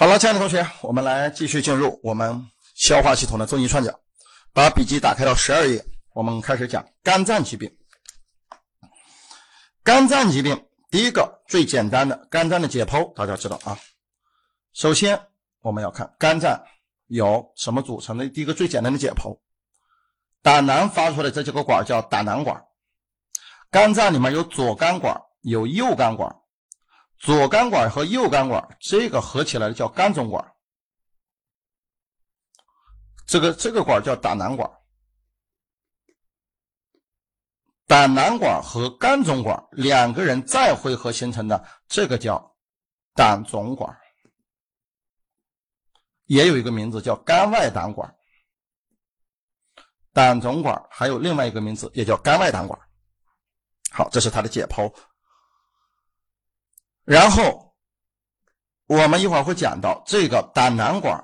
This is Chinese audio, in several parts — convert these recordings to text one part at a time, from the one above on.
好了，亲爱的同学，我们来继续进入我们消化系统的中医串讲。把笔记打开到十二页，我们开始讲肝脏疾病。肝脏疾病第一个最简单的肝脏的解剖，大家知道啊。首先我们要看肝脏由什么组成的。第一个最简单的解剖，胆囊发出的这几个管叫胆囊管。肝脏里面有左肝管，有右肝管。左肝管和右肝管，这个合起来叫肝总管，这个这个管叫胆囊管，胆囊管和肝总管两个人再汇合形成的，这个叫胆总管，也有一个名字叫肝外胆管，胆总管还有另外一个名字，也叫肝外胆管。好，这是它的解剖。然后，我们一会儿会讲到这个胆囊管，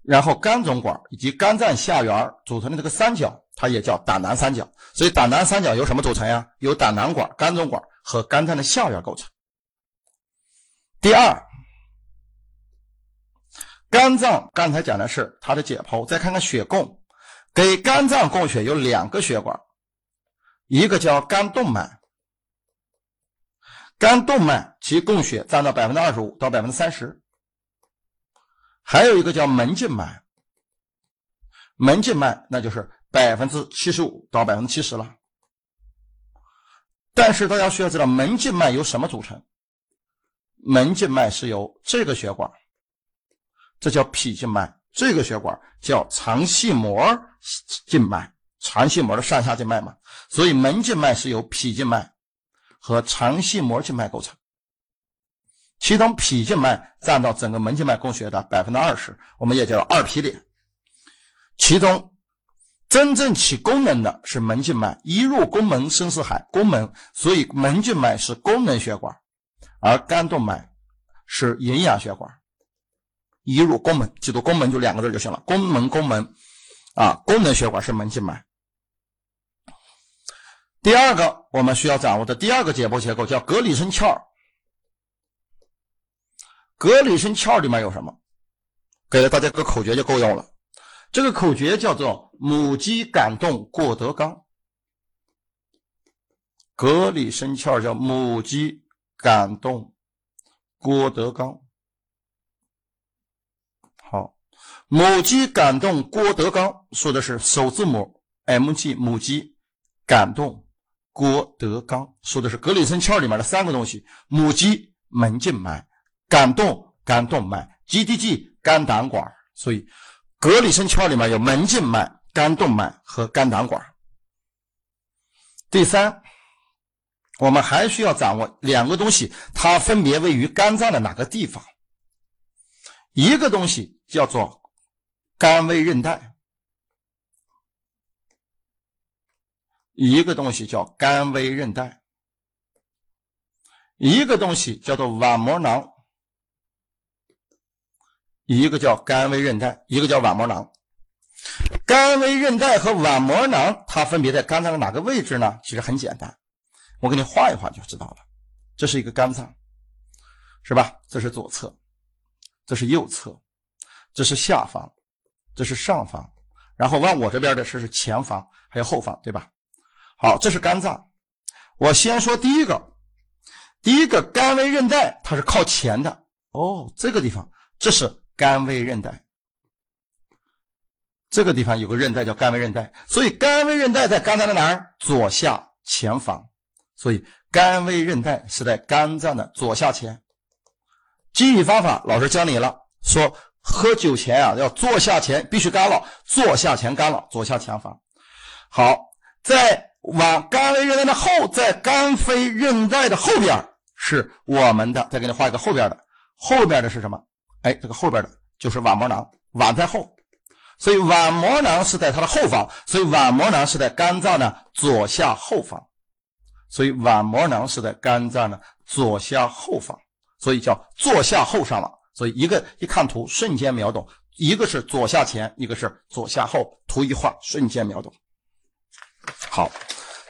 然后肝总管以及肝脏下缘组成的这个三角，它也叫胆囊三角。所以胆囊三角由什么组成呀？由胆囊管、肝总管和肝脏的下缘构成。第二，肝脏刚才讲的是它的解剖，再看看血供，给肝脏供血有两个血管，一个叫肝动脉。肝动脉其供血占到百分之二十五到百分之三十，还有一个叫门静脉，门静脉那就是百分之七十五到百分之七十了。但是大家需要知道，门静脉由什么组成？门静脉是由这个血管，这叫脾静脉，这个血管叫肠系膜静脉，肠系膜的上下静脉嘛，所以门静脉是由脾静脉。和肠系膜静脉构成，其中脾静脉占到整个门静脉供血的百分之二十，我们也叫二皮点。其中真正起功能的是门静脉，一入宫门深似海，宫门，所以门静脉是功能血管，而肝动脉是营养血管。一入宫门，记住宫门就两个字就行了，宫门宫门啊，功能血管是门静脉。第二个我们需要掌握的第二个解剖结构叫格里森鞘。格里森鞘里面有什么？给了大家个口诀就够用了。这个口诀叫做母鸡感动过德纲。格里森鞘叫母鸡感动郭德纲。好，母鸡感动郭德纲说的是首字母 M G 母鸡感动。郭德纲说的是格里森鞘里面的三个东西：母鸡、门静脉、感动肝动脉、GDG 肝胆管。所以，格里森鞘里面有门静脉、肝动脉和肝胆管。第三，我们还需要掌握两个东西，它分别位于肝脏的哪个地方？一个东西叫做肝胃韧带。一个东西叫肝微韧带，一个东西叫做腕膜囊，一个叫肝微韧带，一个叫腕膜囊。肝微韧带和腕膜囊，它分别在肝脏的哪个位置呢？其实很简单，我给你画一画就知道了。这是一个肝脏，是吧？这是左侧，这是右侧，这是下方，这是上方，然后往我这边的是是前方，还有后方，对吧？好，这是肝脏。我先说第一个，第一个肝胃韧带，它是靠前的。哦，这个地方，这是肝胃韧带。这个地方有个韧带叫肝胃韧带，所以肝胃韧带在肝脏的哪儿？左下前方。所以肝胃韧带是在肝脏的左下前。记忆方法，老师教你了，说喝酒前啊，要坐下前必须干了，坐下前干了，左下前方。好，在。往肝微韧带的后，在肝非韧带的后边是我们的，再给你画一个后边的，后边的是什么？哎，这个后边的就是腕膜囊，腕在后，所以腕膜囊是在它的后方，所以腕膜囊是在肝脏的左下后方，所以腕膜囊是在肝脏的左下后方，所以叫左下后上了。所以一个一看图瞬间秒懂，一个是左下前，一个是左下后，图一画瞬间秒懂。好。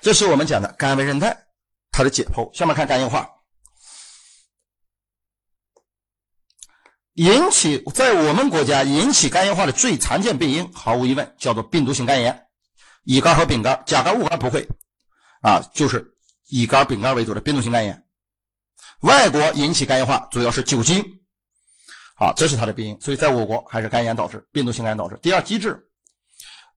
这是我们讲的肝微韧带，它的解剖。下面看肝硬化。引起在我们国家引起肝硬化的最常见病因，毫无疑问叫做病毒性肝炎，乙肝和丙肝，甲肝、戊肝不会，啊，就是乙肝、丙肝为主的病毒性肝炎。外国引起肝硬化主要是酒精，好，这是它的病因。所以在我国还是肝炎导致，病毒性肝炎导致。第二，机制，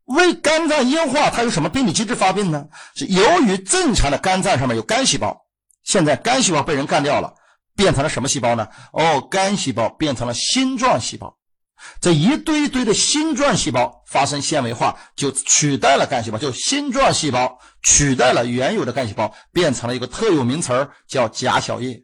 为肝脏硬化，它有什么病理机制发病呢？是由于正常的肝脏上面有肝细胞，现在肝细胞被人干掉了。变成了什么细胞呢？哦，肝细胞变成了星状细胞，这一堆堆的星状细胞发生纤维化，就取代了肝细胞，就星状细胞取代了原有的肝细胞，变成了一个特有名词儿，叫假小叶。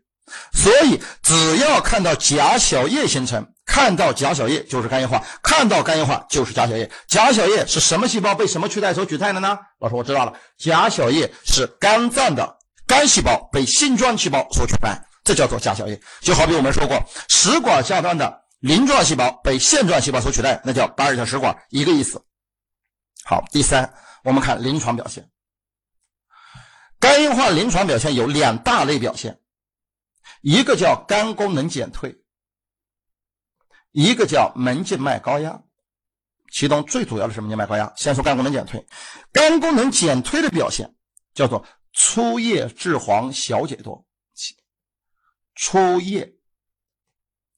所以，只要看到假小叶形成，看到假小叶就是肝硬化，看到肝硬化就是假小叶。假小叶是什么细胞被什么取代所取代的呢？老师，我知道了，假小叶是肝脏的肝细胞被星状细胞所取代。这叫做假小叶，就好比我们说过，食管下端的鳞状细胞被腺状细胞所取代，那叫巴尔塔食管，一个意思。好，第三，我们看临床表现，肝硬化临床表现有两大类表现，一个叫肝功能减退，一个叫门静脉高压，其中最主要的是门静脉高压。先说肝功能减退，肝功能减退的表现叫做粗叶质黄小解多。出液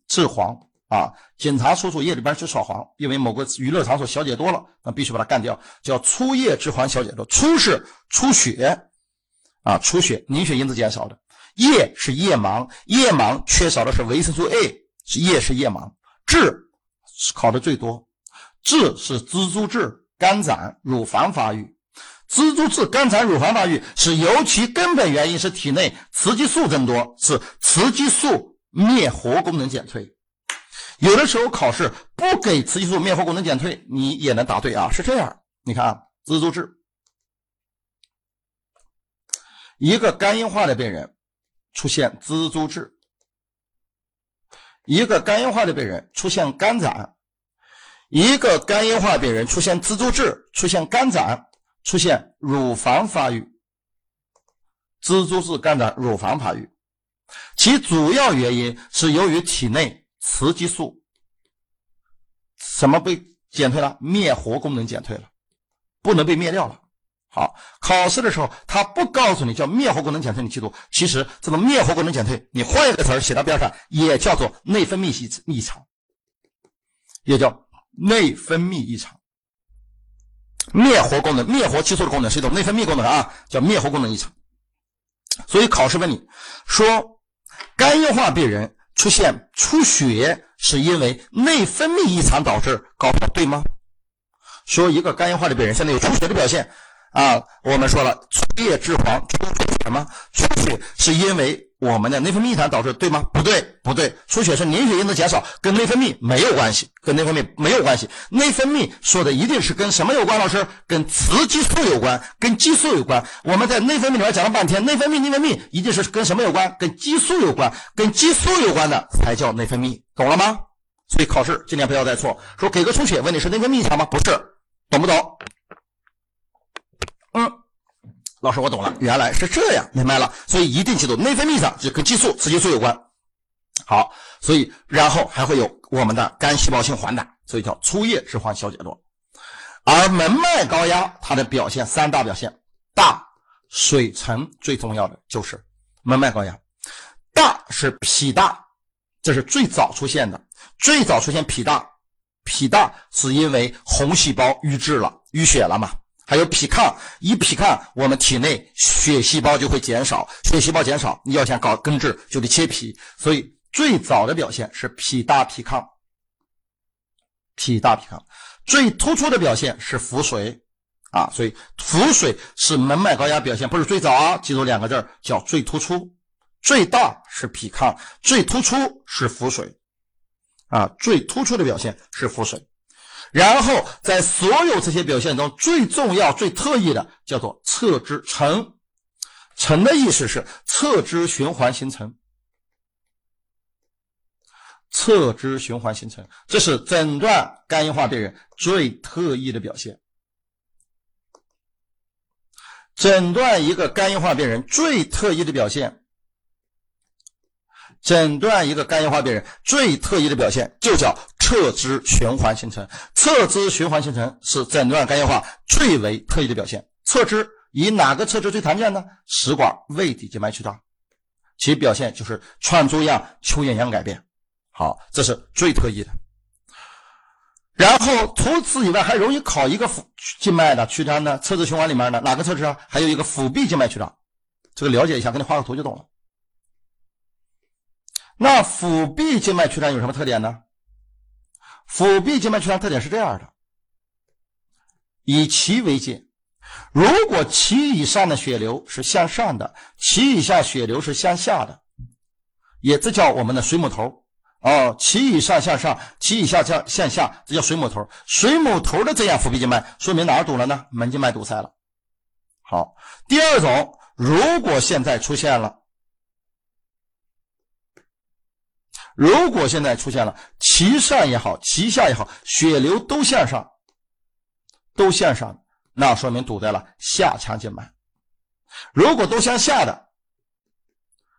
致黄啊，检查出出液里边是少黄，因为某个娱乐场所小姐多了，那必须把它干掉，叫出液致黄小姐多。出是出血啊，出血凝血因子减少的。夜是夜盲，夜盲缺少的是维生素 A，是液是夜盲。质考的最多，质是蜘蛛质肝胆乳房发育。蜘蛛质肝胆乳房发育是由其根本原因是体内雌激素增多，是雌激素灭活功能减退。有的时候考试不给雌激素灭活功能减退，你也能答对啊，是这样。你看啊，蜘蛛质，一个肝硬化的病人出现蜘蛛质，一个肝硬化的病人出现肝胆，一个肝硬化病人出现蜘蛛痣，出现肝胆。出现乳房发育，蜘蛛痣肝胆乳房发育，其主要原因是由于体内雌激素什么被减退了？灭活功能减退了，不能被灭掉了。好，考试的时候他不告诉你叫灭活功能减退，你记住，其实这个灭活功能减退，你换一个词儿写到边上，也叫做内分泌异异常，也叫内分泌异常。灭活功能，灭活激素的功能是一种内分泌功能啊，叫灭活功能异常。所以考试问你说，肝硬化病人出现出血是因为内分泌异常导致，搞对吗？说一个肝硬化的病人现在有出血的表现。啊，我们说了，出液质黄，出血什么？出血是因为我们的内分泌异常导致，对吗？不对，不对，出血是凝血因子减少，跟内分泌没有关系，跟内分泌没有关系。内分泌说的一定是跟什么有关？老师，跟雌激素有关，跟激素有关。我们在内分泌里面讲了半天，内分泌，内分泌一定是跟什么有关？跟激素有关，跟激素有关的才叫内分泌，懂了吗？所以考试今天不要再错，说给个出血问你是内分泌异常吗？不是，懂不懂？老师，我懂了，原来是这样，明白了。所以一定记住，内分泌上就跟激素、雌激素有关。好，所以然后还会有我们的肝细胞性黄疸，所以叫粗叶质黄小解多。而门脉高压它的表现三大表现：大、水沉，最重要的就是门脉高压。大是脾大，这是最早出现的，最早出现脾大。脾大是因为红细胞淤滞了、淤血了嘛？还有脾亢，一脾亢，我们体内血细胞就会减少，血细胞减少，你要想搞根治，就得切脾。所以最早的表现是脾大脾亢，脾大脾亢。最突出的表现是腹水啊，所以腹水是门脉高压表现，不是最早啊，记住两个字叫最突出。最大是脾亢，最突出是腹水啊，最突出的表现是腹水。然后在所有这些表现中，最重要、最特异的叫做侧支沉。沉的意思是侧支循环形成，侧支循环形成，这是诊断肝硬化病人最特异的表现。诊断一个肝硬化病人最特异的表现，诊断一个肝硬化病人最特异的表现就叫侧支循环形成。侧支循环形成是诊断肝硬化最为特异的表现。侧支以哪个侧支最常见呢？食管胃底静脉曲张，其表现就是串珠样、蚯蚓样改变。好，这是最特异的。然后除此以外，还容易考一个腹静脉的曲张呢？侧支循环里面呢，哪个侧支啊？还有一个腹壁静脉曲张，这个了解一下，给你画个图就懂了。那腹壁静脉曲张有什么特点呢？腹壁静脉曲张特点是这样的：以脐为界，如果脐以上的血流是向上的，脐以下血流是向下的，也这叫我们的水母头哦。脐以上向上，脐以下向向下，这叫水母头。水母头的这样腹壁静脉，说明哪儿堵了呢？门静脉堵塞了。好，第二种，如果现在出现了。如果现在出现了脐上也好，脐下也好，血流都向上，都向上，那说明堵在了下腔静脉。如果都向下的，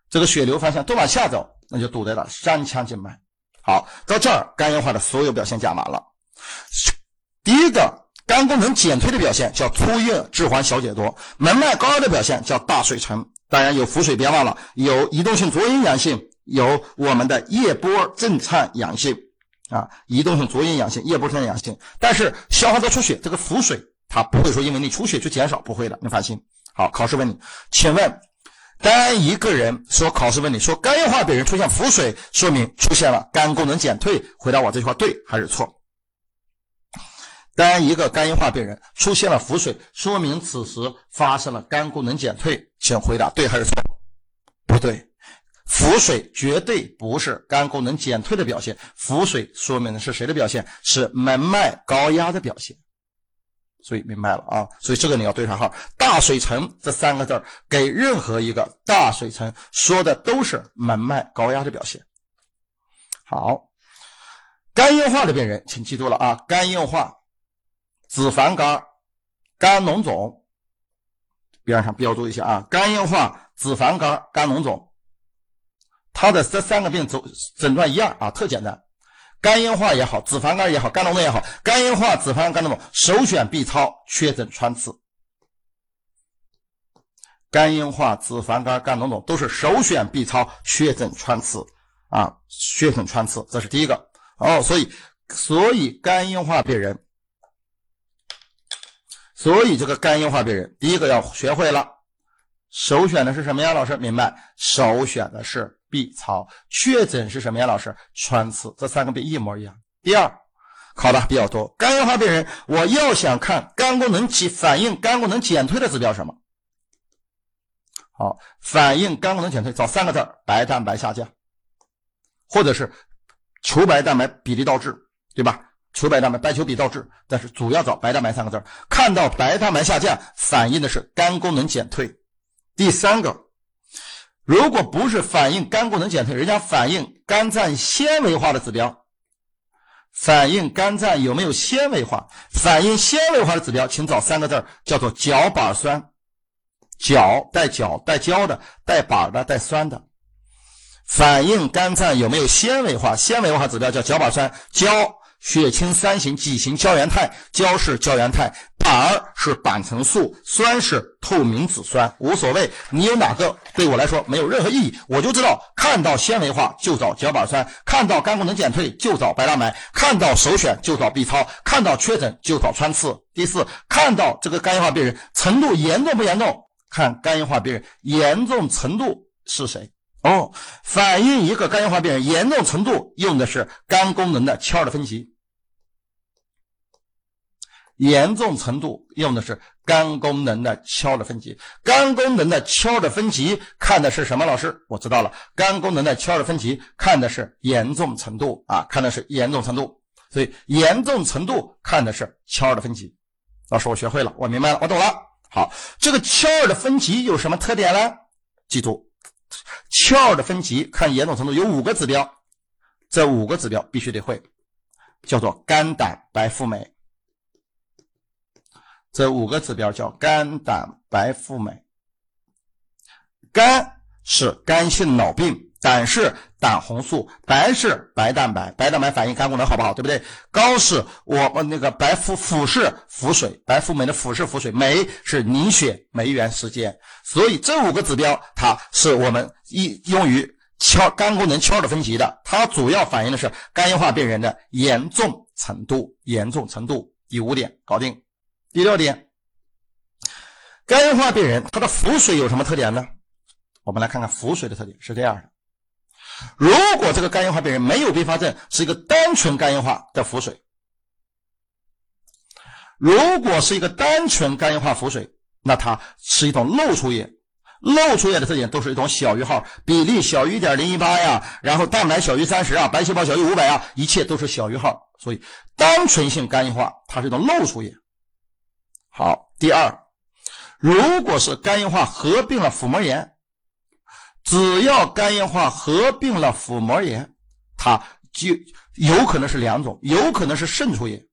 这个血流方向都往下走，那就堵在了三腔静脉。好，到这儿肝硬化的所有表现讲完了。第一个，肝功能减退的表现叫粗硬质黄小解多，门脉高压的表现叫大水沉。当然有腹水，别忘了有移动性浊阴阳性。有我们的叶波震颤阳性啊，移动性浊阴阳性，叶波震颤阳性。但是消化道出血这个腹水，它不会说因为你出血就减少，不会的，你放心。好，考试问你，请问，当一个人说考试问你说肝硬化病人出现腹水，说明出现了肝功能减退，回答我这句话对还是错？当一个肝硬化病人出现了腹水，说明此时发生了肝功能减退，请回答对还是错？不对。腹水绝对不是肝功能减退的表现，腹水说明的是谁的表现？是门脉高压的表现。所以明白了啊？所以这个你要对上号。大水沉这三个字给任何一个大水沉说的都是门脉高压的表现。好，肝硬化的病人，请记住了啊！肝硬化、脂肪肝、肝脓肿，边上标注一下啊！肝硬化、脂肪肝、肝脓肿。它的这三个病诊诊断一样啊，特简单。肝硬化也好，脂肪肝也好，肝脓肿也好，肝硬化、脂肪肝脓肿首选 B 超，确诊穿刺。肝硬化、脂肪肝、肝脓肿都是首选 B 超，确诊穿刺啊，确诊穿刺，这是第一个哦。所以，所以肝硬化病人，所以这个肝硬化病人，第一个要学会了，首选的是什么呀？老师明白？首选的是。B 超确诊是什么呀？老师，穿刺，这三个病一模一样。第二，考的比较多，肝硬化病人，我要想看肝功能起反应肝功能减退的指标什么？好，反映肝功能减退，找三个字儿白蛋白下降，或者是球白蛋白比例倒置，对吧？球白蛋白白球比倒置，但是主要找白蛋白三个字儿看到白蛋白下降，反映的是肝功能减退。第三个。如果不是反映肝功能减退，人家反映肝脏纤维化的指标，反映肝脏有没有纤维化？反映纤维化的指标，请找三个字叫做角板酸。角带角带胶的，带板的，带酸的。反映肝脏有没有纤维化？纤维化指标叫角板酸，胶。血清三型己型胶原肽，胶是胶原肽，板儿是板层素，酸是透明质酸，无所谓，你有哪个对我来说没有任何意义，我就知道看到纤维化就找角板酸，看到肝功能减退就找白蛋白，看到首选就找 B 超，看到确诊就找穿刺。第四，看到这个肝硬化病人程度严重不严重？看肝硬化病人严重程度是谁？哦，反映一个肝硬化病人严重程度用的是肝功能的丘的分级。严重程度用的是肝功能的敲的分级，肝功能的敲的分级看的是什么？老师，我知道了，肝功能的敲的分级看的是严重程度啊，看的是严重程度，所以严重程度看的是敲的分级。老师，我学会了，我明白了，我懂了。好，这个敲的分级有什么特点呢？记住，敲的分级看严重程度有五个指标，这五个指标必须得会，叫做肝胆白富美。这五个指标叫肝胆白富美。肝是肝性脑病，胆是胆红素，白是白蛋白，白蛋白反映肝功能好不好，对不对？高是我们那个白腹腹是腹水，白富美的腹是腹水，酶是凝血酶原时间，所以这五个指标，它是我们一用于敲肝功能敲的分级的，它主要反映的是肝硬化病人的严重程度，严重程度。第五点搞定，第六点，肝硬化病人他的腹水有什么特点呢？我们来看看腹水的特点是这样的。如果这个肝硬化病人没有并发症，是一个单纯肝硬化的腹水；如果是一个单纯肝硬化腹水，那它是一种漏出液。漏出液的特点都是一种小于号，比例小于一点零一八呀，然后蛋白小于三十啊，白细胞小于五百啊，一切都是小于号。所以单纯性肝硬化它是一种漏出液。好，第二，如果是肝硬化合并了腹膜炎。只要肝硬化合并了腹膜炎，它就有可能是两种，有可能是渗出液，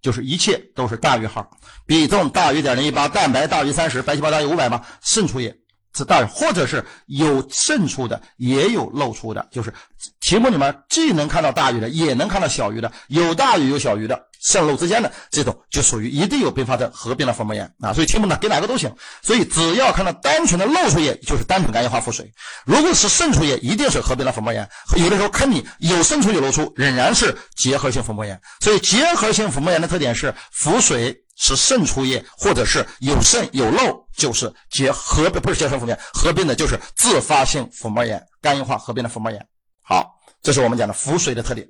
就是一切都是大于号，比重大于点零一八，蛋白大于三十，白细胞大于五百嘛，渗出液。是大，或者是有渗出的，也有漏出的，就是题目里面既能看到大于的，也能看到小于的，有大于有小于的，渗漏之间的这种就属于一定有并发症合并了腹膜炎啊。所以题目呢给哪个都行，所以只要看到单纯的漏出液，就是单纯肝硬化腹水；如果是渗出液，一定是合并了腹膜炎。有的时候坑你有渗出有漏出，仍然是结核性腹膜炎。所以结核性腹膜炎的特点是腹水。是渗出液，或者是有渗有漏，就是结合并不是结成腹膜炎，合并的就是自发性腹膜炎，肝硬化合并的腹膜炎。好，这是我们讲的腹水的特点。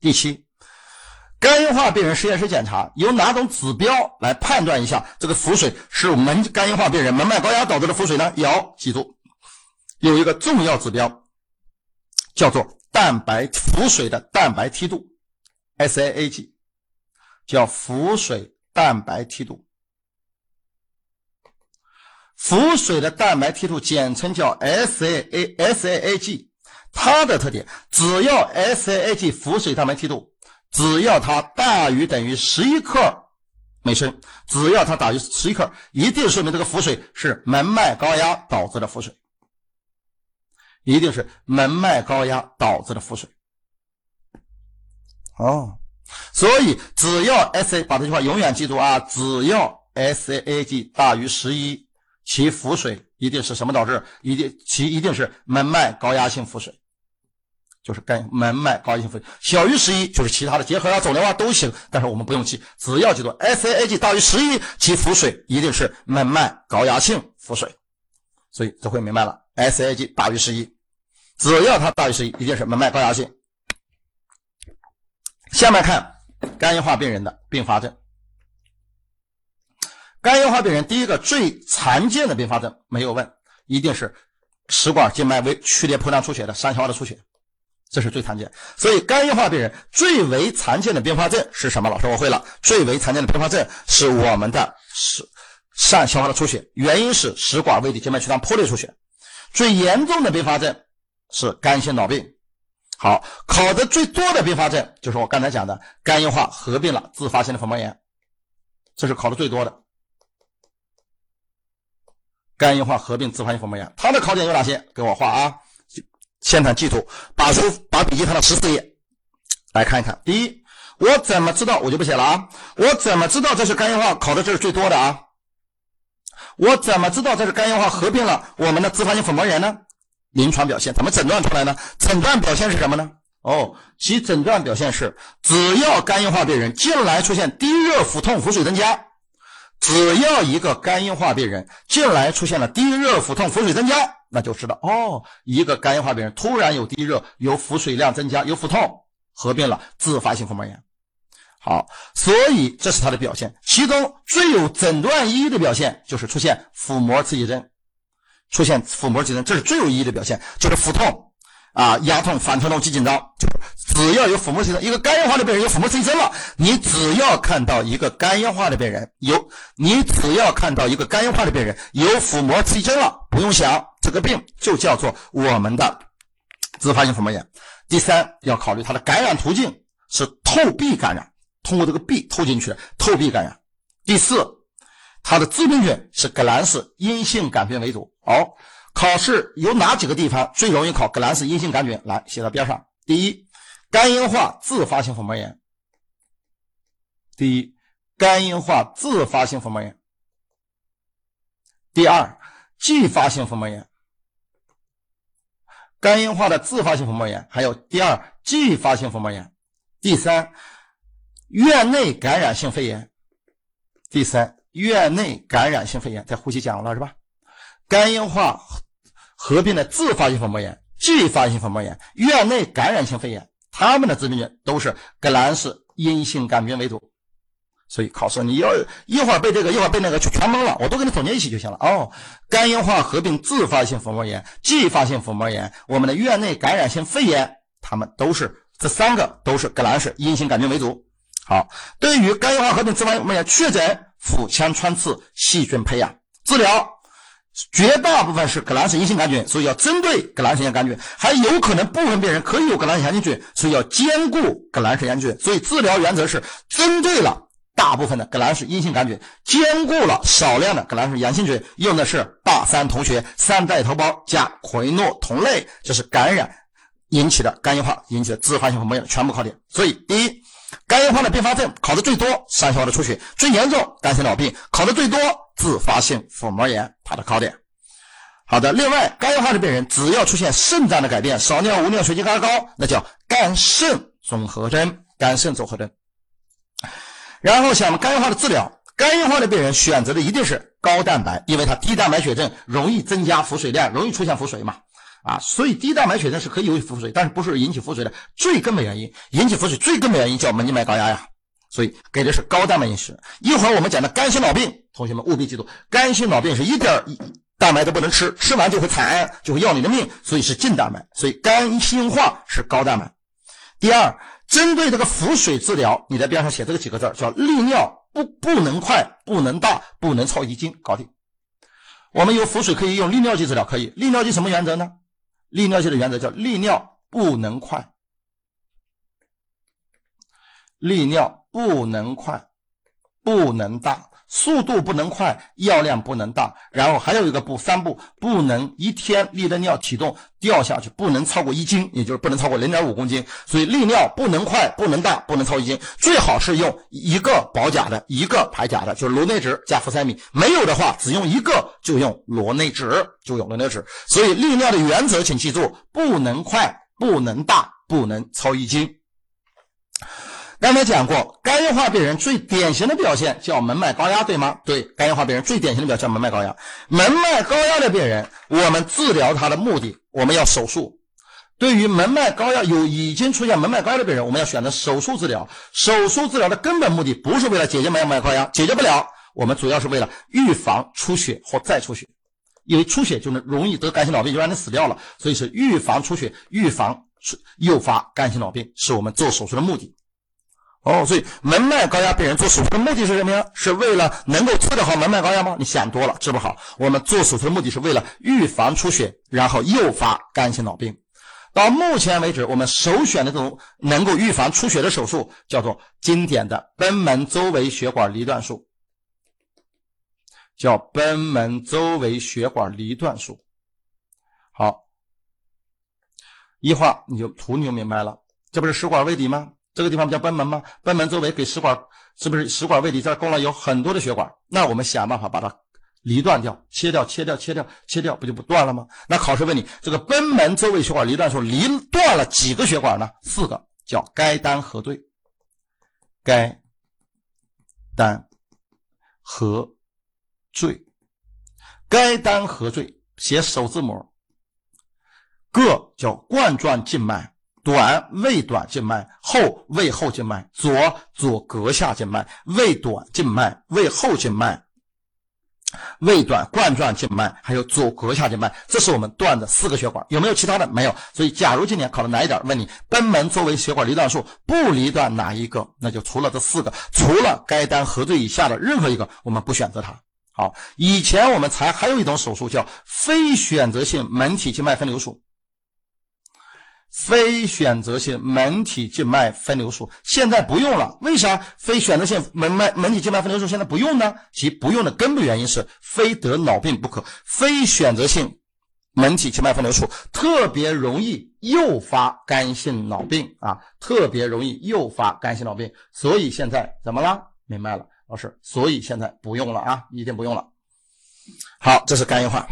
第七，肝硬化病人实验室检查有哪种指标来判断一下这个腹水是门肝硬化病人门脉高压导致的腹水呢？要记住，有一个重要指标叫做蛋白腹水的蛋白梯度，SAAG。叫腹水蛋白梯度，腹水的蛋白梯度简称叫 SAASAAG，它的特点，只要 SAAG 腹水蛋白梯度，只要它大于等于十一克每升，只要它大于十一克，一定说明这个腹水是门脉高压导致的腹水，一定是门脉高压导致的腹水。哦。所以，只要 S A 把这句话永远记住啊！只要 S A A G 大于十一，其腹水一定是什么导致？一定其一定是门脉高压性腹水，就是肝门脉高压性腹水。小于十一就是其他的结核啊、肿瘤啊都行，但是我们不用记，只要记住 S A A G 大于十一，其腹水一定是门脉高压性腹水。所以这回明白了，S A A G 大于十一，只要它大于十一，一定是门脉高压性。下面看。肝硬化病人的并发症，肝硬化病人第一个最常见的并发症没有问，一定是食管静脉微曲裂破量出血的上消化的出血，这是最常见。所以肝硬化病人最为常见的并发症是什么？老师我会了，最为常见的并发症是我们的是上消化的出血，原因是食管胃底静脉曲张破裂出血。最严重的并发症是肝性脑病。好，考的最多的并发症就是我刚才讲的肝硬化合并了自发性的腹膜炎，这是考的最多的。肝硬化合并自发性腹膜炎，它的考点有哪些？给我画啊，现场记图，把书把笔记翻到十四页来看一看。第一，我怎么知道？我就不写了啊。我怎么知道这是肝硬化？考的这是最多的啊。我怎么知道这是肝硬化合并了我们的自发性腹膜炎呢？临床表现怎么诊断出来呢？诊断表现是什么呢？哦，其诊断表现是，只要肝硬化病人近来出现低热、腹痛、腹水增加，只要一个肝硬化病人近来出现了低热、腹痛、腹水增加，那就知道哦，一个肝硬化病人突然有低热、有腹水量增加、有腹痛，合并了自发性腹膜炎。好，所以这是它的表现。其中最有诊断意义的表现就是出现腹膜刺激症。出现腹膜急症，这是最有意义的表现，就是腹痛啊、压痛、反疼痛、肌紧张，就只要有腹膜急症，一个肝硬化的病人有腹膜刺激症了，你只要看到一个肝硬化的病人有，你只要看到一个肝硬化的病人有腹膜刺激症了，不用想，这个病就叫做我们的自发性腹膜炎。第三，要考虑它的感染途径是透壁感染，通过这个壁透进去的透壁感染。第四。它的致病菌是革兰氏阴性杆菌为主。好，考试有哪几个地方最容易考革兰氏阴性杆菌？来写到边上。第一，肝硬化自发性腹膜炎。第一，肝硬化自发性腹膜炎。第二，继发性腹膜炎。肝硬化的自发性腹膜炎，还有第二继发性腹膜炎。第三，院内感染性肺炎。第三，院内感染性肺炎，在呼吸讲了是吧？肝硬化合并的自发性腹膜炎、继发性腹膜炎、院内感染性肺炎，它们的致病菌都是革兰氏阴性杆菌为主。所以考试你要一会儿背这个，一会儿背那个，就全懵了。我都给你总结一起就行了。哦，肝硬化合并自发性腹膜炎、继发性腹膜炎，我们的院内感染性肺炎，它们都是这三个都是革兰氏阴性杆菌为主。好，对于肝硬化合并自发性腹膜炎确诊，腹腔穿刺细菌培养治疗，绝大部分是革兰氏阴性杆菌，所以要针对革兰氏阴性杆菌，还有可能部分病人可以有革兰氏阳性菌，所以要兼顾革兰氏阳性菌。所以治疗原则是针对了。大部分的革兰氏阴性杆菌兼顾了少量的革兰氏阳性菌，用的是大三同学三代头孢加喹诺酮类，这是感染引起的肝硬化引起的自发性腹膜炎全部考点。所以，第一，肝硬化的并发症考的最多，三消化的出血最严重，肝性脑病考的最多，自发性腹膜炎它的考点。好的，另外，肝硬化的病人只要出现肾脏的改变，少尿、无尿、水晶肝高，那叫肝肾综合征，肝肾综合征。然后想肝硬化的治疗，肝硬化的病人选择的一定是高蛋白，因为它低蛋白血症容易增加腹水量，容易出现腹水嘛，啊，所以低蛋白血症是可以有腹水，但是不是引起腹水的最根本原因，引起腹水最根本原因叫门静脉高压呀，所以给的是高蛋白饮食。一会儿我们讲的肝心脑病，同学们务必记住，肝心脑病是一点蛋白都不能吃，吃完就会惨，就会要你的命，所以是净蛋白，所以肝硬化是高蛋白。第二。针对这个腹水治疗，你在边上写这个几个字叫利尿不不能快，不能大，不能超一斤，搞定。我们有腹水可以用利尿剂治疗，可以。利尿剂什么原则呢？利尿剂的原则叫利尿不能快，利尿不能快，不能大。速度不能快，药量不能大，然后还有一个步三步，不能一天利的尿体重掉下去，不能超过一斤，也就是不能超过零点五公斤。所以利尿不能快，不能大，不能超一斤，最好是用一个保钾的，一个排钾的，就是螺内酯加呋塞米。没有的话，只用一个就用螺内酯，就用螺内酯。所以利尿的原则，请记住：不能快，不能大，不能超一斤。刚才讲过，肝硬化病人最典型的表现叫门脉高压，对吗？对，肝硬化病人最典型的表现门脉高压。门脉高压的病人，我们治疗他的目的，我们要手术。对于门脉高压有已经出现门脉高压的病人，我们要选择手术治疗。手术治疗的根本目的不是为了解决门脉高压，解决不了。我们主要是为了预防出血或再出血，因为出血就能容易得肝心脑病，就让你死掉了。所以是预防出血，预防诱发肝心脑病，是我们做手术的目的。哦，所以门脉高压病人做手术的目的是什么呀？是为了能够治得好门脉高压吗？你想多了，治不好。我们做手术的目的是为了预防出血，然后诱发肝性脑病。到目前为止，我们首选的这种能够预防出血的手术，叫做经典的贲门周围血管离断术，叫贲门周围血管离断术。好，一会你就图你就明白了，这不是食管胃底吗？这个地方不叫贲门吗？贲门周围给食管，是不是食管胃底这儿供了有很多的血管？那我们想办法把它离断掉，切掉，切掉，切掉，切掉，不就不断了吗？那考试问你，这个贲门周围血管离断的时候离断了几个血管呢？四个，叫该单核对。该单核对，该单核对写首字母，各叫冠状静脉。短胃短静脉，后胃后静脉，左左膈下静脉，胃短静脉，胃后静脉，胃短冠状静脉，还有左膈下静脉，这是我们断的四个血管，有没有其他的？没有。所以，假如今年考的哪一点？问你贲门作为血管离断术，不离断哪一个？那就除了这四个，除了该单核对以下的任何一个，我们不选择它。好，以前我们才还有一种手术叫非选择性门体静脉分流术。非选择性门体静脉分流术现在不用了，为啥非选择性门脉门体静脉分流术现在不用呢？其不用的根本原因是非得脑病不可。非选择性门体静脉分流术，特别容易诱发肝性脑病啊，特别容易诱发肝性脑病。所以现在怎么了？明白了，老师。所以现在不用了啊，一定不用了。好，这是肝硬化。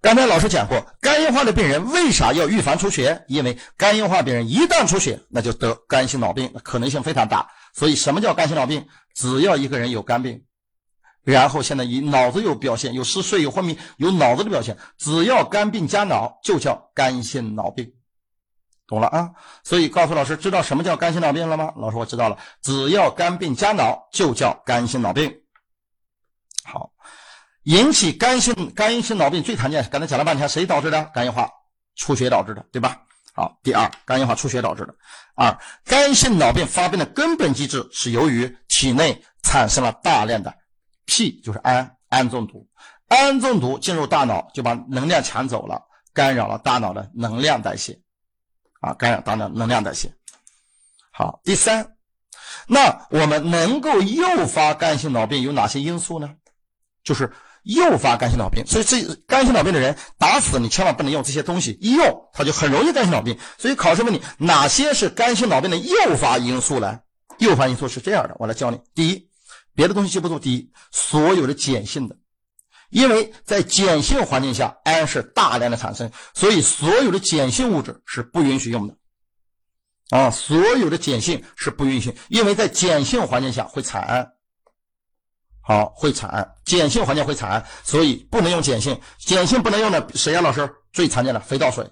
刚才老师讲过，肝硬化的病人为啥要预防出血？因为肝硬化病人一旦出血，那就得肝性脑病，可能性非常大。所以什么叫肝性脑病？只要一个人有肝病。然后现在以脑子有表现，有嗜睡，有昏迷，有脑子的表现，只要肝病加脑，就叫肝性脑病，懂了啊？所以告诉老师，知道什么叫肝性脑病了吗？老师我知道了，只要肝病加脑，就叫肝性脑病。好，引起肝性肝性脑病最常见，刚才讲了半天，谁导致的？肝硬化出血导致的，对吧？好，第二，肝硬化出血导致的。二，肝性脑病发病的根本机制是由于体内产生了大量的。P 就是氨，氨中毒，氨中毒进入大脑就把能量抢走了，干扰了大脑的能量代谢，啊，干扰大脑能量代谢。好，第三，那我们能够诱发肝性脑病有哪些因素呢？就是诱发肝性脑病，所以这肝性脑病的人打死你千万不能用这些东西，一用他就很容易肝性脑病。所以考试问你哪些是肝性脑病的诱发因素呢？诱发因素是这样的，我来教你。第一。别的东西记不住。第一，所有的碱性的，因为在碱性环境下，氨是大量的产生，所以所有的碱性物质是不允许用的。啊，所有的碱性是不允许，因为在碱性环境下会产氨。好，会产，碱性环境会产，所以不能用碱性。碱性不能用的谁呀？老师最常见的肥皂水，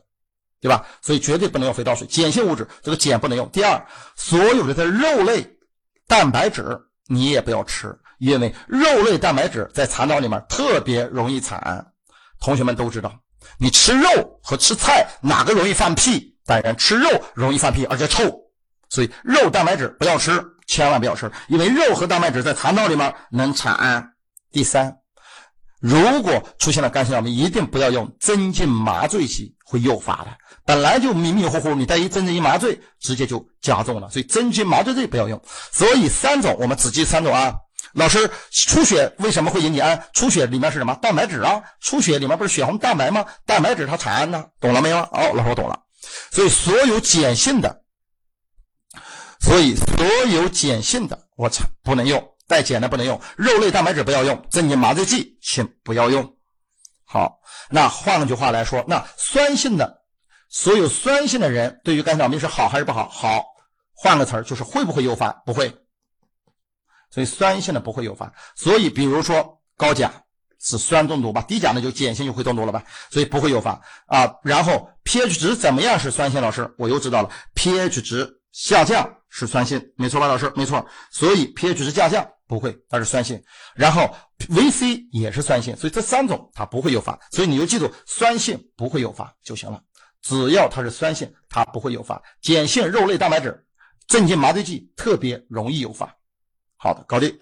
对吧？所以绝对不能用肥皂水。碱性物质这个碱不能用。第二，所有的在肉类蛋白质。你也不要吃，因为肉类蛋白质在肠道里面特别容易产。同学们都知道，你吃肉和吃菜哪个容易放屁？当然吃肉容易放屁，而且臭。所以肉蛋白质不要吃，千万不要吃，因为肉和蛋白质在肠道里面能产氨。第三，如果出现了肝性脑病，一定不要用镇静麻醉剂，会诱发的。本来就迷迷糊糊，你再一镇静麻醉，直接就加重了。所以镇静麻醉剂不要用。所以三种我们只记三种啊。老师，出血为什么会引起氨？出血里面是什么？蛋白质啊。出血里面不是血红蛋白吗？蛋白质它产氨呢，懂了没有？哦，老师我懂了。所以所有碱性的，所以所有碱性的我操不能用，带碱的不能用。肉类蛋白质不要用，镇静麻醉剂请不要用。好，那换句话来说，那酸性的。所有酸性的人对于肝脑病是好还是不好？好，换个词儿就是会不会诱发？不会。所以酸性的不会诱发。所以比如说高钾是酸中毒吧，低钾呢就碱性就会中毒了吧，所以不会诱发啊。然后 pH 值怎么样是酸性？老师我又知道了，pH 值下降是酸性，没错吧？老师没错。所以 pH 值下降不会，它是酸性。然后 VC 也是酸性，所以这三种它不会诱发。所以你就记住酸性不会诱发就行了。只要它是酸性，它不会诱发；碱性肉类蛋白质、镇静麻醉剂特别容易诱发。好的，搞定。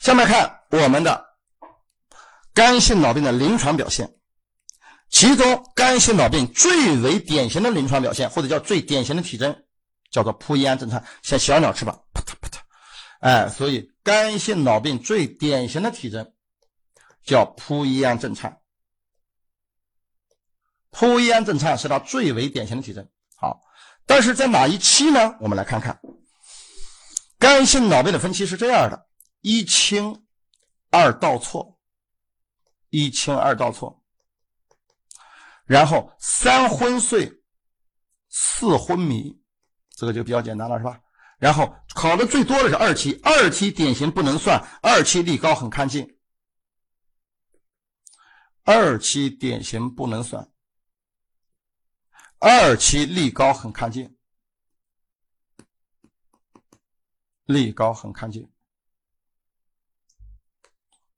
下面看我们的肝性脑病的临床表现，其中肝性脑病最为典型的临床表现，或者叫最典型的体征，叫做扑翼氨震颤，像小鸟翅膀扑嗒扑嗒。哎，所以肝性脑病最典型的体征叫扑翼氨震颤。扑咽震颤是它最为典型的体征。好，但是在哪一期呢？我们来看看，肝性脑病的分期是这样的：一清二倒错，一清二倒错，然后三昏睡，四昏迷，这个就比较简单了，是吧？然后考的最多的是二期，二期典型不能算，二期力高很看近，二期典型不能算。二期力高很看近，力高很看近。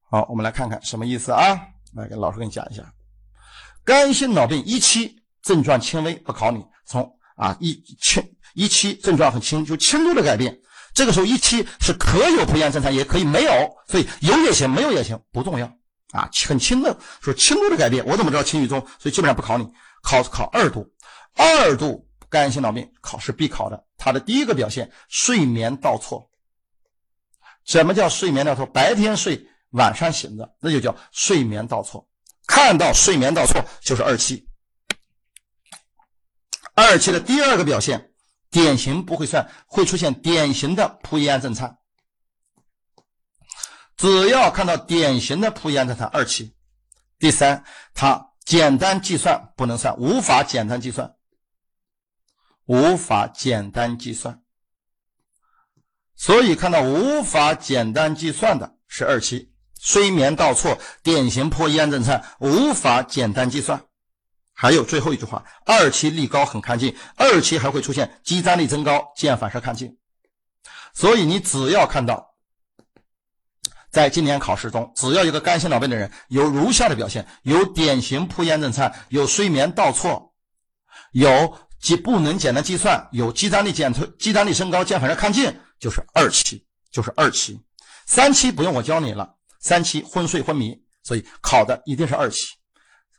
好，我们来看看什么意思啊？来，给老师给你讲一下，肝性脑病一期症状轻微，不考你。从啊一轻一期症状很轻，就轻度的改变。这个时候一期是可有扑咽震颤，也可以没有，所以有也行，没有也行，不重要啊。很轻的说轻度的改变，我怎么知道轻与重？所以基本上不考你，考考二度。二度肝性脑病考试必考的，它的第一个表现睡眠倒错。什么叫睡眠倒错？白天睡，晚上醒着，那就叫睡眠倒错。看到睡眠倒错就是二期。二期的第二个表现，典型不会算，会出现典型的铺叶震颤。只要看到典型的铺叶震颤，二期。第三，它简单计算不能算，无法简单计算，无法简单计算。所以看到无法简单计算的是二期，睡眠倒错，典型破咽震颤，无法简单计算。还有最后一句话，二期力高很看近，二期还会出现肌张力增高，见反射看近。所以你只要看到。在今年考试中，只要一个肝心脑病的人有如下的表现：有典型铺咽震颤，有睡眠倒错，有即不能简单计算，有肌张力减退、肌张力升高、见反射看近，就是二期，就是二期。三期不用我教你了，三期昏睡昏迷，所以考的一定是二期。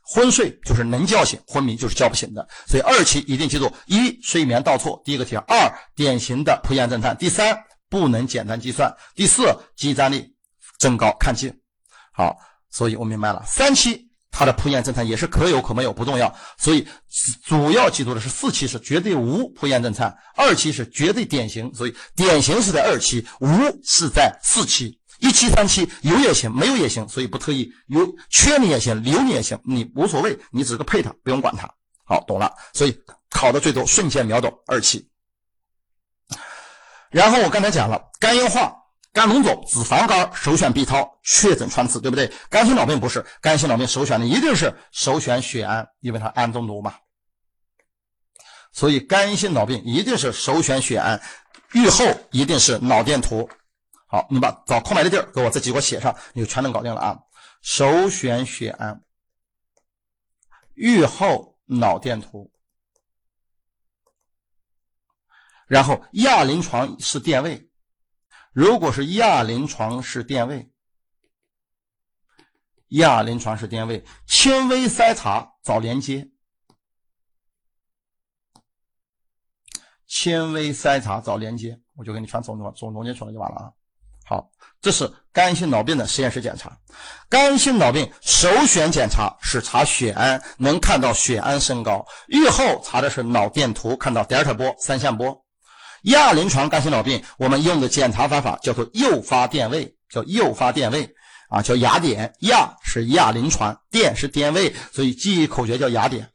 昏睡就是能叫醒，昏迷就是叫不醒的，所以二期一定记住：一睡眠倒错，第一个题；二典型的铺垫震颤；第三不能简单计算；第四肌张力。增高看近，好，所以我明白了。三期它的铺垫震颤也是可有可没有，不重要。所以主要记住的是四期是绝对无铺垫震颤，二期是绝对典型。所以典型是在二期，无是在四期。一期、三期有也行，没有也行。所以不特意有缺你也行，留你也行，你无所谓，你只是个配它，不用管它。好，懂了。所以考的最多，瞬间秒懂二期。然后我刚才讲了肝硬化。肝脓肿、脂肪肝首选 B 超，确诊穿刺，对不对？肝心脑病不是，肝心脑病首选的一定是首选血氨，因为它氨中毒嘛。所以肝性脑病一定是首选血氨，预后一定是脑电图。好，你把找空白的地儿给我这几个写上，你就全能搞定了啊。首选血氨，预后脑电图，然后亚临床是电位。如果是亚临床是电位，亚临床是电位，轻微筛查找连接，轻微筛查找连接，我就给你全总总总总结出来就完了啊。这是肝性脑病的实验室检查。肝性脑病首选检查是查血氨，能看到血氨升高，预后查的是脑电图，看到德尔塔波、三相波。亚临床肝性脑病，我们用的检查方法叫做诱发电位，叫诱发电位啊，叫雅典。亚是亚临床，电是电位，所以记忆口诀叫雅典。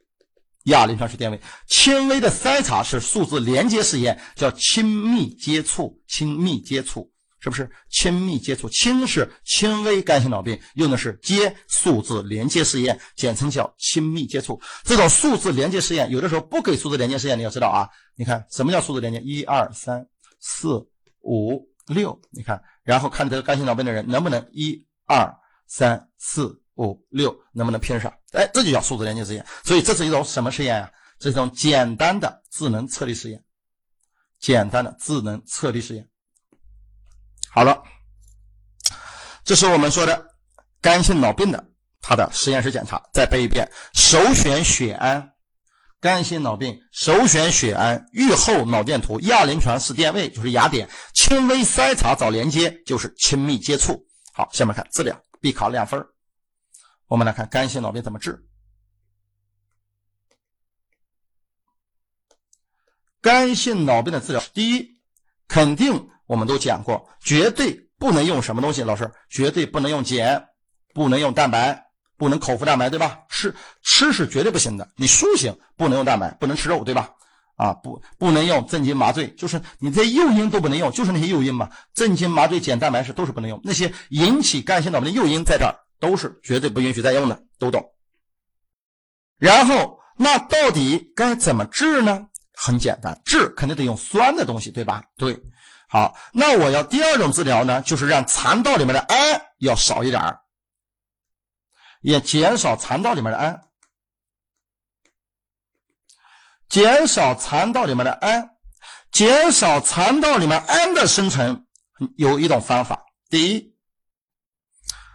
亚临床是电位。轻微的筛查是数字连接试验，叫亲密接触，亲密接触。是不是亲密接触？轻是轻微肝性脑病，用的是接数字连接试验，简称叫亲密接触。这种数字连接试验，有的时候不给数字连接试验，你要知道啊。你看什么叫数字连接？一二三四五六，你看，然后看这个肝性脑病的人能不能一二三四五六能不能拼上？哎，这就叫数字连接试验。所以这是一种什么实验呀？这是一种简单的智能测力试验，简单的智能测力试验。好了，这是我们说的肝性脑病的它的实验室检查，再背一遍：首选血氨，肝性脑病首选血氨，预后脑电图，亚临床是电位就是雅典，轻微筛查找连接就是亲密接触。好，下面看治疗，必考两分我们来看肝性脑病怎么治。肝性脑病的治疗，第一，肯定。我们都讲过，绝对不能用什么东西，老师绝对不能用碱，不能用蛋白，不能口服蛋白，对吧？吃吃是绝对不行的。你苏醒不能用蛋白，不能吃肉，对吧？啊，不不能用镇静麻醉，就是你这诱因都不能用，就是那些诱因嘛，镇静麻醉、减蛋白是都是不能用。那些引起肝性脑病的诱因在这儿都是绝对不允许再用的，都懂。然后那到底该怎么治呢？很简单，治肯定得用酸的东西，对吧？对。好，那我要第二种治疗呢，就是让肠道里面的氨要少一点儿，也减少肠道里面的氨，减少肠道里面的氨，减少肠道里面氨的生成，有一种方法。第一，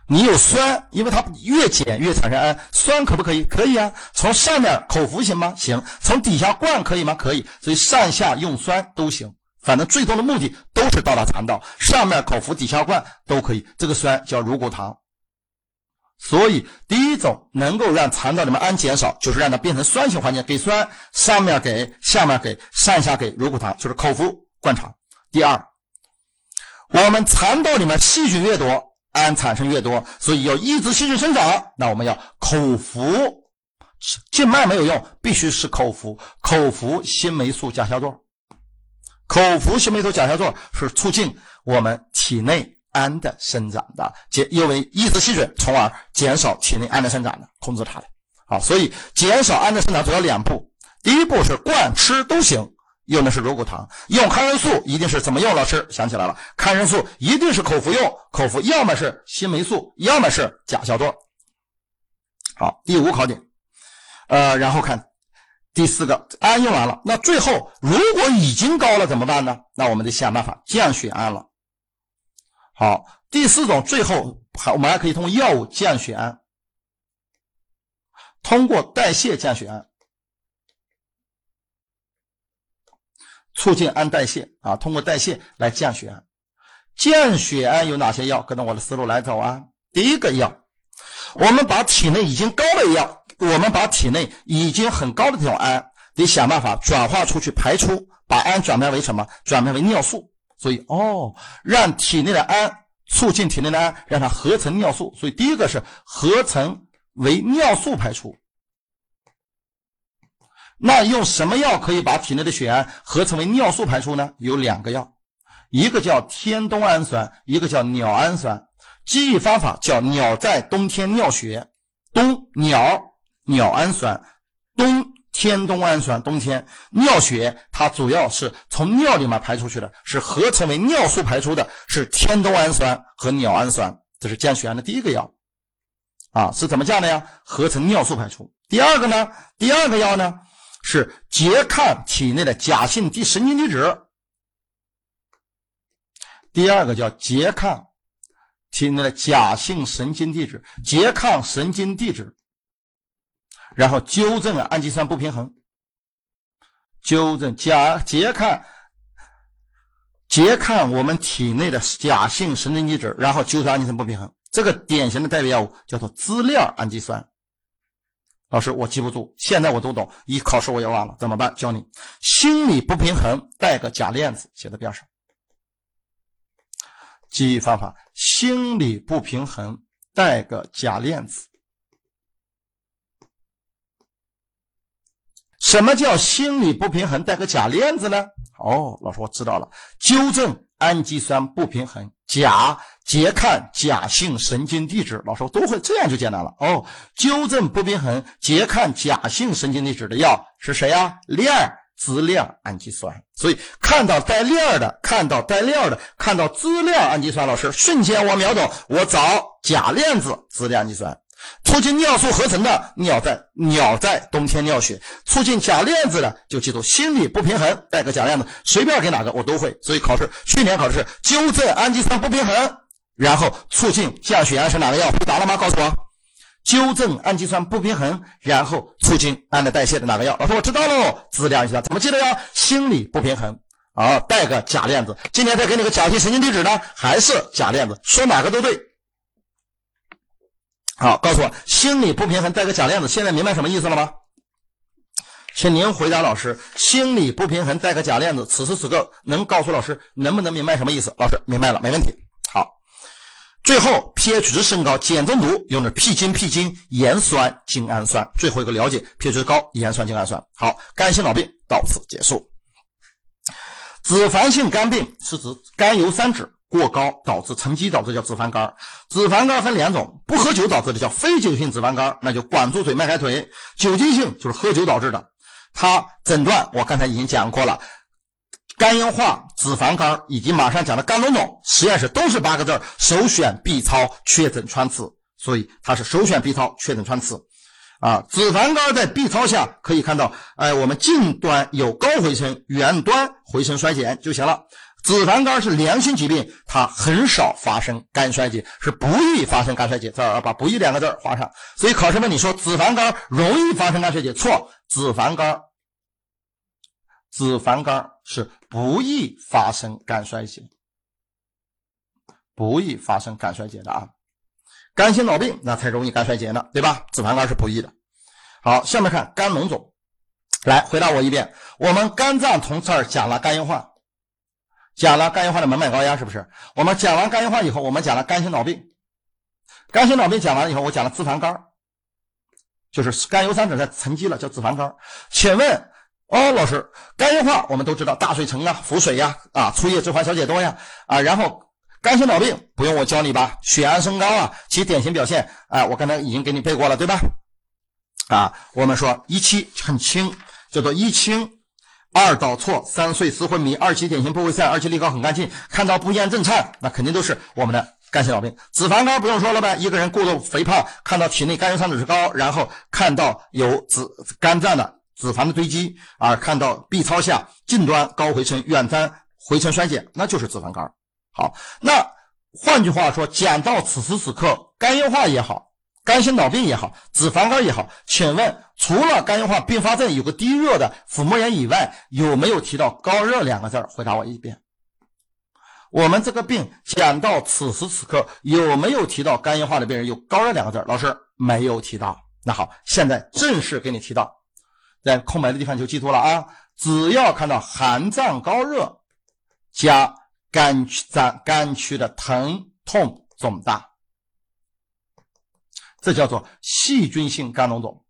你有酸，因为它越减越产生氨，酸可不可以？可以啊。从上面口服行吗？行。从底下灌可以吗？可以。所以上下用酸都行。反正最终的目的都是到达肠道，上面口服，底下灌都可以。这个酸叫乳果糖，所以第一种能够让肠道里面氨减少，就是让它变成酸性环境，给酸上面给下面给上下给乳果糖，就是口服灌肠。第二，我们肠道里面细菌越多，氨产生越多，所以要抑制细菌生长，那我们要口服，静脉没有用，必须是口服，口服新霉素甲硝唑，口服新霉素甲硝唑是促进我们体内。氨的生长的，减因为抑制细菌，从而减少体内氨的生长的，控制它的。好，所以减少氨的生长主要两步，第一步是灌吃都行，用的是乳果糖。用抗生素一定是怎么用？老师想起来了，抗生素一定是口服用，口服要么是新霉素，要么是甲硝唑。好，第五考点，呃，然后看第四个，氨用完了，那最后如果已经高了怎么办呢？那我们得想办法降血氨了。好，第四种，最后还我们还可以通过药物降血氨，通过代谢降血氨，促进氨代谢啊，通过代谢来降血氨。降血氨有哪些药？跟着我的思路来走啊。第一个药，我们把体内已经高的药，我们把体内已经很高的这种氨，得想办法转化出去排出，把氨转变为什么？转变为尿素。所以哦，让体内的氨促进体内的氨，让它合成尿素。所以第一个是合成为尿素排出。那用什么药可以把体内的血氨合成为尿素排出呢？有两个药，一个叫天冬氨酸，一个叫鸟氨酸。记忆方法叫鸟在冬天尿血，冬鸟鸟氨酸，冬。天冬氨酸，冬天尿血，它主要是从尿里面排出去的，是合成为尿素排出的，是天冬氨酸和鸟氨酸，这是降血氨的第一个药，啊，是怎么降的呀？合成尿素排出。第二个呢？第二个药呢是拮抗体内的假性地神经递质，第二个叫拮抗体内的假性神经递质，拮抗神经递质。然后纠正了氨基酸不平衡，纠正甲拮抗拮抗我们体内的假性神经递质，然后纠正氨基酸不平衡。这个典型的代表药物叫做支链氨基酸。老师，我记不住，现在我都懂，一考试我也忘了，怎么办？教你心理不平衡，带个假链子写在边上。记忆方法：心理不平衡，带个假链子。什么叫心理不平衡带个假链子呢？哦，老师我知道了，纠正氨基酸不平衡，甲拮抗假性神经递质。老师我都会，这样就简单了。哦，纠正不平衡，拮抗假性神经递质的药是谁呀？链支链氨基酸。所以看到带链的，看到带链的，看到支链氨基酸，老师瞬间我秒懂，我找假链子支链氨基酸。促进尿素合成的鸟在鸟在冬天尿血，促进假链子的就记住心理不平衡带个假链子，随便给哪个我都会。所以考试去年考的是纠正氨基酸不平衡，然后促进降血氨是哪个药？会答了吗？告诉我，纠正氨基酸不平衡，然后促进氨的代谢的哪个药？老师我知道喽，质量一下怎么记得呀？心理不平衡啊，带个假链子。今天再给你个假性神经递质呢，还是假链子？说哪个都对。好，告诉我心理不平衡带个假链子，现在明白什么意思了吗？请您回答老师，心理不平衡带个假链子，此时此刻能告诉老师能不能明白什么意思？老师明白了，没问题。好，最后 pH 值升高，碱中毒用的屁精屁精盐酸精氨酸。最后一个了解 pH 值高，盐酸精氨酸。好，肝性脑病到此结束。脂肪性肝病是指甘油三酯。过高导致沉积导致叫脂肪肝，脂肪肝分两种，不喝酒导致的叫非酒精性脂肪肝，那就管住嘴迈开腿；酒精性就是喝酒导致的。它诊断我刚才已经讲过了，肝硬化、脂肪肝以及马上讲的肝脓肿，实验室都是八个字首选 B 超确诊穿刺，所以它是首选 B 超确诊穿刺。啊，脂肪肝在 B 超下可以看到，哎，我们近端有高回声，远端回声衰减就行了。脂肪肝是良性疾病，它很少发生肝衰竭，是不易发生肝衰竭。这儿把“不易”两个字画上。所以考生问你说脂肪肝容易发生肝衰竭？错，脂肪肝，脂肪肝是不易发生肝衰竭，不易发生肝衰竭的啊。肝心脑病那才容易肝衰竭呢，对吧？脂肪肝是不易的。好，下面看肝脓肿，来回答我一遍。我们肝脏从这儿讲了肝硬化，讲了肝硬化的门脉高压，是不是？我们讲完肝硬化以后，我们讲了肝心脑病。肝心脑病讲完以后，我讲了脂肪肝，就是甘油三酯在沉积了，叫脂肪肝。请问，哦，老师，肝硬化我们都知道大水城啊，腹水呀，啊，粗叶之环小解多呀，啊，然后肝心脑病不用我教你吧？血氨升高啊，其典型表现，啊，我刚才已经给你背过了，对吧？啊，我们说一期很轻，叫做一清，二倒错，三睡思昏迷，二期典型不胃散，二期力高很干净，看到不厌震颤，那肯定都是我们的肝性脑病。脂肪肝不用说了呗，一个人过度肥胖，看到体内甘油三酯高，然后看到有脂肝脏的脂肪的堆积，啊，看到 B 超下近端高回春，远端回春衰减，那就是脂肪肝。好，那换句话说，讲到此时此刻，肝硬化也好。肝心脑病也好，脂肪肝也好，请问除了肝硬化并发症有个低热的腹膜炎以外，有没有提到高热两个字儿回答我一遍。我们这个病讲到此时此刻，有没有提到肝硬化的病人有高热两个字儿老师没有提到。那好，现在正式给你提到，在空白的地方就记住了啊！只要看到寒战高热加肝脏肝区的疼痛肿大。这叫做细菌性肝脓肿，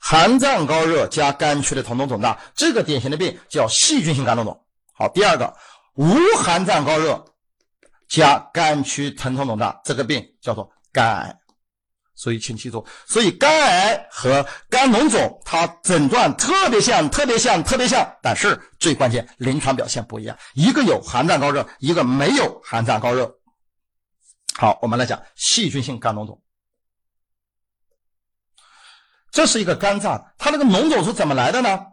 寒战高热加肝区的疼痛肿大，这个典型的病叫细菌性肝脓肿。好，第二个无寒战高热加肝区疼痛肿大，这个病叫做肝癌。所以请记住，所以肝癌和肝脓肿它诊断特别像，特别像，特别像，但是最关键临床表现不一样，一个有寒战高热，一个没有寒战高热。好，我们来讲细菌性肝脓肿。这是一个肝脏，它那个脓肿是怎么来的呢？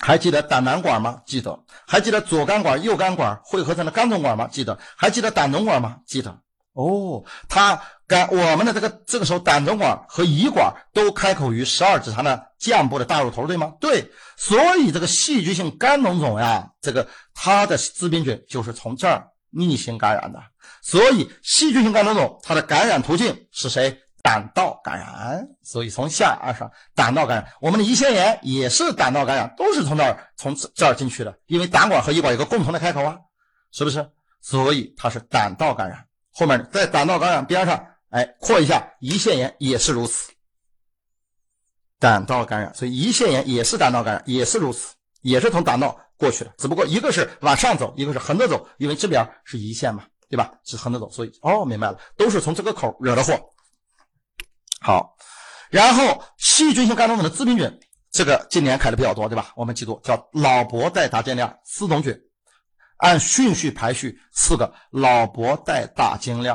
还记得胆囊管吗？记得。还记得左肝管、右肝管汇合成的肝总管吗？记得。还记得胆总管吗？记得。哦，它肝我们的这个这个时候胆总管和胰管都开口于十二指肠的降部的大乳头，对吗？对。所以这个细菌性肝脓肿呀，这个它的致病菌就是从这儿逆行感染的。所以细菌性肝脓肿它的感染途径是谁？胆道感染，所以从下而上，胆道感染，我们的胰腺炎也是胆道感染，都是从这儿从这儿进去的，因为胆管和胰管有个共同的开口啊，是不是？所以它是胆道感染。后面在胆道感染边上，哎，扩一下，胰腺炎也是如此。胆道感染，所以胰腺炎也是胆道感染，也是如此，也是从胆道过去的，只不过一个是往上走，一个是横着走，因为这边是胰腺嘛，对吧？是横着走，所以哦，明白了，都是从这个口惹的祸。好，然后细菌性肝脓肿的致病菌，这个今年开的比较多，对吧？我们记住叫老伯带大金链丝种菌，按顺序排序四个老伯带大金链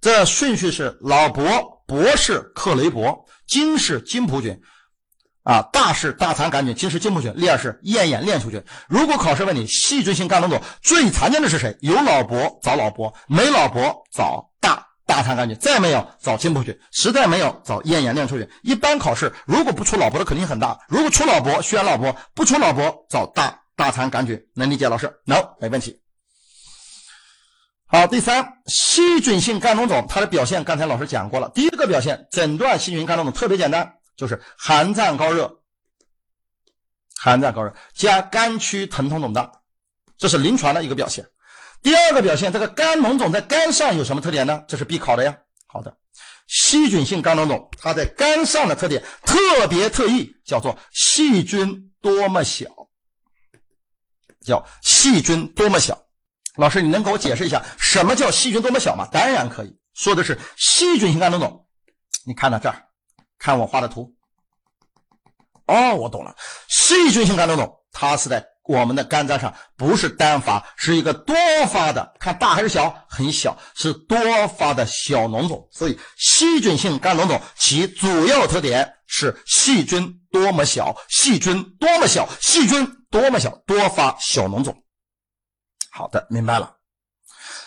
这顺序是老伯博是克雷伯，金是金葡菌，啊大是大肠杆菌，金是金葡菌，链是咽眼链球菌。如果考试问你细菌性肝脓肿最常见的是谁？有老伯找老伯，没老伯找大。肠杆菌，再没有找金葡菌，实在没有找咽炎链球菌。一般考试如果不出老伯的可能性很大，如果出老伯选老伯，不出老伯找大大肠杆菌。能理解老师？No，没问题。好，第三，细菌性肝脓肿，它的表现刚才老师讲过了。第一个表现，诊断细菌性肝脓肿特别简单，就是寒战高热，寒战高热加肝区疼痛肿大，这是临床的一个表现。第二个表现，这个肝脓肿在肝上有什么特点呢？这是必考的呀。好的，细菌性肝脓肿，它在肝上的特点特别特异，叫做细菌多么小，叫细菌多么小。老师，你能给我解释一下什么叫细菌多么小吗？当然可以说的是细菌性肝脓肿。你看到这儿，看我画的图。哦，我懂了，细菌性肝脓肿，它是在。我们的肝脏上不是单发，是一个多发的，看大还是小？很小，是多发的小脓肿。所以细菌性肝脓肿其主要特点是细菌多么小，细菌多么小，细菌多么小，多发小脓肿。好的，明白了。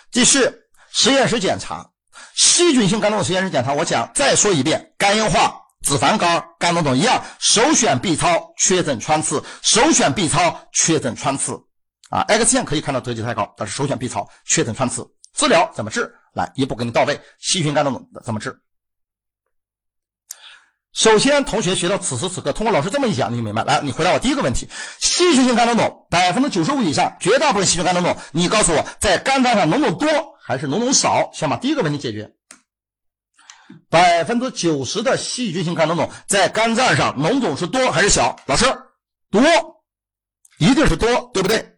继续实验室检查，细菌性肝脓肿实验室检查，我讲再说一遍，肝硬化。脂肪肝、肝脓肿一样，首选 B 超确诊穿刺，首选 B 超确诊穿刺啊。X 线可以看到得及太高，但是首选 B 超确诊穿刺。治疗怎么治？来一步给你到位。细菌肝囊肿怎么治？首先，同学学到此时此刻，通过老师这么一讲，你就明白。来，你回答我第一个问题：细菌性肝囊肿百分之九十五以上，绝大部分细菌肝囊肿，你告诉我，在肝脏上脓肿多还是脓肿少？先把第一个问题解决。百分之九十的细菌性肝脓肿在肝脏上脓肿是多还是小？老师，多，一定是多，对不对？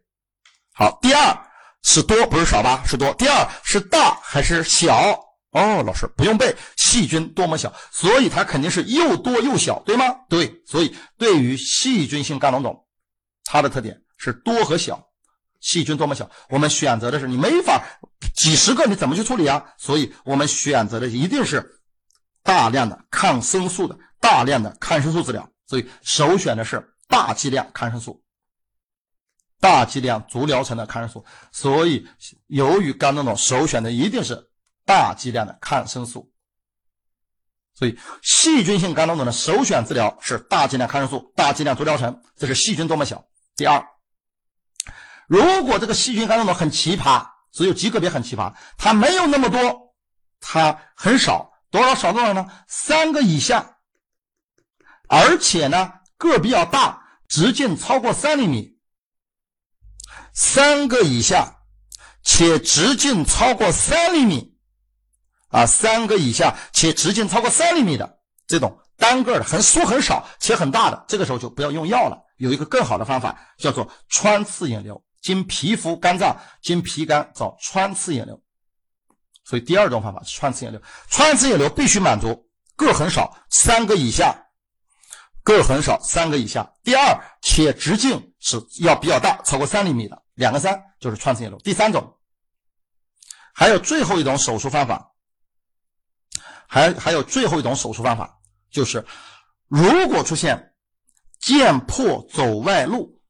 好，第二是多，不是少吧？是多。第二是大还是小？哦，老师不用背，细菌多么小，所以它肯定是又多又小，对吗？对，所以对于细菌性肝脓肿，它的特点是多和小，细菌多么小，我们选择的是你没法几十个你怎么去处理啊？所以我们选择的一定是大量的抗生素的大量的抗生素治疗，所以首选的是大剂量抗生素，大剂量足疗程的抗生素，所以由于肝脓肿，首选的一定是。大剂量的抗生素，所以细菌性肝脓肿的首选治疗是大剂量抗生素、大剂量足疗程。这是细菌多么小。第二，如果这个细菌肝脓肿很奇葩，只有极个别很奇葩，它没有那么多，它很少，多少少多少呢？三个以下，而且呢个比较大，直径超过三厘米，三个以下，且直径超过三厘米。啊，三个以下且直径超过三厘米的这种单个的很缩很少且很大的，这个时候就不要用药了。有一个更好的方法，叫做穿刺引流，经皮肤、肝脏、经皮肝找穿刺引流。所以第二种方法是穿刺引流。穿刺引流必须满足个很少，三个以下，个很少，三个以下。第二，且直径是要比较大，超过三厘米的，两个三就是穿刺引流。第三种，还有最后一种手术方法。还还有最后一种手术方法，就是如果出现剑破走外露，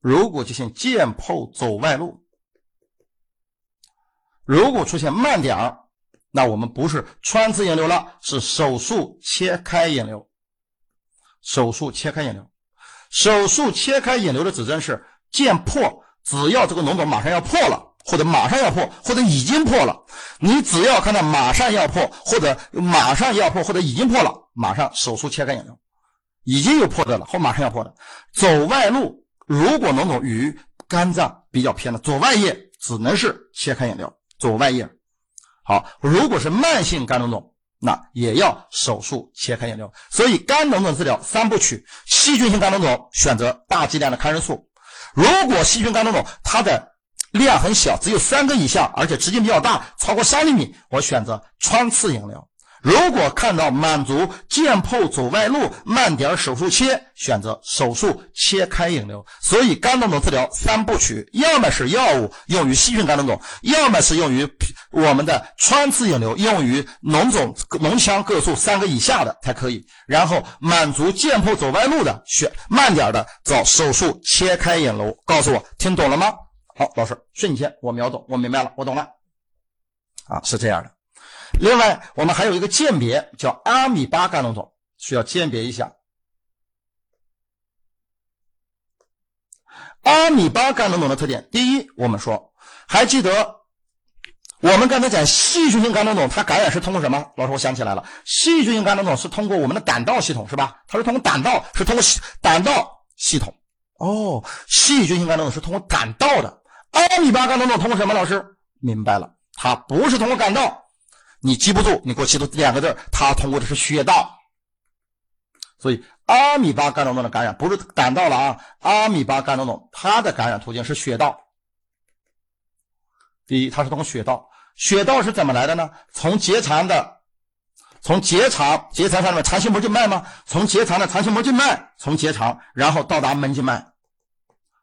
如果出现剑破走外露，如果出现慢点儿，那我们不是穿刺引流了，是手术切开引流。手术切开引流，手术切开引流的指针是见破，只要这个脓肿马上要破了。或者马上要破，或者已经破了，你只要看到马上要破，或者马上要破，或者已经破了，马上手术切开引流。已经有破的了，或马上要破的，走外露，如果脓肿与肝脏比较偏的左外叶，只能是切开引流。左外叶，好，如果是慢性肝脓肿，那也要手术切开引流。所以肝脓肿治疗三部曲：细菌性肝脓肿选择大剂量的抗生素；如果细菌肝脓肿它的量很小，只有三个以下，而且直径比较大，超过三厘米，我选择穿刺引流。如果看到满足见破走外露，慢点手术切，选择手术切开引流。所以肝脓肿治疗三部曲，要么是药物用于细菌肝脓肿，要么是用于我们的穿刺引流，用于脓肿脓腔个数三个以下的才可以。然后满足见破走外露的，选慢点的找手术切开引流。告诉我听懂了吗？好，老师，瞬间我秒懂，我明白了，我懂了，啊，是这样的。另外，我们还有一个鉴别叫阿米巴肝脓肿，需要鉴别一下。阿米巴肝脓肿的特点，第一，我们说，还记得我们刚才讲细菌性肝脓肿，它感染是通过什么？老师，我想起来了，细菌性肝脓肿是通过我们的胆道系统，是吧？它是通过胆道，是通过胆道系统。哦，细菌性肝脓肿是通过胆道的。阿米巴肝脓肿通过什么？老师明白了，它不是通过胆道，你记不住，你给我记住两个字它通过的是血道。所以阿米巴肝脓肿的感染不是胆道了啊，阿米巴肝脓肿它的感染途径是血道。第一，它是通过血道，血道是怎么来的呢？从结肠的，从结肠，结肠上面肠系膜静脉吗？从结肠的肠系膜静脉，从结肠，然后到达门静脉，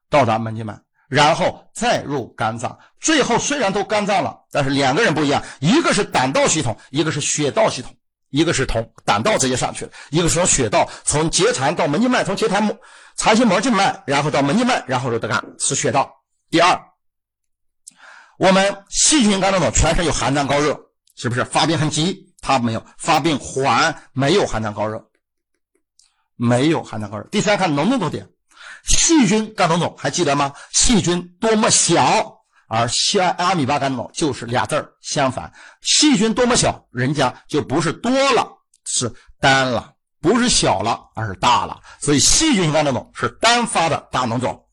到达门静脉。然后再入肝脏，最后虽然都肝脏了，但是两个人不一样，一个是胆道系统，一个是血道系统，一个是从胆道直接上去的，一个是从血道，从结肠到门静脉，从结肠膜、肠系膜静脉，然后到门静脉，然后入的肝，是血道。第二，我们细菌性肝脓肿全身有寒战高热，是不是发病很急？它没有发病缓，没有寒战高热，没有寒战高热。第三，看脓肿多点。细菌肝脓肿还记得吗？细菌多么小，而西阿米巴肝脏就是俩字儿相反，细菌多么小，人家就不是多了，是单了，不是小了，而是大了。所以细菌性肝脓肿是单发的大脓肿。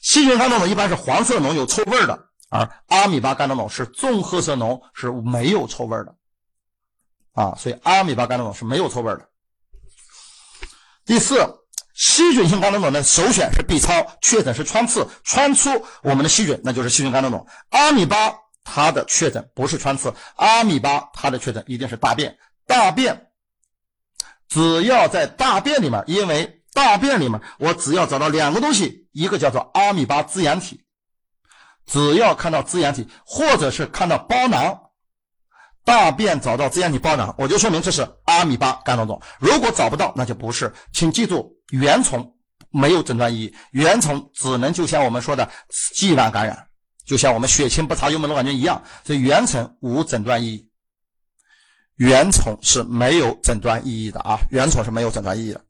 细菌肝脓肿一般是黄色脓，有臭味的，而阿米巴肝脓是棕褐色脓，是没有臭味的。啊，所以阿米巴肝脓是没有臭味的。第四。细菌性肝脓肿的首选是 B 超，确诊是穿刺，穿出我们的细菌，那就是细菌肝脓肿。阿米巴它的确诊不是穿刺，阿米巴它的确诊一定是大便，大便只要在大便里面，因为大便里面我只要找到两个东西，一个叫做阿米巴滋养体，只要看到滋养体，或者是看到包囊。大便找到滋养体包囊，我就说明这是阿米巴肝脓肿。如果找不到，那就不是。请记住，原虫没有诊断意义，原虫只能就像我们说的寄晚感染，就像我们血清不查幽门螺杆菌一样，所以原虫无诊断意义。原虫是没有诊断意义的啊，原虫是没有诊断意义的。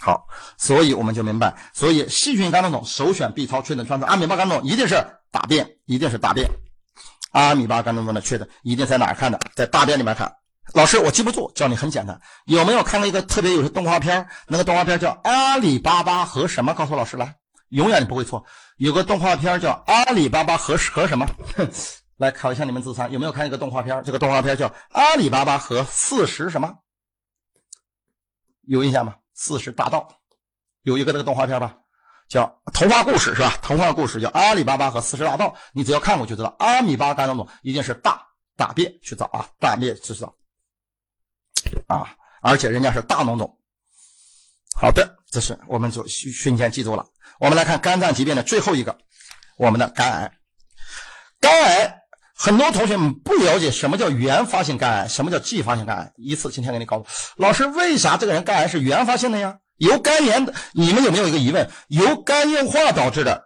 好，所以我们就明白，所以细菌肝脓肿首选 B 超确诊穿刺，阿米巴肝脓肿一定是大便，一定是大便。阿米巴肝脓肿的确诊一定在哪看的？在大便里面看。老师，我记不住，教你很简单。有没有看过一个特别有的动画片？那个动画片叫《阿里巴巴和什么》？告诉老师来，永远你不会错。有个动画片叫《阿里巴巴和和什么》？来考一下你们智商。有没有看一个动画片？这个动画片叫《阿里巴巴和四十什么》？有印象吗？四十大盗，有一个那个动画片吧？叫童话故事是吧？童话故事叫阿里巴巴和四十大盗，你只要看过就知道。阿米巴肝脓肿一定是大大便去找啊，大便去找啊，而且人家是大脓肿。好的，这是我们就瞬间记住了。我们来看肝脏疾病的最后一个，我们的肝癌。肝癌很多同学们不了解什么叫原发性肝癌，什么叫继发性肝癌。一次今天给你告诉老师，为啥这个人肝癌是原发性的呀？由肝炎，你们有没有一个疑问？由肝硬化导致的，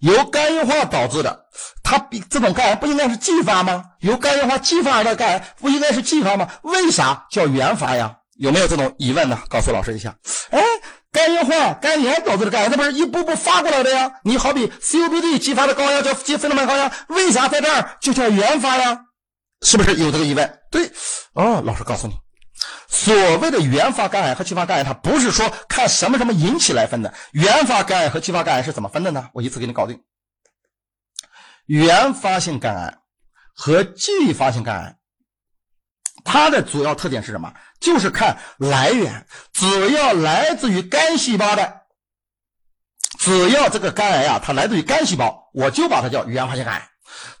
由肝硬化导致的，它比这种肝癌不应该是继发吗？由肝硬化继发的肝癌不应该是继发吗？为啥叫原发呀？有没有这种疑问呢？告诉老师一下。哎，肝硬化、肝炎导致的肝癌，这不是一步步发过来的呀？你好比 COPD 激发的高压叫肺动脉高压，为啥在这儿就叫原发呀？是不是有这个疑问？对，哦，老师告诉你。所谓的原发肝癌和继发肝癌，它不是说看什么什么引起来分的。原发肝癌和继发肝癌是怎么分的呢？我一次给你搞定。原发性肝癌和继发性肝癌，它的主要特点是什么？就是看来源，只要来自于肝细胞的，只要这个肝癌啊，它来自于肝细胞，我就把它叫原发性肝癌。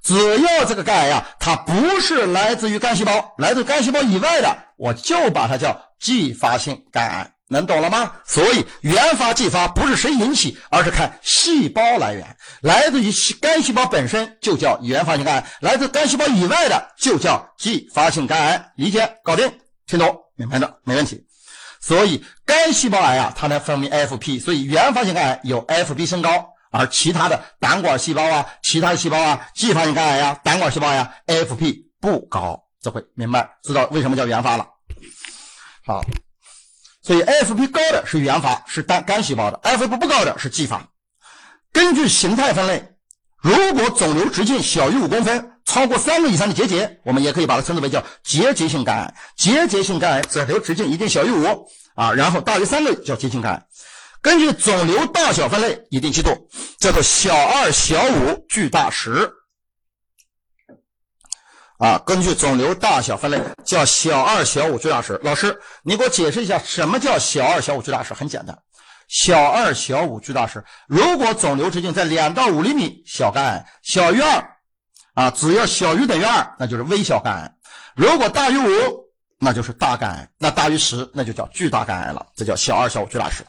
只要这个肝癌呀，它不是来自于肝细胞，来自肝细胞以外的，我就把它叫继发性肝癌，能懂了吗？所以原发继发不是谁引起，而是看细胞来源，来自于肝细胞本身就叫原发性肝癌，来自肝细胞以外的就叫继发性肝癌。理解？搞定？听懂？明白的？没问题。所以肝细胞癌啊，它能分为 FP，所以原发性肝癌有 FP 升高。而其他的胆管细胞啊，其他的细胞啊，继发性肝癌呀，胆管细胞呀，AFP 不高，这回明白知道为什么叫原发了。好，所以 AFP 高的是原发，是肝肝细胞的；FP 不高的是继发。根据形态分类，如果肿瘤直径小于五公分，超过三个以上的结节，我们也可以把它称之为叫结节性肝癌。结节性肝癌肿瘤直径一定小于五啊，然后大于三个叫结节性肝癌。根据肿瘤大小分类，一定记住，叫做小二、小五、巨大十。啊，根据肿瘤大小分类，叫小二、小五、巨大十。老师，你给我解释一下，什么叫小二、小五、巨大十？很简单，小二、小五、巨大十。如果肿瘤直径在两到五厘米，小肝癌；小于二，啊，只要小于等于二，那就是微小肝癌；如果大于五，那就是大肝癌；那大于十，那就叫巨大肝癌了。这叫小二、小五、巨大十。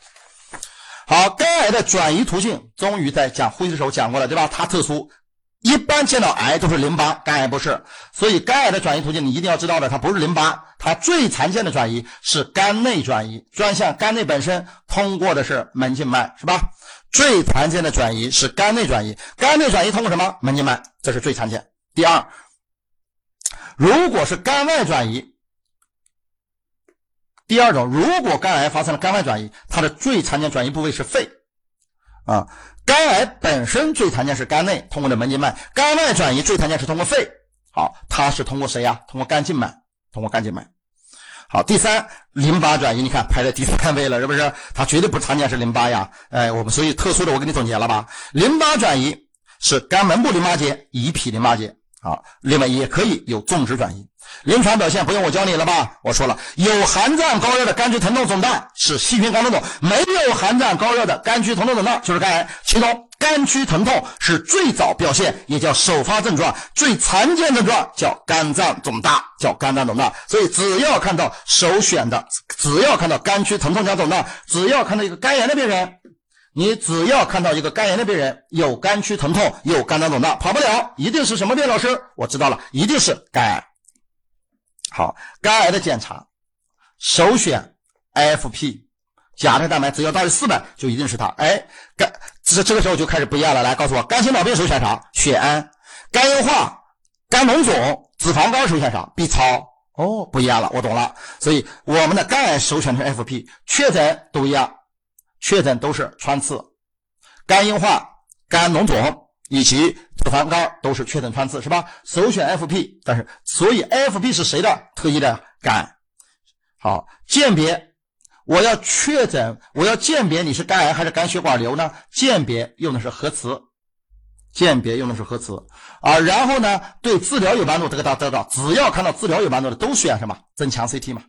好，肝癌的转移途径，终于在讲灰的时候讲过了，对吧？它特殊，一般见到癌都是淋巴，肝癌不是。所以肝癌的转移途径你一定要知道的，它不是淋巴，它最常见的转移是肝内转移，专向肝内本身通过的是门静脉，是吧？最常见的转移是肝内转移，肝内转移通过什么？门静脉，这是最常见。第二，如果是肝外转移。第二种，如果肝癌发生了肝外转移，它的最常见转移部位是肺，啊。肝癌本身最常见是肝内通过的门静脉，肝外转移最常见是通过肺。好，它是通过谁呀？通过肝静脉，通过肝静脉。好，第三，淋巴转移，你看排在第三位了，是不是？它绝对不常见是淋巴呀。哎，我们所以特殊的，我给你总结了吧？淋巴转移是肝门部淋巴结、乙脾淋巴结。好，另外也可以有种植转移。临床表现不用我教你了吧？我说了，有寒战高热的肝区疼痛肿大是细菌肝肿肿，没有寒战高热的肝区疼痛肿大就是肝癌。其中肝区疼痛是最早表现，也叫首发症状，最常见症状叫肝脏肿大，叫肝脏肿大。所以只要看到首选的，只要看到肝区疼痛加肿大，只要看到一个肝炎的病人，你只要看到一个肝炎的病人有肝区疼痛，有肝脏肿大，跑不了，一定是什么病？老师，我知道了，一定是肝癌。好，肝癌的检查，首选 FP，甲胎蛋白只要大于四百，就一定是它。哎，肝这这个时候就开始不一样了。来，告诉我，肝心脑病首选啥？血氨。肝硬化、肝脓肿、脂肪肝首选啥？B 超。哦，不一样了，我懂了。所以我们的肝癌首选是 FP，确诊都一样，确诊都是穿刺。肝硬化、肝脓肿。以及脂肪肝都是确诊穿刺是吧？首选 FP，但是所以 FP 是谁的特异的肝？好，鉴别我要确诊，我要鉴别你是肝癌还是肝血管瘤呢？鉴别用的是核磁，鉴别用的是核磁啊。然后呢，对治疗有帮助，这个大家知道，只要看到治疗有帮助的都选什么？增强 CT 嘛。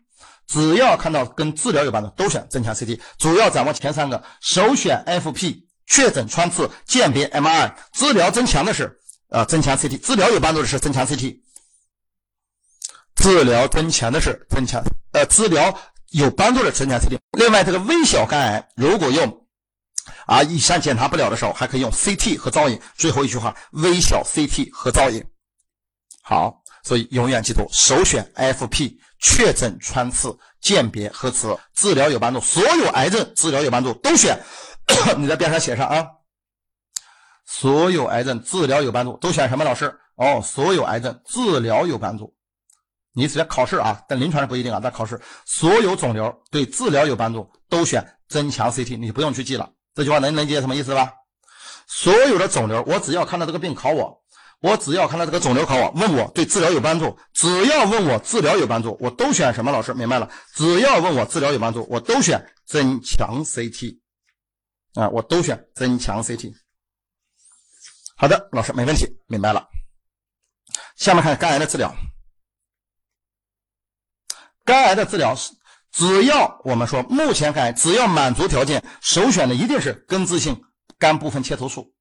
只要看到跟治疗有帮助都选增强 CT，主要掌握前三个，首选 FP。确诊穿刺鉴别 MRI 治疗增强的是呃增强 CT 治疗有帮助的是增强 CT 治疗增强的是增强呃治疗有帮助的增强 CT 另外这个微小肝癌如果用啊以上检查不了的时候还可以用 CT 和造影。最后一句话微小 CT 和造影。好所以永远记住首选 FP 确诊穿刺鉴别核磁治疗有帮助所有癌症治疗有帮助都选。你在边上写上啊，所有癌症治疗有帮助，都选什么老师？哦，所有癌症治疗有帮助。你直接考试啊，但临床上不一定啊。但考试，所有肿瘤对治疗有帮助，都选增强 CT，你不用去记了。这句话能能理解什么意思吧？所有的肿瘤，我只要看到这个病考我，我只要看到这个肿瘤考我，问我对治疗有帮助，只要问我治疗有帮助，我都选什么老师？明白了？只要问我治疗有帮助，我都选增强 CT。啊，我都选增强 CT。好的，老师没问题，明白了。下面看肝癌的治疗。肝癌的治疗是，只要我们说目前肝癌只要满足条件，首选的一定是根治性肝部分切除术。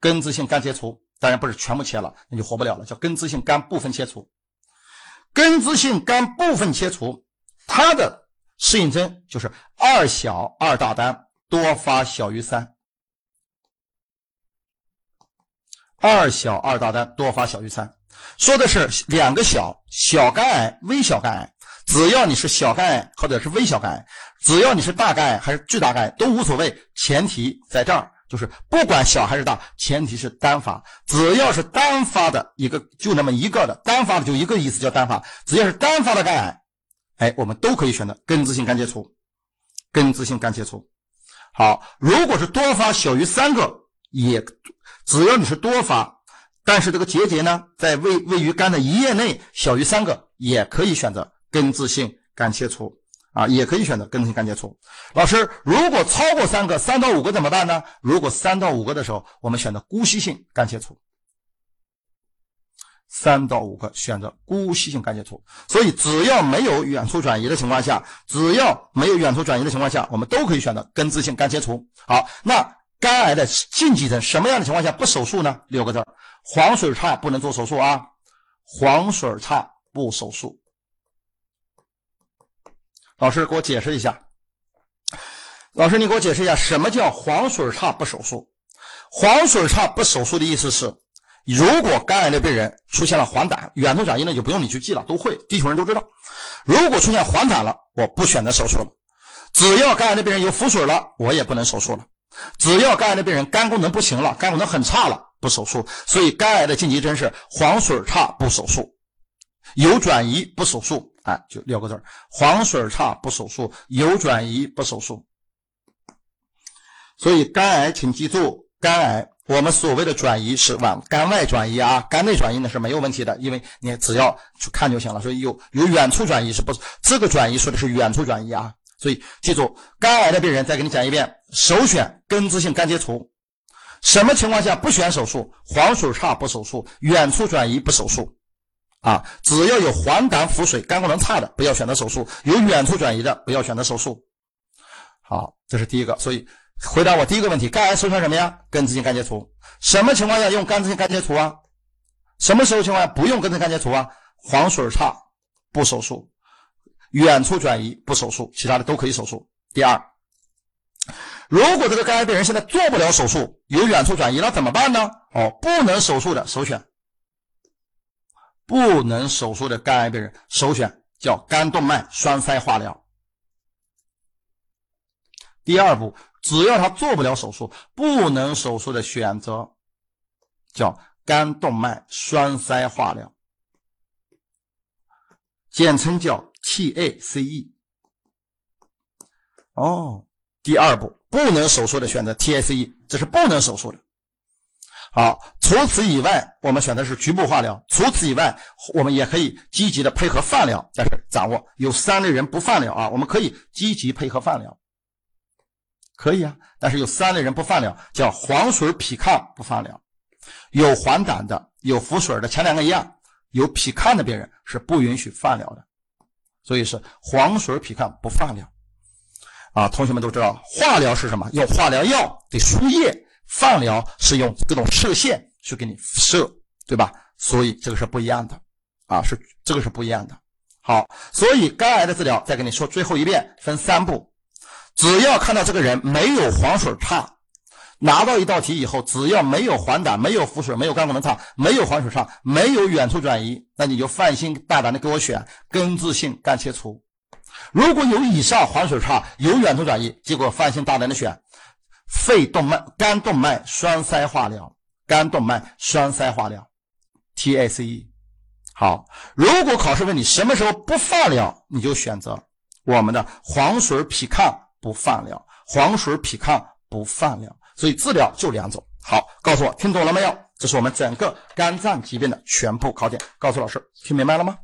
根治性肝切除，当然不是全部切了，那就活不了了，叫根治性肝部分切除。根治性肝部分切除，它的适应症就是二小二大单。多发小于三，二小二大单多发小于三，说的是两个小小肝癌、微小肝癌，只要你是小肝癌或者是微小肝癌，只要你是大肝癌还是巨大肝癌都无所谓，前提在这儿就是不管小还是大，前提是单发，只要是单发的一个就那么一个的单发的就一个意思叫单发，只要是单发的肝癌，哎，我们都可以选择根治性肝切除，根治性肝切除。好，如果是多发小于三个，也只要你是多发，但是这个结节呢，在位位于肝的一页内小于三个，也可以选择根治性肝切除啊，也可以选择根治性肝切除。老师，如果超过三个，三到五个怎么办呢？如果三到五个的时候，我们选择姑息性肝切除。三到五个选择姑息性肝切除，所以只要没有远处转移的情况下，只要没有远处转移的情况下，我们都可以选择根治性肝切除。好，那肝癌的禁忌症什么样的情况下不手术呢？六个字黄水差不能做手术啊，黄水差不手术。老师给我解释一下，老师你给我解释一下什么叫黄水差不手术？黄水差不手术的意思是。如果肝癌的病人出现了黄疸，远处转移呢就不用你去记了，都会，地球人都知道。如果出现黄疸了，我不选择手术了。只要肝癌的病人有腹水了，我也不能手术了。只要肝癌的病人肝功能不行了，肝功能很差了，不手术。所以肝癌的禁忌症是黄水差不手术，有转移不手术。啊，就六个字黄水差不手术，有转移不手术。所以肝癌，请记住，肝癌我们所谓的转移是往肝外转移啊，肝内转移呢是没有问题的，因为你只要去看就行了。所以有有远处转移是不？这个转移说的是远处转移啊。所以记住，肝癌的病人再给你讲一遍，首选根治性肝切除。什么情况下不选手术？黄水差不手术，远处转移不手术。啊，只要有黄疸、腹水、肝功能差的，不要选择手术；有远处转移的，不要选择手术。好，这是第一个。所以回答我第一个问题：肝癌首选什么呀？根治性肝切除。什么情况下用根治性肝切除啊？什么时候情况下不用根治性肝切除啊？黄水差不手术，远处转移不手术，其他的都可以手术。第二，如果这个肝癌病人现在做不了手术，有远处转移了怎么办呢？哦，不能手术的首选。不能手术的肝癌病人，首选叫肝动脉栓塞化疗。第二步，只要他做不了手术，不能手术的选择叫肝动脉栓塞化疗，简称叫 TACE。哦，第二步，不能手术的选择 TACE，这是不能手术的。好，除此以外，我们选的是局部化疗。除此以外，我们也可以积极的配合放疗。但是掌握有三类人不放疗啊，我们可以积极配合放疗，可以啊。但是有三类人不放疗，叫黄水脾亢不放疗，有黄疸的，有腹水的，前两个一样，有脾亢的病人是不允许放疗的。所以是黄水脾亢不放疗啊。同学们都知道，化疗是什么？用化疗药得输液。放疗是用各种射线去给你射，对吧？所以这个是不一样的啊，是这个是不一样的。好，所以肝癌的治疗再跟你说最后一遍，分三步。只要看到这个人没有黄水差，拿到一道题以后，只要没有黄疸、没有腹水、没有肝功能差、没有黄水差、没有远处转移，那你就放心大胆的给我选根治性肝切除。如果有以上黄水差、有远处转移，结果放心大胆的选。肺动脉、肝动脉栓塞化疗，肝动脉栓塞化疗，TACE。好，如果考试问你什么时候不放疗，你就选择我们的黄水脾抗不放疗，黄水脾抗不放疗。所以治疗就两种。好，告诉我听懂了没有？这是我们整个肝脏疾病的全部考点。告诉老师，听明白了吗？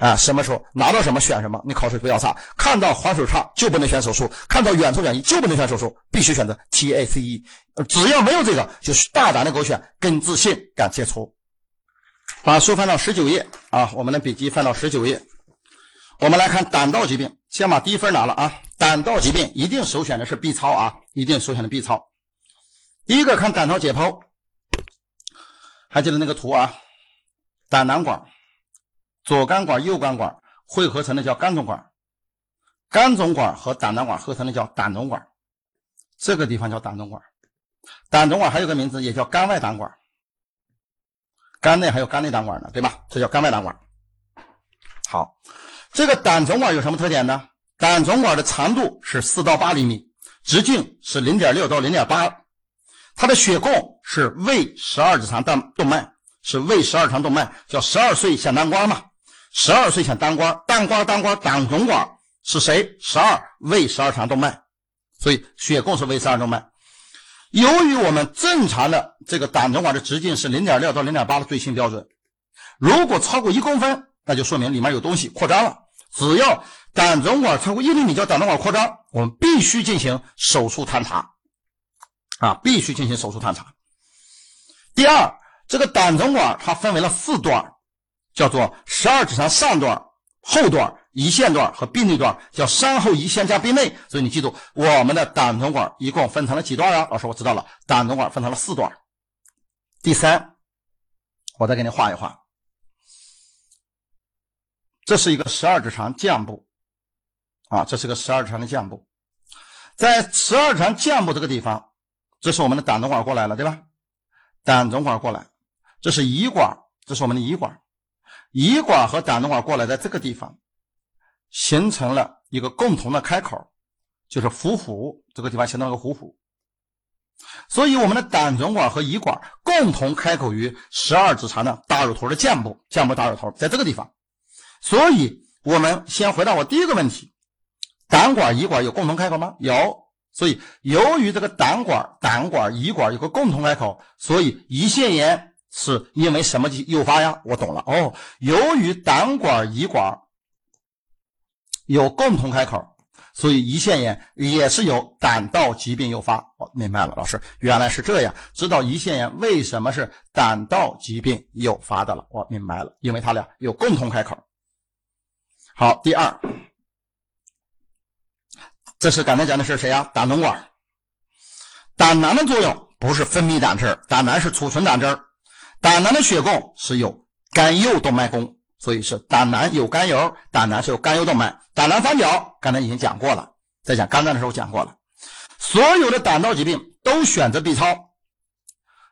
啊，什么时候拿到什么选什么，你考试不要差。看到黄水差就不能选手术，看到远处转移就不能选手术，必须选择 TACE。只要没有这个，就是大胆的给我选根治性肝切除。把书翻到十九页啊，我们的笔记翻到十九页，我们来看胆道疾病，先把低分拿了啊。胆道疾病一定首选的是 B 超啊，一定首选的 B 超。第一个看胆道解剖，还记得那个图啊，胆囊管。左肝管、右肝管汇合成的叫肝总管，肝总管和胆囊管合成的叫胆总管，这个地方叫胆总管。胆总管还有个名字，也叫肝外胆管。肝内还有肝内胆管呢，对吧？这叫肝外胆管。好，这个胆总管有什么特点呢？胆总管的长度是四到八厘米，直径是零点六到零点八，它的血供是胃十二指肠动动脉，是胃十二肠动脉，叫十二岁小南瓜嘛。十二岁想当官，当官当官，胆总管是谁？十二胃十二肠动脉，所以血供是胃十二动脉。由于我们正常的这个胆总管的直径是零点六到零点八的最新标准，如果超过一公分，那就说明里面有东西扩张了。只要胆总管超过一厘米，叫胆总管扩张，我们必须进行手术探查，啊，必须进行手术探查。第二，这个胆总管它分为了四段。叫做十二指肠上段、后段、胰腺段和壁内段，叫上后胰腺加壁内。所以你记住，我们的胆总管一共分成了几段啊？老师，我知道了，胆总管分成了四段。第三，我再给你画一画，这是一个十二指肠降部啊，这是个十二指肠的降部，在十二指肠降部这个地方，这是我们的胆总管过来了，对吧？胆总管过来，这是胰管，这是我们的胰管。胰管和胆总管过来，在这个地方形成了一个共同的开口，就是虎虎这个地方形成了个虎虎，所以我们的胆总管和胰管共同开口于十二指肠的大乳头的降部，降部大乳头在这个地方。所以，我们先回答我第一个问题：胆管、胰管有共同开口吗？有，所以由于这个胆管、胆管、胰管有个共同开口，所以胰腺炎是因为什么诱发呀？我懂了哦，由于胆管、胰管有共同开口。所以胰腺炎也是由胆道疾病诱发。哦，明白了，老师原来是这样，知道胰腺炎为什么是胆道疾病诱发的了。我明白了，因为它俩有共同开口。好，第二，这是刚才讲的是谁呀？胆总管。胆囊的作用不是分泌胆汁胆囊是储存胆汁儿胆囊的血供是有肝右动脉供。所以是胆囊有肝油，胆囊是有肝右动脉，胆囊三角刚才已经讲过了，在讲肝脏的时候讲过了。所有的胆道疾病都选择 B 超，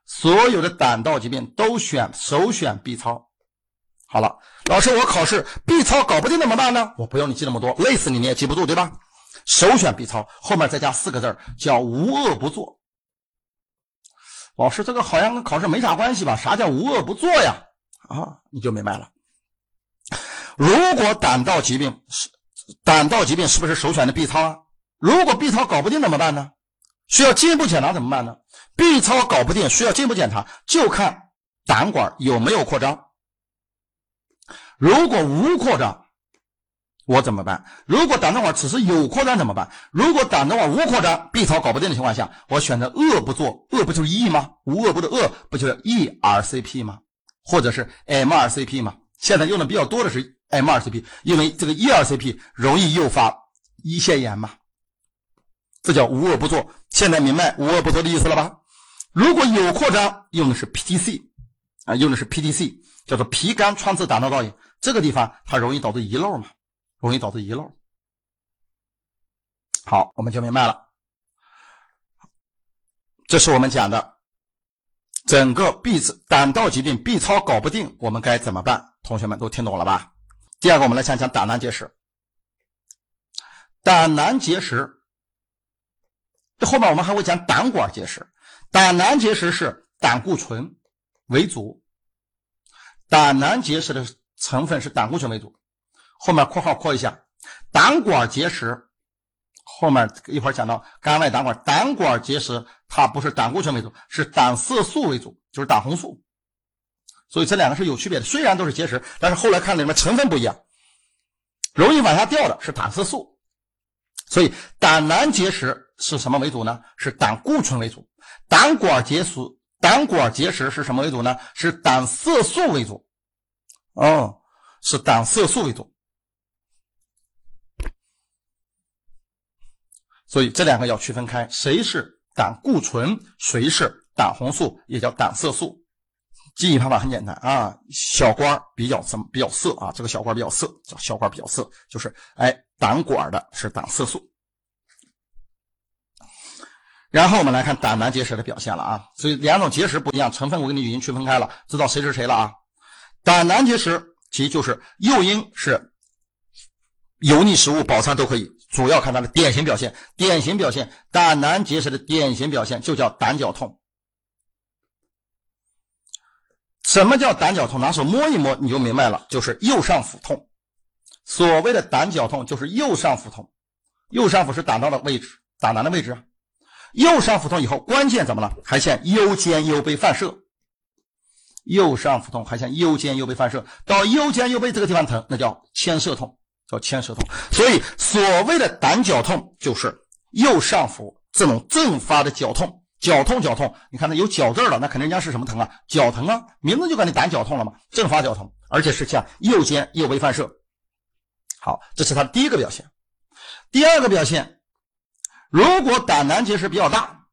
所有的胆道疾病都选首选 B 超。好了，老师，我考试 B 超搞不定怎么办呢？我不用你记那么多，累死你你也记不住，对吧？首选 B 超，后面再加四个字叫无恶不作。老师，这个好像跟考试没啥关系吧？啥叫无恶不作呀？啊，你就明白了。如果胆道疾病是胆道疾病，是不是首选的 B 超啊？如果 B 超搞不定怎么办呢？需要进一步检查怎么办呢？B 超搞不定，需要进一步检查，就看胆管有没有扩张。如果无扩张，我怎么办？如果胆道管只是有扩张怎么办？如果胆道管无扩张，B 超搞不定的情况下，我选择恶不做，恶不就是 E 吗？无恶不的恶不就是 ERCP 吗？或者是 MRCP 吗？现在用的比较多的是。M2CP，因为这个 ERCP 容易诱发胰腺炎嘛，这叫无恶不作。现在明白无恶不作的意思了吧？如果有扩张，用的是 PTC 啊，用的是 PTC，叫做皮肝穿刺胆道造影，这个地方它容易导致遗漏嘛，容易导致遗漏。好，我们就明白了。这是我们讲的整个 B 字胆道疾病 B 超搞不定，我们该怎么办？同学们都听懂了吧？第二个，我们来讲讲胆囊结石。胆囊结石，这后面我们还会讲胆管结石。胆囊结石是胆固醇为主，胆囊结石的成分是胆固醇为主。后面括号括一下，胆管结石，后面一会儿讲到肝外胆管，胆管结石它不是胆固醇为主，是胆色素为主，就是胆红素。所以这两个是有区别的，虽然都是结石，但是后来看里面成分不一样，容易往下掉的是胆色素。所以胆囊结石是什么为主呢？是胆固醇为主。胆管结石，胆管结石是什么为主呢？是胆色素为主。哦，是胆色素为主。所以这两个要区分开，谁是胆固醇，谁是胆红素，也叫胆色素。记忆方法很简单啊，小官比较什么比较色啊，这个小官比较色，叫小官比较色，就是哎胆管的是胆色素。然后我们来看胆囊结石的表现了啊，所以两种结石不一样，成分我给你已经区分开了，知道谁是谁了啊？胆囊结石其实就是诱因是油腻食物、饱餐都可以，主要看它的典型表现。典型表现，胆囊结石的典型表现就叫胆绞痛。什么叫胆绞痛？拿手摸一摸你就明白了，就是右上腹痛。所谓的胆绞痛就是右上腹痛，右上腹是胆道的位置，胆囊的位置。右上腹痛以后，关键怎么了？还向右肩右背反射。右上腹痛还向右肩右背反射，到右肩右背这个地方疼，那叫牵涉痛，叫牵舌痛。所以所谓的胆绞痛就是右上腹这种阵发的绞痛。绞痛，绞痛，你看它有绞字了，那肯定人家是什么疼啊？绞疼啊，名字就叫你胆绞痛了嘛，阵发绞痛，而且是向右肩右背反射。好，这是它的第一个表现。第二个表现，如果胆囊结石比较大，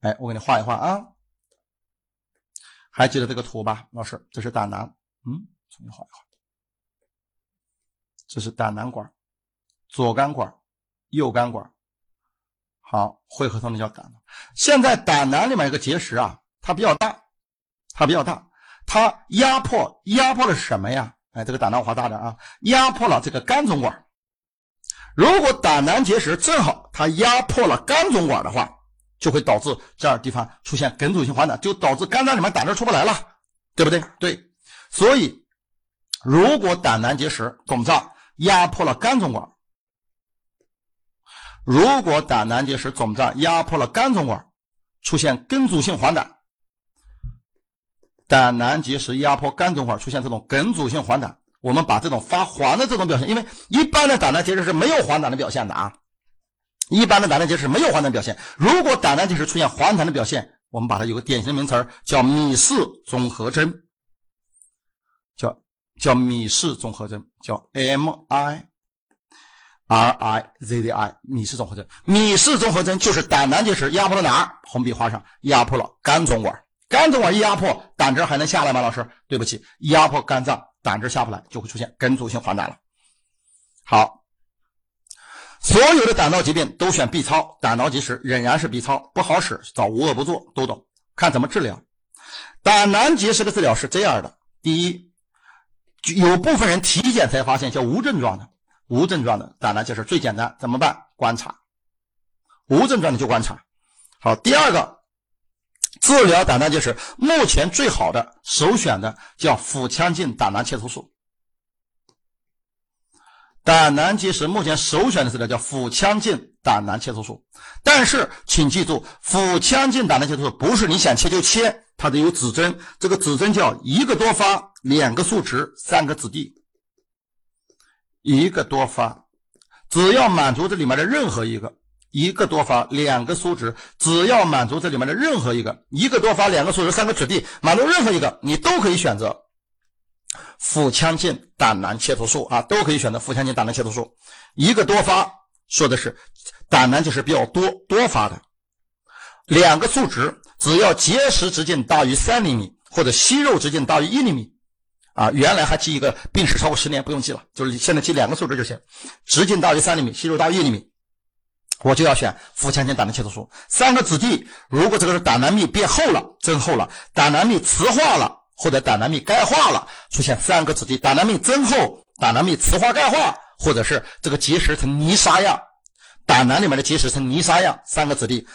哎，我给你画一画啊，还记得这个图吧，老师？这是胆囊，嗯，重新画一画。这是胆囊管，左肝管，右肝管。好，汇合成的叫胆囊。现在胆囊里面有个结石啊，它比较大，它比较大，它压迫压迫的是什么呀？哎，这个胆囊画大点啊，压迫了这个肝总管。如果胆囊结石正好它压迫了肝总管的话，就会导致这儿地方出现梗阻性黄疸，就导致肝脏里面胆汁出不来了，对不对？对。所以，如果胆囊结石肿胀压迫了肝总管。如果胆囊结石肿胀压迫了肝总管，出现梗阻性黄疸，胆囊结石压迫肝总管出现这种梗阻性黄疸，我们把这种发黄的这种表现，因为一般的胆囊结石是没有黄疸的表现的啊，一般的胆囊结石没有黄疸表现。如果胆囊结石出现黄疸的表现，我们把它有个典型的名词叫米氏综合征，叫叫米氏综合征，叫 M I。R I Z D I 米氏综合征，米氏综合征就是胆囊结石压迫了哪儿？红笔画上，压迫了肝总管。肝总管一压迫，胆汁还能下来吗？老师，对不起，压迫肝脏，胆汁下不来，就会出现梗阻性黄疸了。好，所有的胆道疾病都选 B 超，胆道结石仍然是 B 超，不好使，找无恶不作，都懂。看怎么治疗。胆囊结石的治疗是这样的：第一，有部分人体检才发现叫无症状的。无症状的胆囊结石最简单，怎么办？观察。无症状的就观察。好，第二个治疗胆囊结石，目前最好的首选的叫腹腔镜胆囊切除术。胆囊结石目前首选的治疗叫腹腔镜胆囊切除术，但是请记住，腹腔镜胆囊切除术不是你想切就切，它得有指针，这个指针叫一个多发，两个数值，三个子弟。一个多发，只要满足这里面的任何一个；一个多发，两个数值，只要满足这里面的任何一个；一个多发，两个数值，三个子弟，满足任何一个，你都可以选择腹腔镜胆囊切除术啊，都可以选择腹腔镜胆囊切除术。一个多发说的是胆囊就是比较多多发的，两个数值，只要结石直径大于三厘米或者息肉直径大于一厘米。啊，原来还记一个病史超过十年不用记了，就是现在记两个数值就行。直径大于三厘米，息肉大于一厘米，我就要选腹腔镜胆囊切除术。三个子弟，如果这个是胆囊壁变厚了、增厚了，胆囊壁磁化了或者胆囊壁钙化了，出现三个子弟：胆囊壁增厚、胆囊壁磁化钙化，或者是这个结石呈泥沙样，胆囊里面的结石呈泥沙样，三个子弟。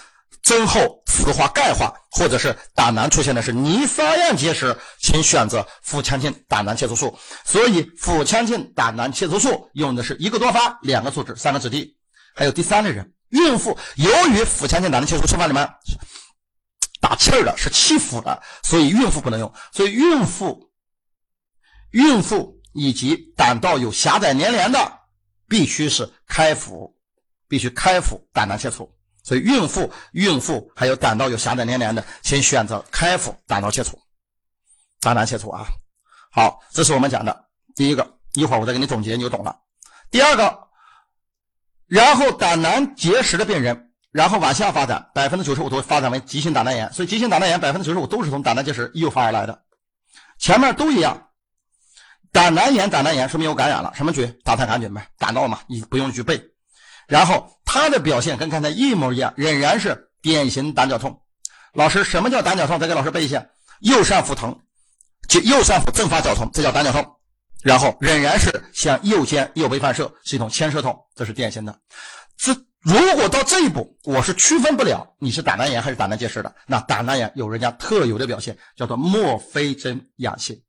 增厚、磁化、钙化，或者是胆囊出现的是泥沙样结石，请选择腹腔镜胆囊切除术。所以，腹腔镜胆囊切除术用的是一个多发、两个数值、三个子弟。还有第三类人，孕妇，由于腹腔镜胆囊切除术里面打气儿的是气腹的，所以孕妇不能用。所以，孕妇、孕妇以及胆道有狭窄粘连的，必须是开腹，必须开腹胆囊切除。所以，孕妇、孕妇还有胆道有狭窄粘连的，请选择开腹胆道切除，胆囊切除啊。好，这是我们讲的第一个，一会儿我再给你总结，你就懂了。第二个，然后胆囊结石的病人，然后往下发展，百分之九十五都会发展为急性胆囊炎。所以，急性胆囊炎百分之九十五都是从胆囊结石诱发而来的，前面都一样。胆囊炎、胆囊炎说明有感染了，什么菌？大肠杆菌呗，胆道嘛，你不用去背。然后它的表现跟刚才一模一样，仍然是典型胆绞痛。老师，什么叫胆绞痛？再给老师背一下：右上腹疼，就右上腹阵发绞痛，这叫胆绞痛。然后仍然是向右肩右背反射，系统牵涉痛，这是典型的。这如果到这一步，我是区分不了你是胆囊炎还是胆囊结石的。那胆囊炎有人家特有的表现，叫做墨菲针阳性，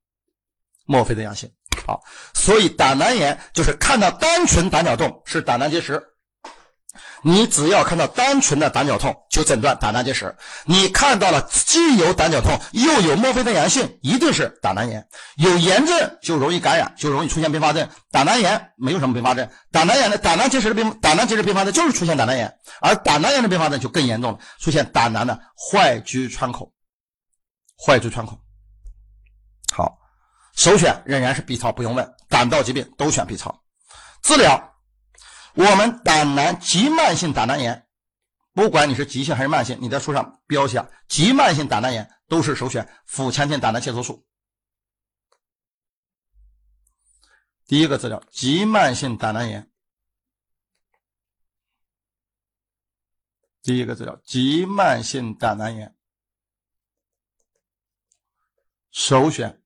墨菲针阳性。好，所以胆囊炎就是看到单纯胆绞痛是胆囊结石。你只要看到单纯的胆绞痛，就诊断胆囊结石；你看到了既有胆绞痛又有墨菲针阳性，一定是胆囊炎。有炎症就容易感染，就容易出现并发症。胆囊炎没有什么并发症，胆囊炎的胆囊结石的并胆囊结石并发症就是出现胆囊炎，而胆囊炎的并发症就更严重了，出现胆囊的坏疽穿孔。坏疽穿孔。好，首选仍然是 B 超，不用问，胆道疾病都选 B 超。治疗。我们胆囊急慢性胆囊炎，不管你是急性还是慢性，你在书上标下急慢性胆囊炎都是首选腹腔镜胆囊切除术。第一个治疗急慢性胆囊炎，第一个治疗急慢性胆囊炎，首选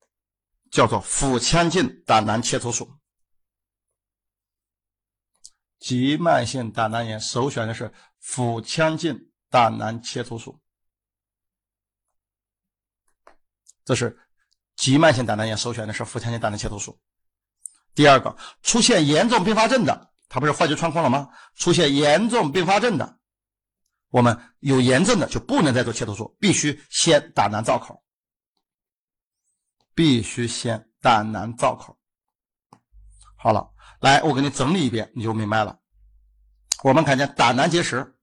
叫做腹腔镜胆囊切除术。急慢性胆囊炎首选的是腹腔镜胆囊切除术，这是急慢性胆囊炎首选的是腹腔镜胆囊切除术。第二个，出现严重并发症的，它不是坏疽穿孔了吗？出现严重并发症的，我们有炎症的就不能再做切除术，必须先胆囊造口，必须先胆囊造口。好了，来，我给你整理一遍，你就明白了。我们看见胆囊结石，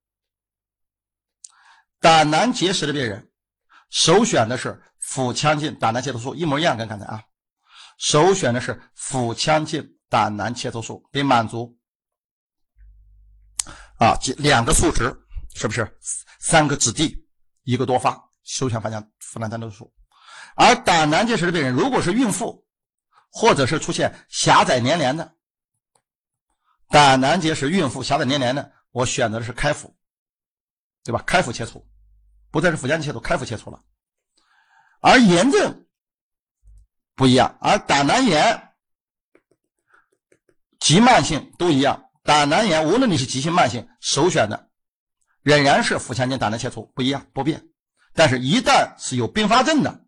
胆囊结石的病人，首选的是腹腔镜胆囊切除术，一模一样，跟刚才啊，首选的是腹腔镜胆囊切除术，得满足。啊，两个数值是不是？三个指地，一个多发，首选方向腹囊单头术。而胆囊结石的病人，如果是孕妇，或者是出现狭窄粘连的胆囊结石，孕妇狭窄粘连的，我选择的是开腹，对吧？开腹切除，不再是腹腔切除，开腹切除了。而炎症不一样，而胆囊炎急慢性都一样。胆囊炎，无论你是急性慢性，首选的仍然是腹腔镜胆囊切除，不一样不变。但是，一旦是有并发症的，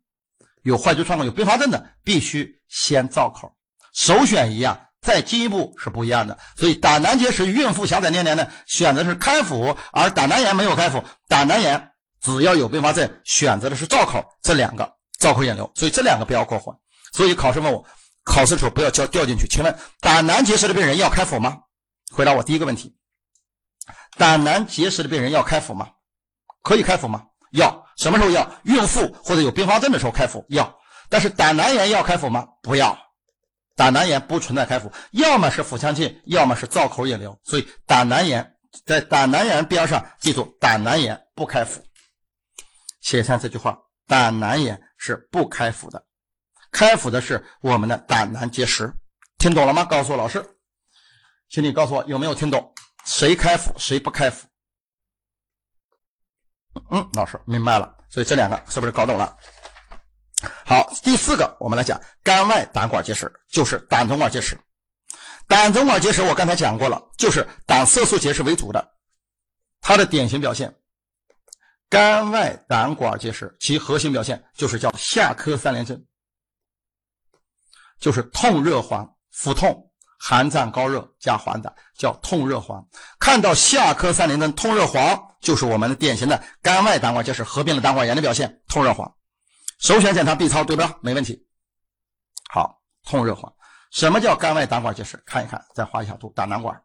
有坏疽穿孔有并发症的，必须先造口。首选一样，再进一步是不一样的。所以，胆囊结石孕妇狭窄粘连的选择是开腹，而胆囊炎没有开腹，胆囊炎只要有并发症，选择的是造口。这两个造口引流，所以这两个不要过混。所以考试问我，考试的时候不要掉掉进去。请问，胆囊结石的病人要开腹吗？回答我第一个问题：胆囊结石的病人要开腹吗？可以开腹吗？要。什么时候要？孕妇或者有并发症的时候开腹要。但是胆囊炎要开腹吗？不要。胆囊炎不存在开腹，要么是腹腔镜，要么是造口引流。所以胆囊炎在胆囊炎边上，记住胆囊炎不开腹。写下这句话：胆囊炎是不开腹的，开腹的是我们的胆囊结石。听懂了吗？告诉老师。请你告诉我有没有听懂？谁开腹，谁不开腹？嗯，老师明白了。所以这两个是不是搞懂了？好，第四个我们来讲肝外胆管结石，就是胆总管结石。胆总管结石我刚才讲过了，就是胆色素结石为主的，它的典型表现，肝外胆管结石，其核心表现就是叫下科三联症，就是痛热黄，腹痛。寒战高热加黄疸叫痛热黄，看到下科三联症痛热黄，就是我们的典型的肝外胆管结石合并了胆管炎的表现。痛热黄，首选检查 B 超对吧？没问题。好，痛热黄，什么叫肝外胆管结石？看一看，再画一下图，胆囊管，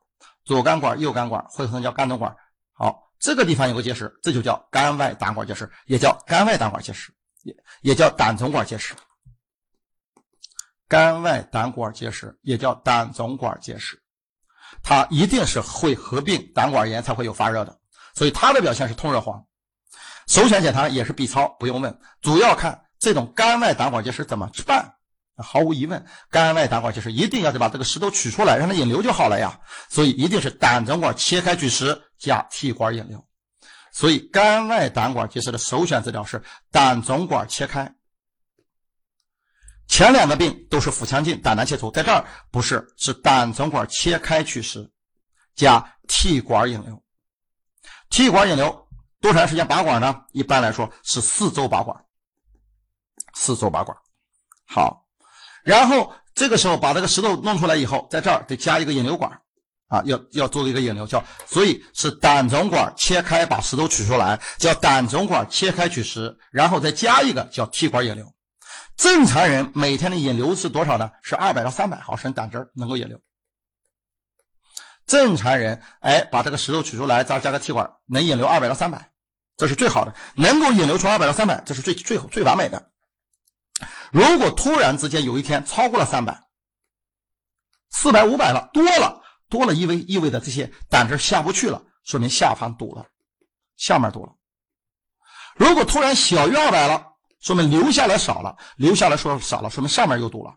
左肝管、右肝管，或者叫肝总管。好，这个地方有个结石，这就叫肝外胆管结石，也叫肝外胆管结石，也也叫胆总管结石。肝外胆管结石也叫胆总管结石，它一定是会合并胆管炎才会有发热的，所以它的表现是痛热黄。首选检查也是 B 超，不用问，主要看这种肝外胆管结石怎么办。毫无疑问，肝外胆管结石一定要得把这个石头取出来，让它引流就好了呀。所以一定是胆总管切开取石加气管引流。所以肝外胆管结石的首选治疗是胆总管切开。前两个病都是腹腔镜胆囊切除，在这儿不是，是胆总管切开取石，加气管引流。气管引流多长时间拔管呢？一般来说是四周拔管，四周拔管。好，然后这个时候把这个石头弄出来以后，在这儿得加一个引流管啊，要要做一个引流，叫所以是胆总管切开把石头取出来，叫胆总管切开取石，然后再加一个叫 T 管引流。正常人每天的引流是多少呢？是二百到三百毫升胆汁能够引流。正常人哎，把这个石头取出来，再加个 T 管，能引流二百到三百，这是最好的，能够引流出二百到三百，这是最最最完美的。如果突然之间有一天超过了三百、四百、五百了，多了多了，意味意味着这些胆汁下不去了，说明下方堵了，下面堵了。如果突然小于二百了。说明留下来少了，留下来说少了，说明上面又堵了。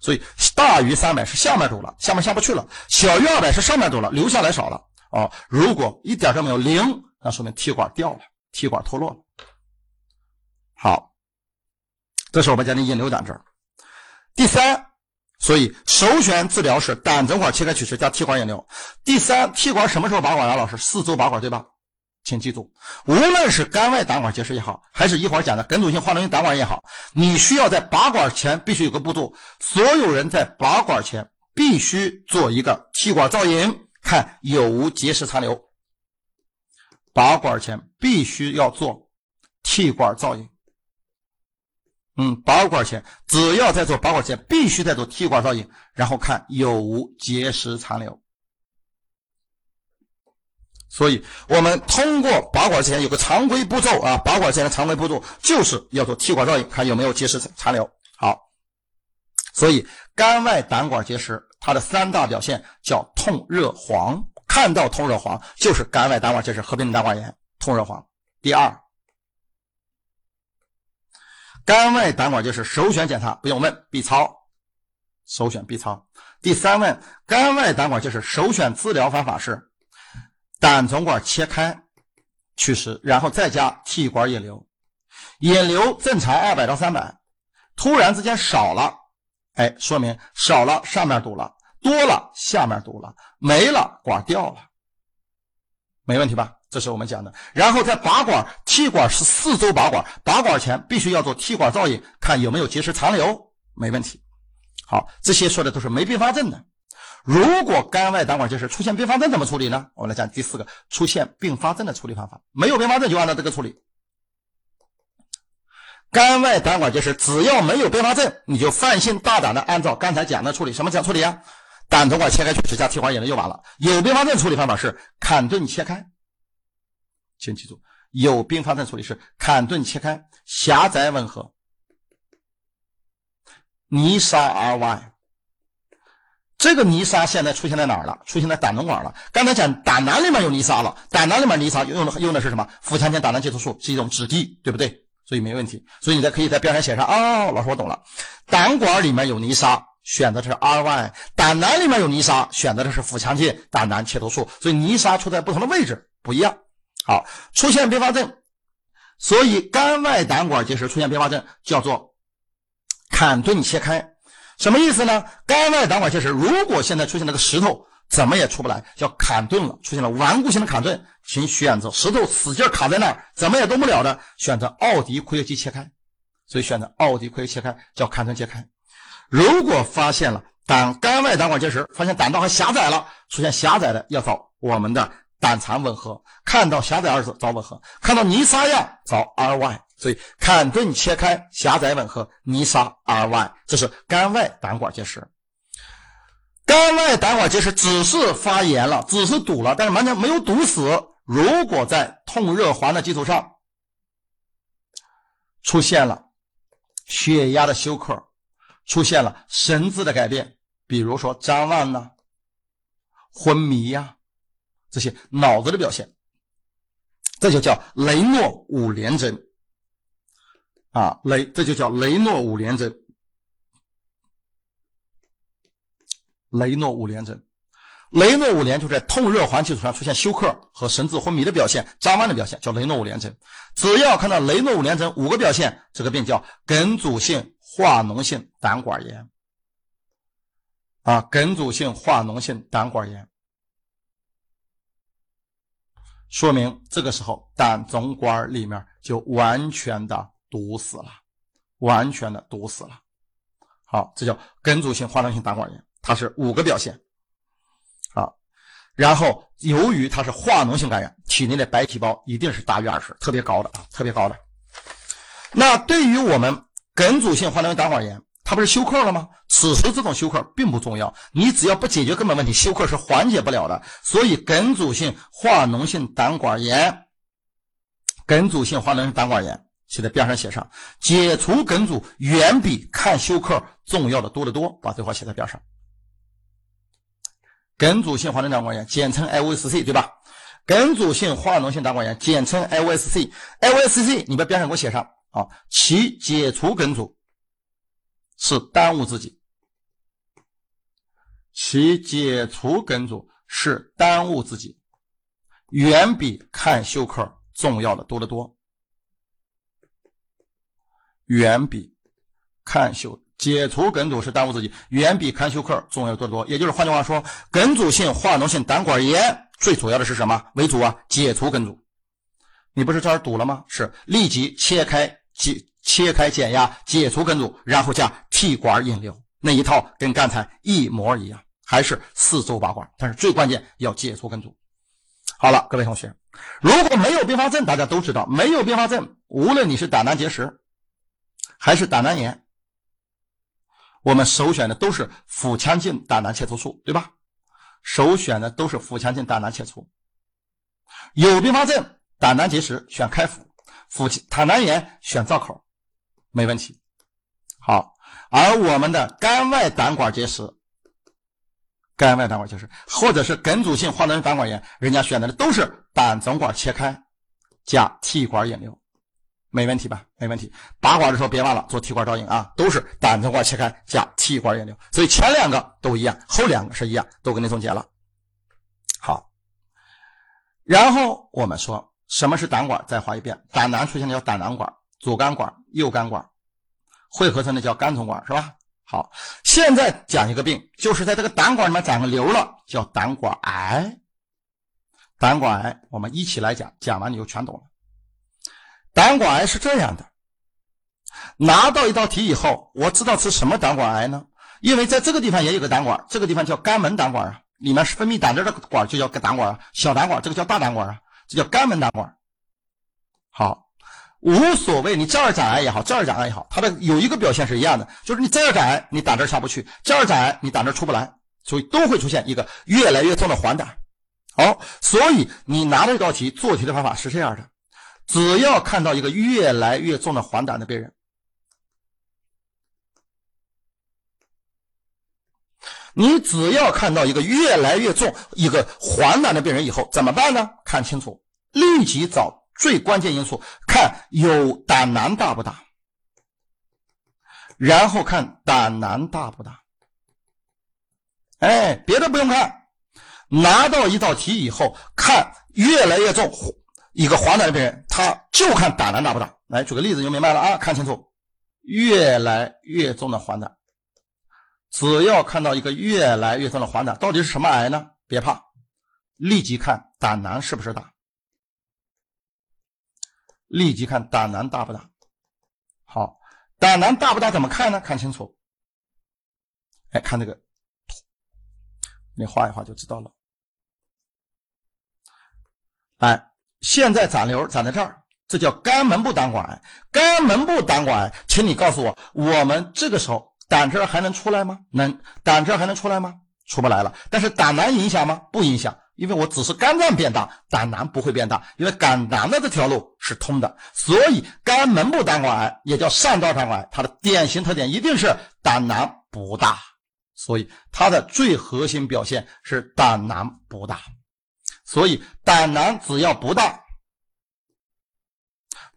所以大于三百是下面堵了，下面下不去了；小于二百是上面堵了，留下来少了。哦，如果一点都没有零，那说明气管掉了，气管脱落了。好，这是我们讲的引流胆汁。第三，所以首选治疗是胆总管切开取石加气管引流。第三，气管什么时候拔管啊？老师，四周拔管对吧？请记住，无论是肝外胆管结石也好，还是一会儿讲的梗阻性化脓性胆管也好，你需要在拔管前必须有个步骤。所有人在拔管前必须做一个气管造影，看有无结石残留。拔管前必须要做气管造影。嗯，拔管前只要在做拔管前，必须在做气管造影，然后看有无结石残留。所以，我们通过拔管之前有个常规步骤啊，拔管之前的常规步骤就是要做气管造影，看有没有结石残留。好，所以肝外胆管结石它的三大表现叫痛、热、黄，看到痛、热、黄就是肝外胆管结石合并胆管炎，痛、热、黄。第二，肝外胆管就是首选检查不用问，B 超，首选 B 超。第三问，肝外胆管就是首选治疗方法是。胆总管切开取石，然后再加气管引流，引流正常二百到三百，突然之间少了，哎，说明少了上面堵了，多了下面堵了，没了管掉了，没问题吧？这是我们讲的。然后在拔管，气管是四周拔管，拔管前必须要做气管造影，看有没有结石残留，没问题。好，这些说的都是没并发症的。如果肝外胆管结石出现并发症怎么处理呢？我们来讲第四个出现并发症的处理方法。没有并发症就按照这个处理。肝外胆管结石只要没有并发症，你就放心大胆的按照刚才讲的处理。什么讲处理啊？胆总管切开取石加气管引流就完了。有并发症处理方法是砍钝切开，请记住，有并发症处理是砍钝切开，狭窄吻合，泥沙 RY。这个泥沙现在出现在哪儿了？出现在胆总管了。刚才讲胆囊里面有泥沙了，胆囊里面泥沙用的用的是什么？腹腔镜胆囊切除术是一种止滴，对不对？所以没问题。所以你再可以在边上写上哦，老师我懂了。胆管里面有泥沙，选择的是 RY；胆囊里面有泥沙，选择的是腹腔镜胆囊切除术。所以泥沙出在不同的位置不一样。好，出现并发症，所以肝外胆管结石出现并发症叫做坎顿切开。什么意思呢？肝外胆管结石如果现在出现了个石头，怎么也出不来，叫砍顿了，出现了顽固性的砍顿，请选择石头使劲卡在那儿，怎么也动不了的，选择奥迪括约肌切开。所以选择奥迪括约切开叫坎顿切开。如果发现了胆肝外胆管结石，发现胆道还狭窄了，出现狭窄的，要找我们的胆肠吻合，看到狭窄二字找吻合，看到泥沙样找 RY。所以坎顿切开狭窄吻合泥沙 RY，这是肝外胆管结石。肝外胆管结石只是发炎了，只是堵了，但是完全没有堵死。如果在痛热环的基础上出现了血压的休克，出现了神志的改变，比如说张望呐、昏迷呀这些脑子的表现，这就叫雷诺五联征。啊，雷，这就叫雷诺五联征。雷诺五联征，雷诺五联就在痛热黄基础上出现休克和神志昏迷的表现、张望的表现，叫雷诺五联征。只要看到雷诺五联征五个表现，这个病叫梗阻性化脓性胆管炎。啊，梗阻性化脓性胆管炎，说明这个时候胆总管里面就完全的。堵死了，完全的堵死了。好，这叫根阻性化脓性胆管炎，它是五个表现。好，然后由于它是化脓性感染，体内的白细胞一定是大于二十，特别高的啊，特别高的。那对于我们根阻性化脓性胆管炎，它不是休克了吗？此时这种休克并不重要，你只要不解决根本问题，休克是缓解不了的。所以梗阻性化脓性胆管炎，梗阻性化脓性胆管炎。写在边上写上，解除梗阻远比看休克重要的多得多。把这话写在边上。梗阻性化脓胆管炎简称 LVSC，对吧？梗阻性化脓性胆管炎简称 LVSC。LVSC 你把边上给我写上啊。其解除梗阻是当务之急，其解除梗阻是当务之急，远比看休克重要的多得多。远比看休解除梗阻是当务之急，远比看休克重要多得多。也就是换句话说，梗阻性化脓性胆管炎最主要的是什么为主啊？解除梗阻。你不是这儿堵了吗？是立即切开解切开减压，解除梗阻，然后加气管引流，那一套跟刚才一模一样。还是四周拔管？但是最关键要解除根阻。好了，各位同学，如果没有并发症，大家都知道，没有并发症，无论你是胆囊结石还是胆囊炎，我们首选的都是腹腔镜胆囊切除术，对吧？首选的都是腹腔镜胆囊切除。有并发症，胆囊结石选开腹，腹胆囊炎选造口，没问题。好，而我们的肝外胆管结石、肝外胆管结石，或者是梗阻性化脓胆管炎，人家选择的都是胆总管切开加 T 管引流，没问题吧？没问题。拔管的时候别忘了做 T 管导引啊，都是胆总管切开加 T 管引流。所以前两个都一样，后两个是一样，都给你总结了。好。然后我们说什么是胆管？再画一遍，胆囊出现的叫胆囊管，左肝管、右肝管，汇合成的叫肝总管，是吧？好，现在讲一个病，就是在这个胆管里面长个瘤了，叫胆管癌。胆管癌，我们一起来讲，讲完你就全懂了。胆管癌是这样的，拿到一道题以后，我知道是什么胆管癌呢？因为在这个地方也有个胆管，这个地方叫肝门胆管啊。里面是分泌胆汁的管，就叫胆管啊，小胆管，这个叫大胆管啊，这叫肝门胆管。好，无所谓，你这儿长癌也好，这儿长癌也好，它的有一个表现是一样的，就是你这儿长癌，你胆汁下不去；这儿长癌，你胆汁出不来，所以都会出现一个越来越重的黄疸。好，所以你拿这道题做题的方法是这样的：只要看到一个越来越重的黄疸的病人。你只要看到一个越来越重、一个黄疸的病人以后，怎么办呢？看清楚，立即找最关键因素，看有胆囊大不大，然后看胆囊大不大。哎，别的不用看，拿到一道题以后，看越来越重一个黄疸病人，他就看胆囊大不大。来，举个例子就明白了啊！看清楚，越来越重的黄疸。只要看到一个越来越重的黄疸，到底是什么癌呢？别怕，立即看胆囊是不是大，立即看胆囊大不大。好，胆囊大不大怎么看呢？看清楚，哎，看这个，你画一画就知道了。哎，现在长瘤长在这儿，这叫肝门部胆管癌。肝门部胆管癌，请你告诉我，我们这个时候。胆汁还能出来吗？能，胆汁还能出来吗？出不来了。但是胆囊影响吗？不影响，因为我只是肝脏变大，胆囊不会变大，因为胆囊的这条路是通的。所以肝门部胆管癌也叫上道胆管癌，它的典型特点一定是胆囊不大，所以它的最核心表现是胆囊不大。所以胆囊只要不大，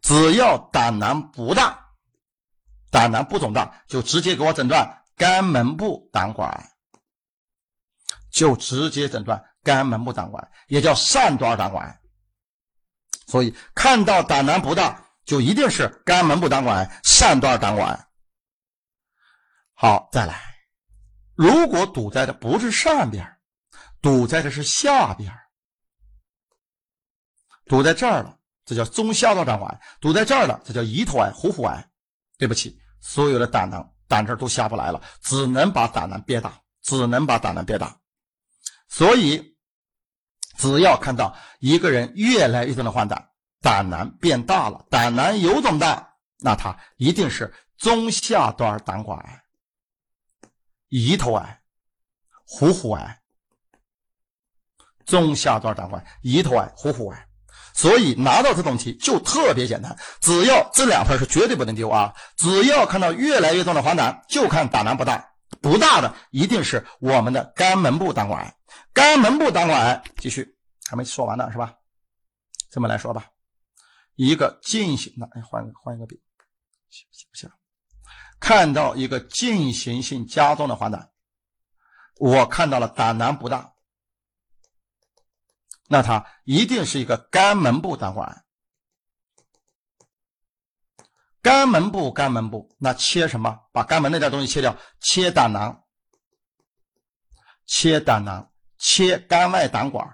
只要胆囊不大。胆囊不肿大，就直接给我诊断肝门部胆管癌，就直接诊断肝门部胆管，也叫上端胆管。所以看到胆囊不大，就一定是肝门部胆管、上端胆管。好，再来，如果堵在的不是上边，堵在的是下边，堵在这儿了，这叫中下道胆管；堵在这儿了，这叫胰头癌、壶腹癌。对不起，所有的胆囊胆汁都下不来了，只能把胆囊憋大，只能把胆囊憋大。所以，只要看到一个人越来越重的黄疸，胆囊变大了，胆囊有肿大，那他一定是中下端胆管癌、胰头癌、壶腹癌。中下端胆管、胰头癌、壶腹癌。所以拿到这种题就特别简单，只要这两分是绝对不能丢啊！只要看到越来越重的黄疸，就看胆囊不大，不大的一定是我们的肝门部胆管癌。肝门部胆管癌，继续还没说完呢，是吧？这么来说吧，一个进行的，哎，换个换一个笔，行不行？看到一个进行性加重的黄疸，我看到了胆囊不大。那它一定是一个肝门部胆管癌，肝门部，肝门部，那切什么？把肝门那点东西切掉，切胆囊，切胆囊，切肝外胆管，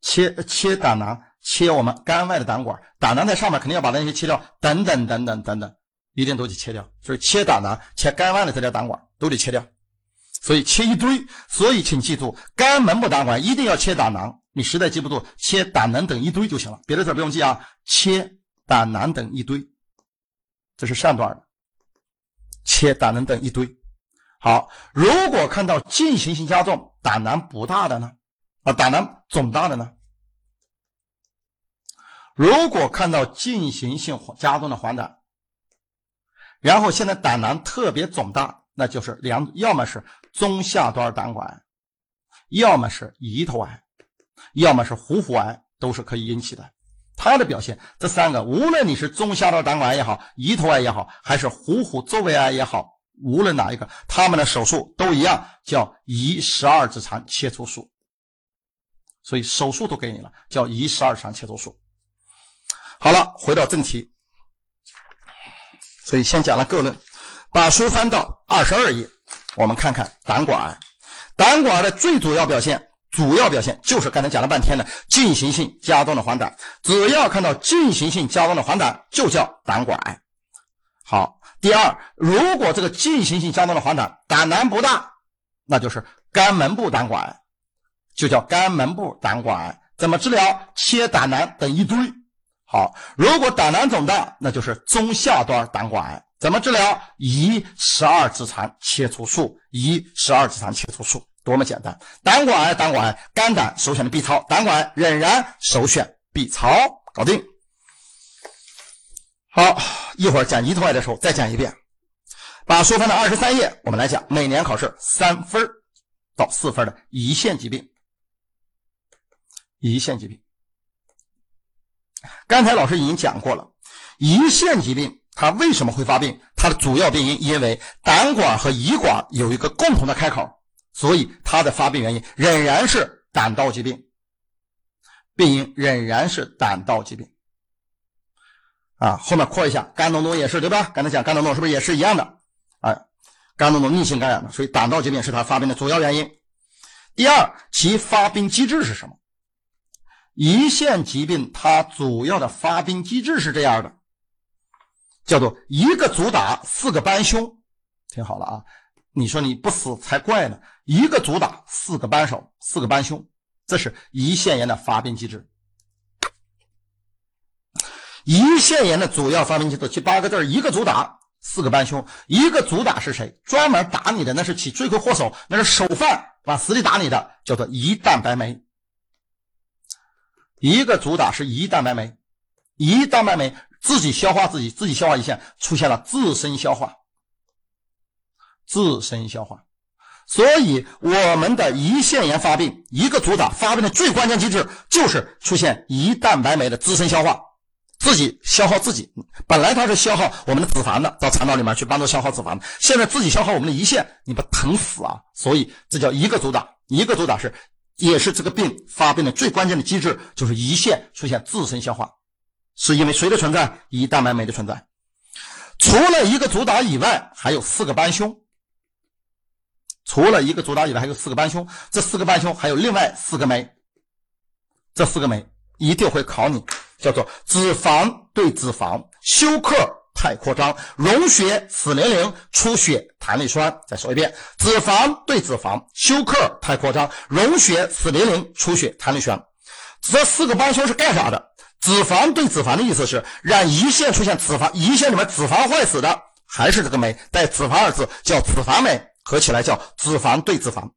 切切胆囊，切我们肝外的胆管，胆囊在上面，肯定要把那些切掉，等等等等等等，一定都得切掉。所以切胆囊，切肝外的这条胆管都得切掉。所以切一堆。所以请记住，肝门部胆管一定要切胆囊。你实在记不住，切胆囊等一堆就行了，别的字不用记啊。切胆囊等一堆，这是上段的。切胆囊等一堆。好，如果看到进行性加重、胆囊不大的呢？啊，胆囊肿大的呢？如果看到进行性加重的黄疸，然后现在胆囊特别肿大，那就是两，要么是中下端胆管，要么是胰头癌，要么是壶腹癌，都是可以引起的。它的表现，这三个，无论你是中下端胆管癌也好，胰头癌也好，还是壶腹周围癌也好，无论哪一个，他们的手术都一样，叫胰十二指肠切除术。所以手术都给你了，叫胰十二指肠切除术。好了，回到正题。所以先讲了个论，把书翻到二十二页，我们看看胆管癌。胆管癌的最主要表现，主要表现就是刚才讲了半天的进行性加重的黄疸。只要看到进行性加重的黄疸，就叫胆管癌。好，第二，如果这个进行性加重的黄疸胆囊不大，那就是肝门部胆管，就叫肝门部胆管。怎么治疗？切胆囊等一堆。好，如果胆囊肿大，那就是中下端胆管癌，怎么治疗？胰十二指肠切除术，胰十二指肠切除术，多么简单！胆管癌，胆管，肝胆首选的 B 超，胆管仍然首选 B 超，搞定。好，一会儿讲胰头癌的时候再讲一遍。把书翻到二十三页，我们来讲每年考试三分到四分的胰腺疾病，胰腺疾病。刚才老师已经讲过了，胰腺疾病它为什么会发病？它的主要病因因为胆管和胰管有一个共同的开口，所以它的发病原因仍然是胆道疾病，病因仍然是胆道疾病。啊，后面扩一下，肝脓肿也是对吧？刚才讲肝脓肿是不是也是一样的？啊，肝脓肿逆性感染的，所以胆道疾病是它发病的主要原因。第二，其发病机制是什么？胰腺疾病它主要的发病机制是这样的，叫做一个主打四个帮凶，听好了啊！你说你不死才怪呢！一个主打四个帮手，四个帮凶，这是胰腺炎的发病机制。胰腺炎的主要发病机制，七八个字一个主打，四个帮凶。一个主打是谁？专门打你的那是起罪魁祸首，那是首犯，往死里打你的，叫做胰蛋白酶。一个主打是胰蛋白酶，胰蛋白酶自己消化自己，自己消化胰腺出现了自身消化，自身消化，所以我们的胰腺炎发病，一个主打发病的最关键机制就是出现胰蛋白酶的自身消化，自己消耗自己。本来它是消耗我们的脂肪的，到肠道里面去帮助消耗脂肪，现在自己消耗我们的胰腺，你不疼死啊！所以这叫一个主打，一个主打是。也是这个病发病的最关键的机制，就是胰腺出现自身消化，是因为谁的存在？胰蛋白酶的存在。除了一个主打以外，还有四个帮凶。除了一个主打以外，还有四个帮凶。这四个帮凶还有另外四个酶，这四个酶一定会考你，叫做脂肪对脂肪休克。太扩张，溶血死零零，出血弹力栓。再说一遍，脂肪对脂肪，休克太扩张，溶血死零零，出血弹力栓。这四个帮凶是干啥的？脂肪对脂肪的意思是让胰腺出现脂肪，胰腺里面脂肪坏死的，还是这个酶带脂肪二字，叫脂肪酶，合起来叫脂肪对脂肪。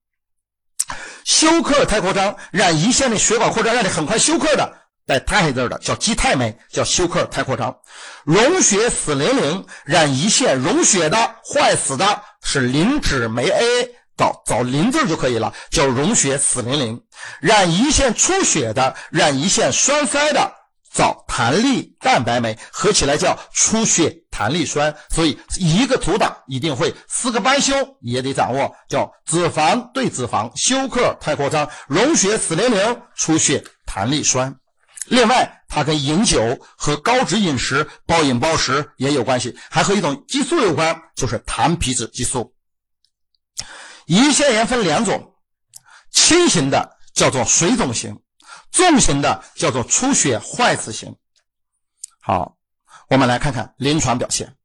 休克太扩张，让胰腺的血管扩张，让你很快休克的。带肽字的叫肌肽酶，叫休克太扩张，溶血死零零，染胰腺溶血的坏死的是磷脂酶 A，找找磷字就可以了，叫溶血死零零，染胰腺出血的，染胰腺栓塞的找弹力蛋白酶，合起来叫出血弹力栓。所以一个主打一定会，四个帮凶也得掌握，叫脂肪对脂肪，休克太扩张，溶血死零零，出血弹力栓。另外，它跟饮酒和高脂饮食、暴饮暴食也有关系，还和一种激素有关，就是糖皮质激素。胰腺炎分两种，轻型的叫做水肿型，重型的叫做出血坏死型。好，我们来看看临床表现。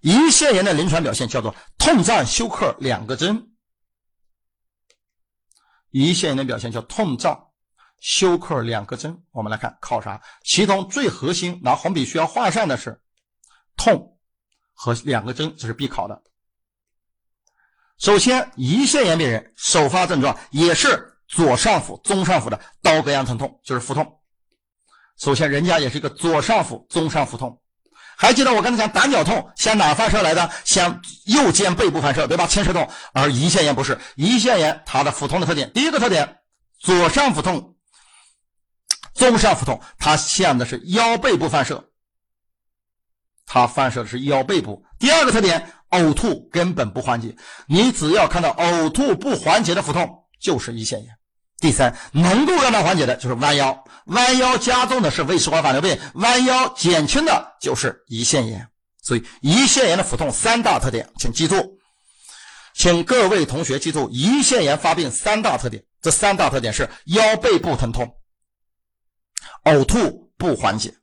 胰腺炎的临床表现叫做痛胀休克两个针，胰腺炎的表现叫痛胀、休克两个针。我们来看考啥？其中最核心拿红笔需要画上的是痛和两个针，这是必考的。首先，胰腺炎病人首发症状也是左上腹、中上腹的刀割样疼痛，就是腹痛。首先，人家也是一个左上腹、中上腹痛。还记得我刚才讲胆绞痛向哪发射来的？向右肩背部反射，对吧？牵涉痛。而胰腺炎不是，胰腺炎它的腹痛的特点，第一个特点，左上腹痛、综上腹痛，它向的是腰背部反射，它反射的是腰背部。第二个特点。呕吐根本不缓解，你只要看到呕吐不缓解的腹痛，就是胰腺炎。第三，能够让它缓解的就是弯腰，弯腰加重的是胃食管反流病，弯腰减轻的就是胰腺炎。所以，胰腺炎的腹痛三大特点，请记住，请各位同学记住，胰腺炎发病三大特点，这三大特点是腰背部疼痛、呕吐不缓解，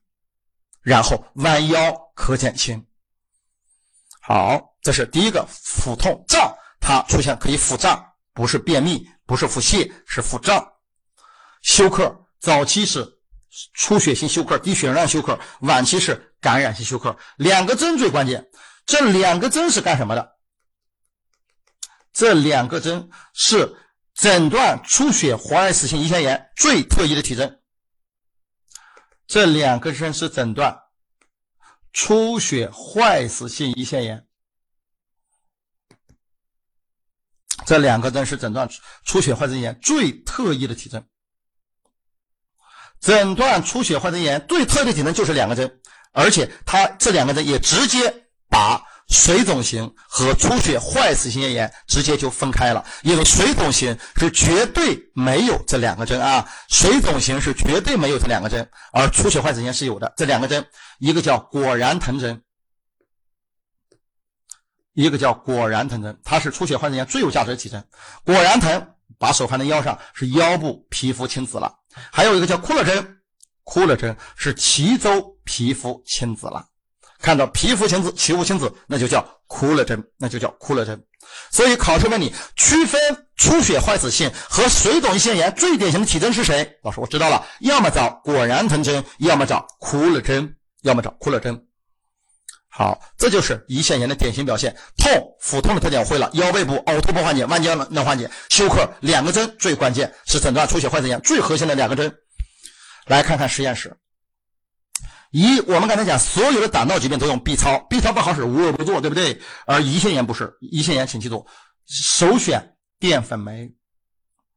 然后弯腰可减轻。好，这是第一个腹痛胀，它出现可以腹胀，不是便秘，不是腹泻，是腹胀。休克早期是出血性休克、低血容量休克，晚期是感染性休克。两个针最关键，这两个针是干什么的？这两个针是诊断出血坏死性胰腺炎最特异的体征。这两个针是诊断。出血坏死性胰腺炎，这两个针是诊断出血坏死炎最特异的体征。诊断出血坏死炎最特异的体征就是两个针，而且它这两个针也直接把。水肿型和出血坏死性咽炎直接就分开了，因为水肿型是绝对没有这两个针啊，水肿型是绝对没有这两个针，而出血坏死性是有的。这两个针，一个叫果然疼针，一个叫果然疼针，它是出血坏死性最有价值的体征。果然疼，把手放在腰上，是腰部皮肤青紫了；还有一个叫库勒针，库勒针是脐周皮肤青紫了。看到皮肤青紫、起雾青紫，那就叫哭了针，那就叫哭了针。所以考试问你，区分出血坏死性和水肿性炎最典型的体征是谁？老师，我知道了，要么找果然疼针，要么找哭了针，要么找哭了针。好，这就是胰腺炎的典型表现。痛、腹痛的特点我会了，腰背部呕吐不缓解，弯腰能能缓解，休克两个针最关键，是诊断出血坏死炎最核心的两个针。来看看实验室。一，我们刚才讲，所有的胆道疾病都用 B 超，B 超不好使，无恶不作，对不对？而胰腺炎不是，胰腺炎请记住，首选淀粉酶，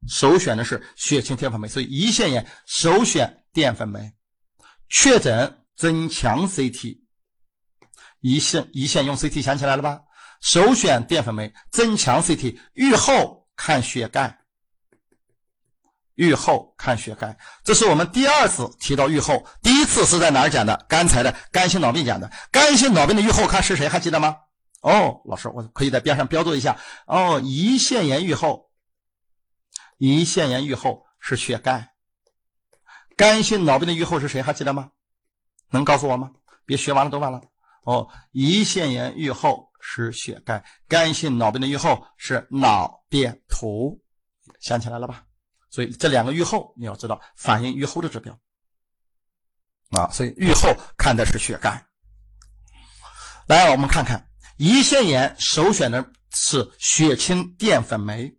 首选的是血清淀粉酶，所以胰腺炎首选淀粉酶。确诊增强 CT，胰腺胰腺用 CT 想起来了吧？首选淀粉酶，增强 CT，愈后看血钙。预后看血钙，这是我们第二次提到预后。第一次是在哪儿讲的？刚才的肝性脑病讲的。肝性脑病的预后看是谁？还记得吗？哦，老师，我可以在边上标注一下。哦，胰腺炎预后，胰腺炎预后是血钙。肝性脑病的预后是谁？还记得吗？能告诉我吗？别学完了都忘了。哦，胰腺炎预后是血钙，肝性脑病的预后是脑电图，想起来了吧？所以这两个预后你要知道，反映预后的指标啊。所以预后看的是血钙。来，我们看看胰腺炎首选的是血清淀粉酶。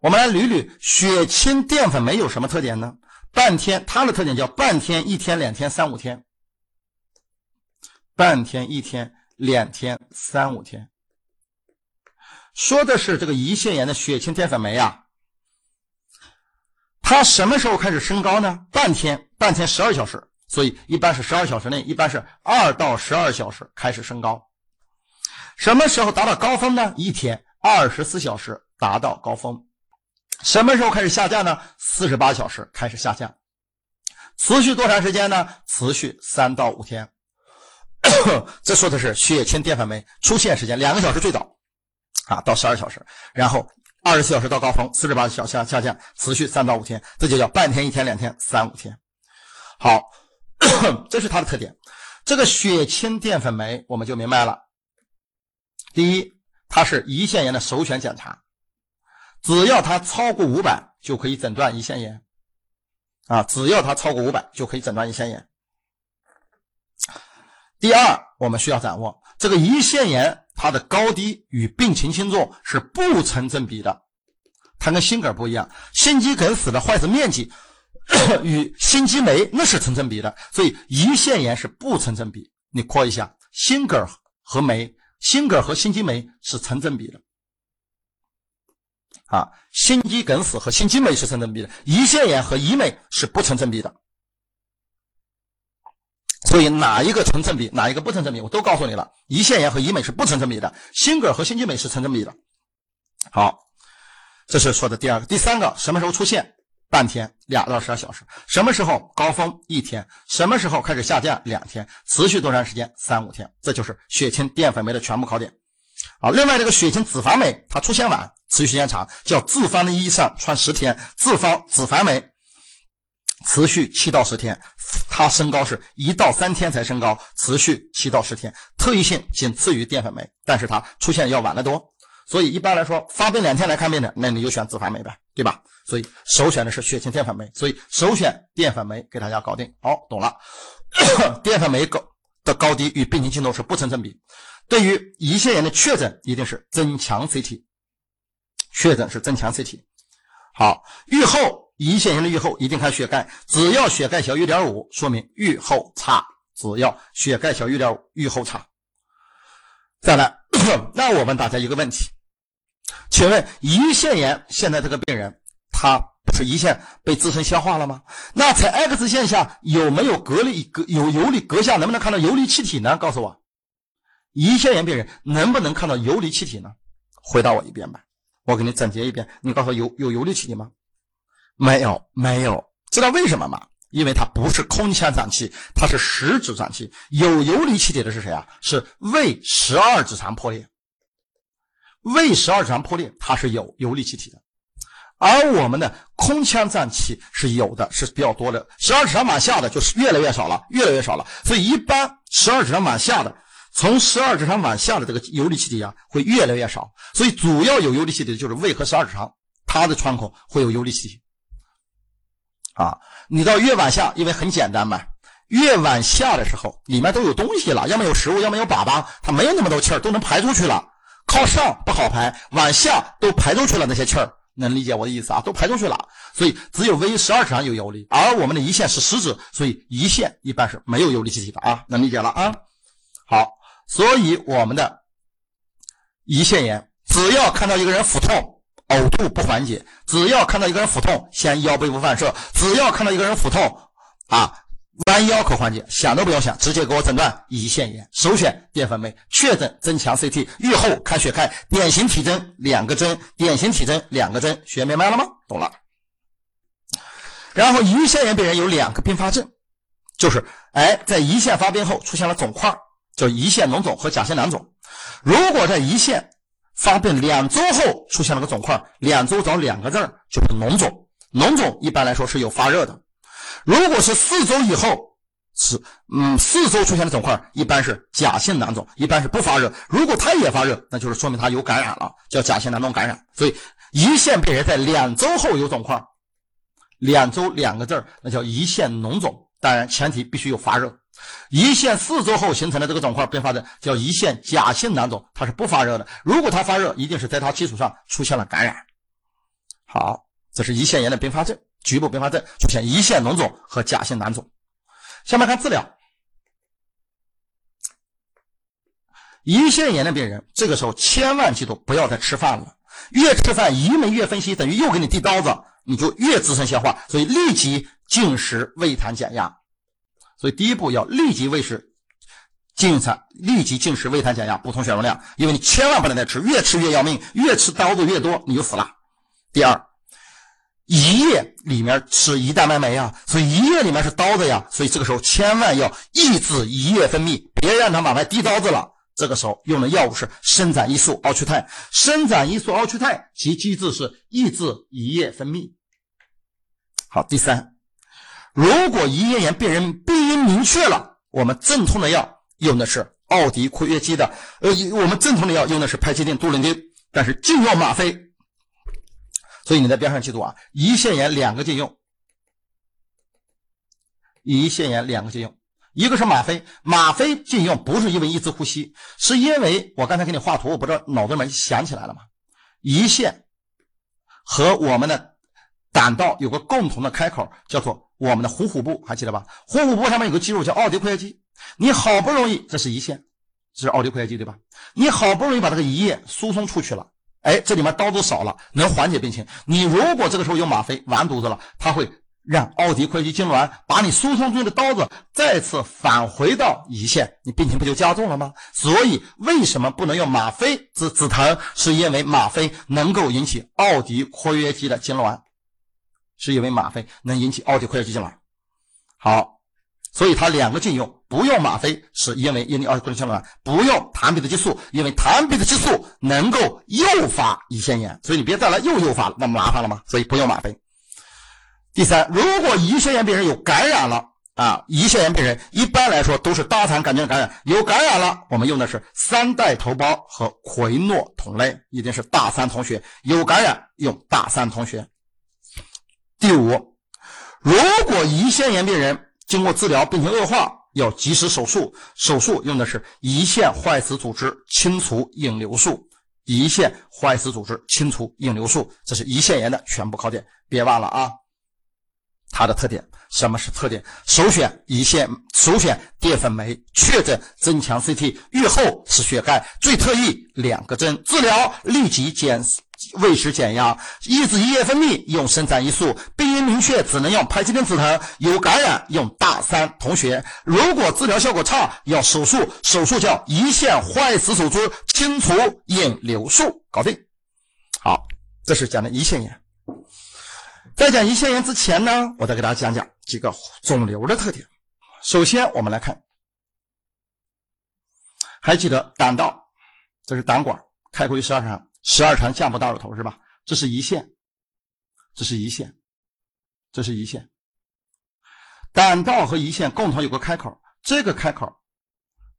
我们来捋捋血清淀粉酶有什么特点呢？半天，它的特点叫半天、一天、两天、三五天。半天、一天、两天、三五天，说的是这个胰腺炎的血清淀粉酶啊。它什么时候开始升高呢？半天，半天十二小时，所以一般是十二小时内，一般是二到十二小时开始升高。什么时候达到高峰呢？一天二十四小时达到高峰。什么时候开始下降呢？四十八小时开始下降。持续多长时间呢？持续三到五天。这说的是血清淀粉酶出现时间，两个小时最早啊，到十二小时，然后。二十四小时到高峰，四十八小时下下降，持续三到五天，这就叫半天、一天、两天、三五天。好，这是它的特点。这个血清淀粉酶我们就明白了。第一，它是胰腺炎的首选检查，只要它超过五百，就可以诊断胰腺炎。啊，只要它超过五百就可以诊断胰腺炎。第二，我们需要掌握这个胰腺炎它的高低与病情轻重是不成正比的，它跟心梗不一样，心肌梗死的坏死面积 与心肌酶那是成正比的，所以胰腺炎是不成正比。你括一下，心梗和酶，心梗和心肌酶是成正比的。啊，心肌梗死和心肌酶是成正比的，胰腺炎和胰酶是不成正比的。所以哪一个成正比，哪一个不成正比，我都告诉你了。胰腺炎和胰酶是不成正比的，心梗和心肌酶是成正比的。好，这是说的第二个，第三个什么时候出现？半天，两到十二小时。什么时候高峰？一天。什么时候开始下降？两天。持续多长时间？三五天。这就是血清淀粉酶的全部考点。好，另外这个血清脂肪酶它出现晚，持续时间长，叫自方的衣裳穿十天，自方脂肪酶。持续七到十天，它升高是一到三天才升高，持续七到十天，特异性仅次于淀粉酶，但是它出现要晚得多。所以一般来说，发病两天来看病的，那你就选脂肪酶呗，对吧？所以首选的是血清淀粉酶，所以首选淀粉酶给大家搞定。好，懂了。淀粉酶高的高低与病情轻重是不成正比。对于胰腺炎的确诊，一定是增强 CT，确诊是增强 CT。好，预后。胰腺炎的预后一定看血钙，只要血钙小于点五，说明预后差。只要血钙小于点五，预后差。再来，那我问大家一个问题，请问胰腺炎现在这个病人，他不是胰腺被自身消化了吗？那在 X 线下有没有隔离隔有游离隔下，能不能看到游离气体呢？告诉我，胰腺炎病人能不能看到游离气体呢？回答我一遍吧，我给你总结一遍，你告诉我有有游离气体吗？没有，没有，知道为什么吗？因为它不是空腔脏器，它是实质脏器。有游离气体的是谁啊？是胃十二指肠破裂。胃十二指肠破裂，它是有游离气体的。而我们的空腔脏器是有的，是比较多的。十二指肠往下的就是越来越少了，越来越少了。所以一般十二指肠往下的，从十二指肠往下的这个游离气体啊，会越来越少。所以主要有游离气体的就是胃和十二指肠，它的窗口会有游离气体。啊，你到越往下，因为很简单嘛，越往下的时候，里面都有东西了，要么有食物，要么有粑粑，它没有那么多气儿，都能排出去了。靠上不好排，往下都排出去了那些气儿，能理解我的意思啊？都排出去了，所以只有 V 十二指肠有游离，而我们的胰腺是实质，所以胰腺一般是没有游离气体的啊，能理解了啊？好，所以我们的胰腺炎，只要看到一个人腹痛。呕吐不缓解，只要看到一个人腹痛，先腰背部反射；只要看到一个人腹痛，啊，弯腰可缓解，想都不用想，直接给我诊断胰腺炎，首选淀粉酶，确诊增强 CT，愈后看血钙，典型体征两个针，典型体征两个针，学明白了吗？懂了。然后胰腺炎病人有两个并发症，就是哎，在胰腺发病后出现了肿块，叫胰腺脓肿和假腺囊肿。如果在胰腺发病两周后出现了个肿块，两周找两个字儿就是脓肿。脓肿一般来说是有发热的，如果是四周以后是嗯四周出现的肿块，一般是假性囊肿，一般是不发热。如果它也发热，那就是说明它有感染了，叫假性囊肿感染。所以胰腺病人在两周后有肿块，两周两个字儿那叫胰腺脓肿，当然前提必须有发热。胰腺四周后形成的这个肿块并发症叫胰腺假性囊肿，它是不发热的。如果它发热，一定是在它基础上出现了感染。好，这是胰腺炎的并发症，局部并发症出现胰腺脓肿和假性囊肿。下面看治疗。胰腺炎的病人，这个时候千万记住不要再吃饭了，越吃饭胰酶越分析，等于又给你递刀子，你就越自身消化，所以立即进食胃痰减压。所以第一步要立即喂食，进餐立即进食，胃痰减压，补充血容量。因为你千万不能再吃，越吃越要命，越吃刀子越多，你就死了。第二，胰液里面是胰蛋白酶啊，所以胰液里面是刀子呀，所以这个时候千万要抑制胰液分泌，别让它往外滴刀子了。这个时候用的药物是生长激素奥曲泰，生长激素奥曲泰其机制是抑制胰液分泌。好，第三。如果胰腺炎病人病因明确了，我们镇痛的药用的是奥迪括约肌的，呃，我们镇痛的药用的是排气定、杜伦丁，但是禁用吗啡。所以你在边上记住啊，胰腺炎两个禁用，胰腺炎两个禁用，一个是吗啡，吗啡禁用不是因为抑制呼吸，是因为我刚才给你画图，我不知道脑子里面想起来了吗？胰腺和我们的感到有个共同的开口，叫做我们的虎虎部，还记得吧？虎虎部上面有个肌肉叫奥迪括约肌，你好不容易这是胰腺，这是奥迪括约肌，对吧？你好不容易把这个胰液输送出去了。哎，这里面刀子少了，能缓解病情。你如果这个时候用吗啡，完犊子了，它会让奥迪括约肌痉挛，把你输送出去的刀子再次返回到胰腺，你病情不就加重了吗？所以为什么不能用吗啡治止疼？是因为吗啡能够引起奥迪括约肌的痉挛，是因为吗啡能引起奥迪括约肌痉挛。好。所以它两个禁用，不用吗啡，是因为因你二括约肌痉挛；不用糖皮质激素，因为糖皮质激素能够诱发胰腺炎。所以你别再来又诱发了，那么麻烦了吗？所以不用吗啡。第三，如果胰腺炎病人有感染了啊，胰腺炎病人一般来说都是大肠杆菌感染，有感染了，我们用的是三代头孢和喹诺酮类，一定是大三同学，有感染用大三同学。第五，如果胰腺炎病人经过治疗，病情恶化，要及时手术。手术用的是胰腺坏死组织清除引流术。胰腺坏死组织清除引流术，这是胰腺炎的全部考点，别忘了啊。它的特点，什么是特点？首选胰腺，首选淀粉酶，确诊增强 CT，愈后是血钙，最特异两个针治疗，立即减。喂食减压，抑制胰液分泌，用生长激素。病因明确，只能用排气根止疼。有感染用大三同学。如果治疗效果差，要手术。手术叫胰腺坏死手术清除引流术，搞定。好，这是讲的胰腺炎。在讲胰腺炎之前呢，我再给大家讲讲几个肿瘤的特点。首先，我们来看，还记得胆道，这是胆管，开阔于十二指肠。十二肠降部大乳头是吧？这是胰腺，这是胰腺，这是胰腺。胆道和胰腺共同有个开口，这个开口，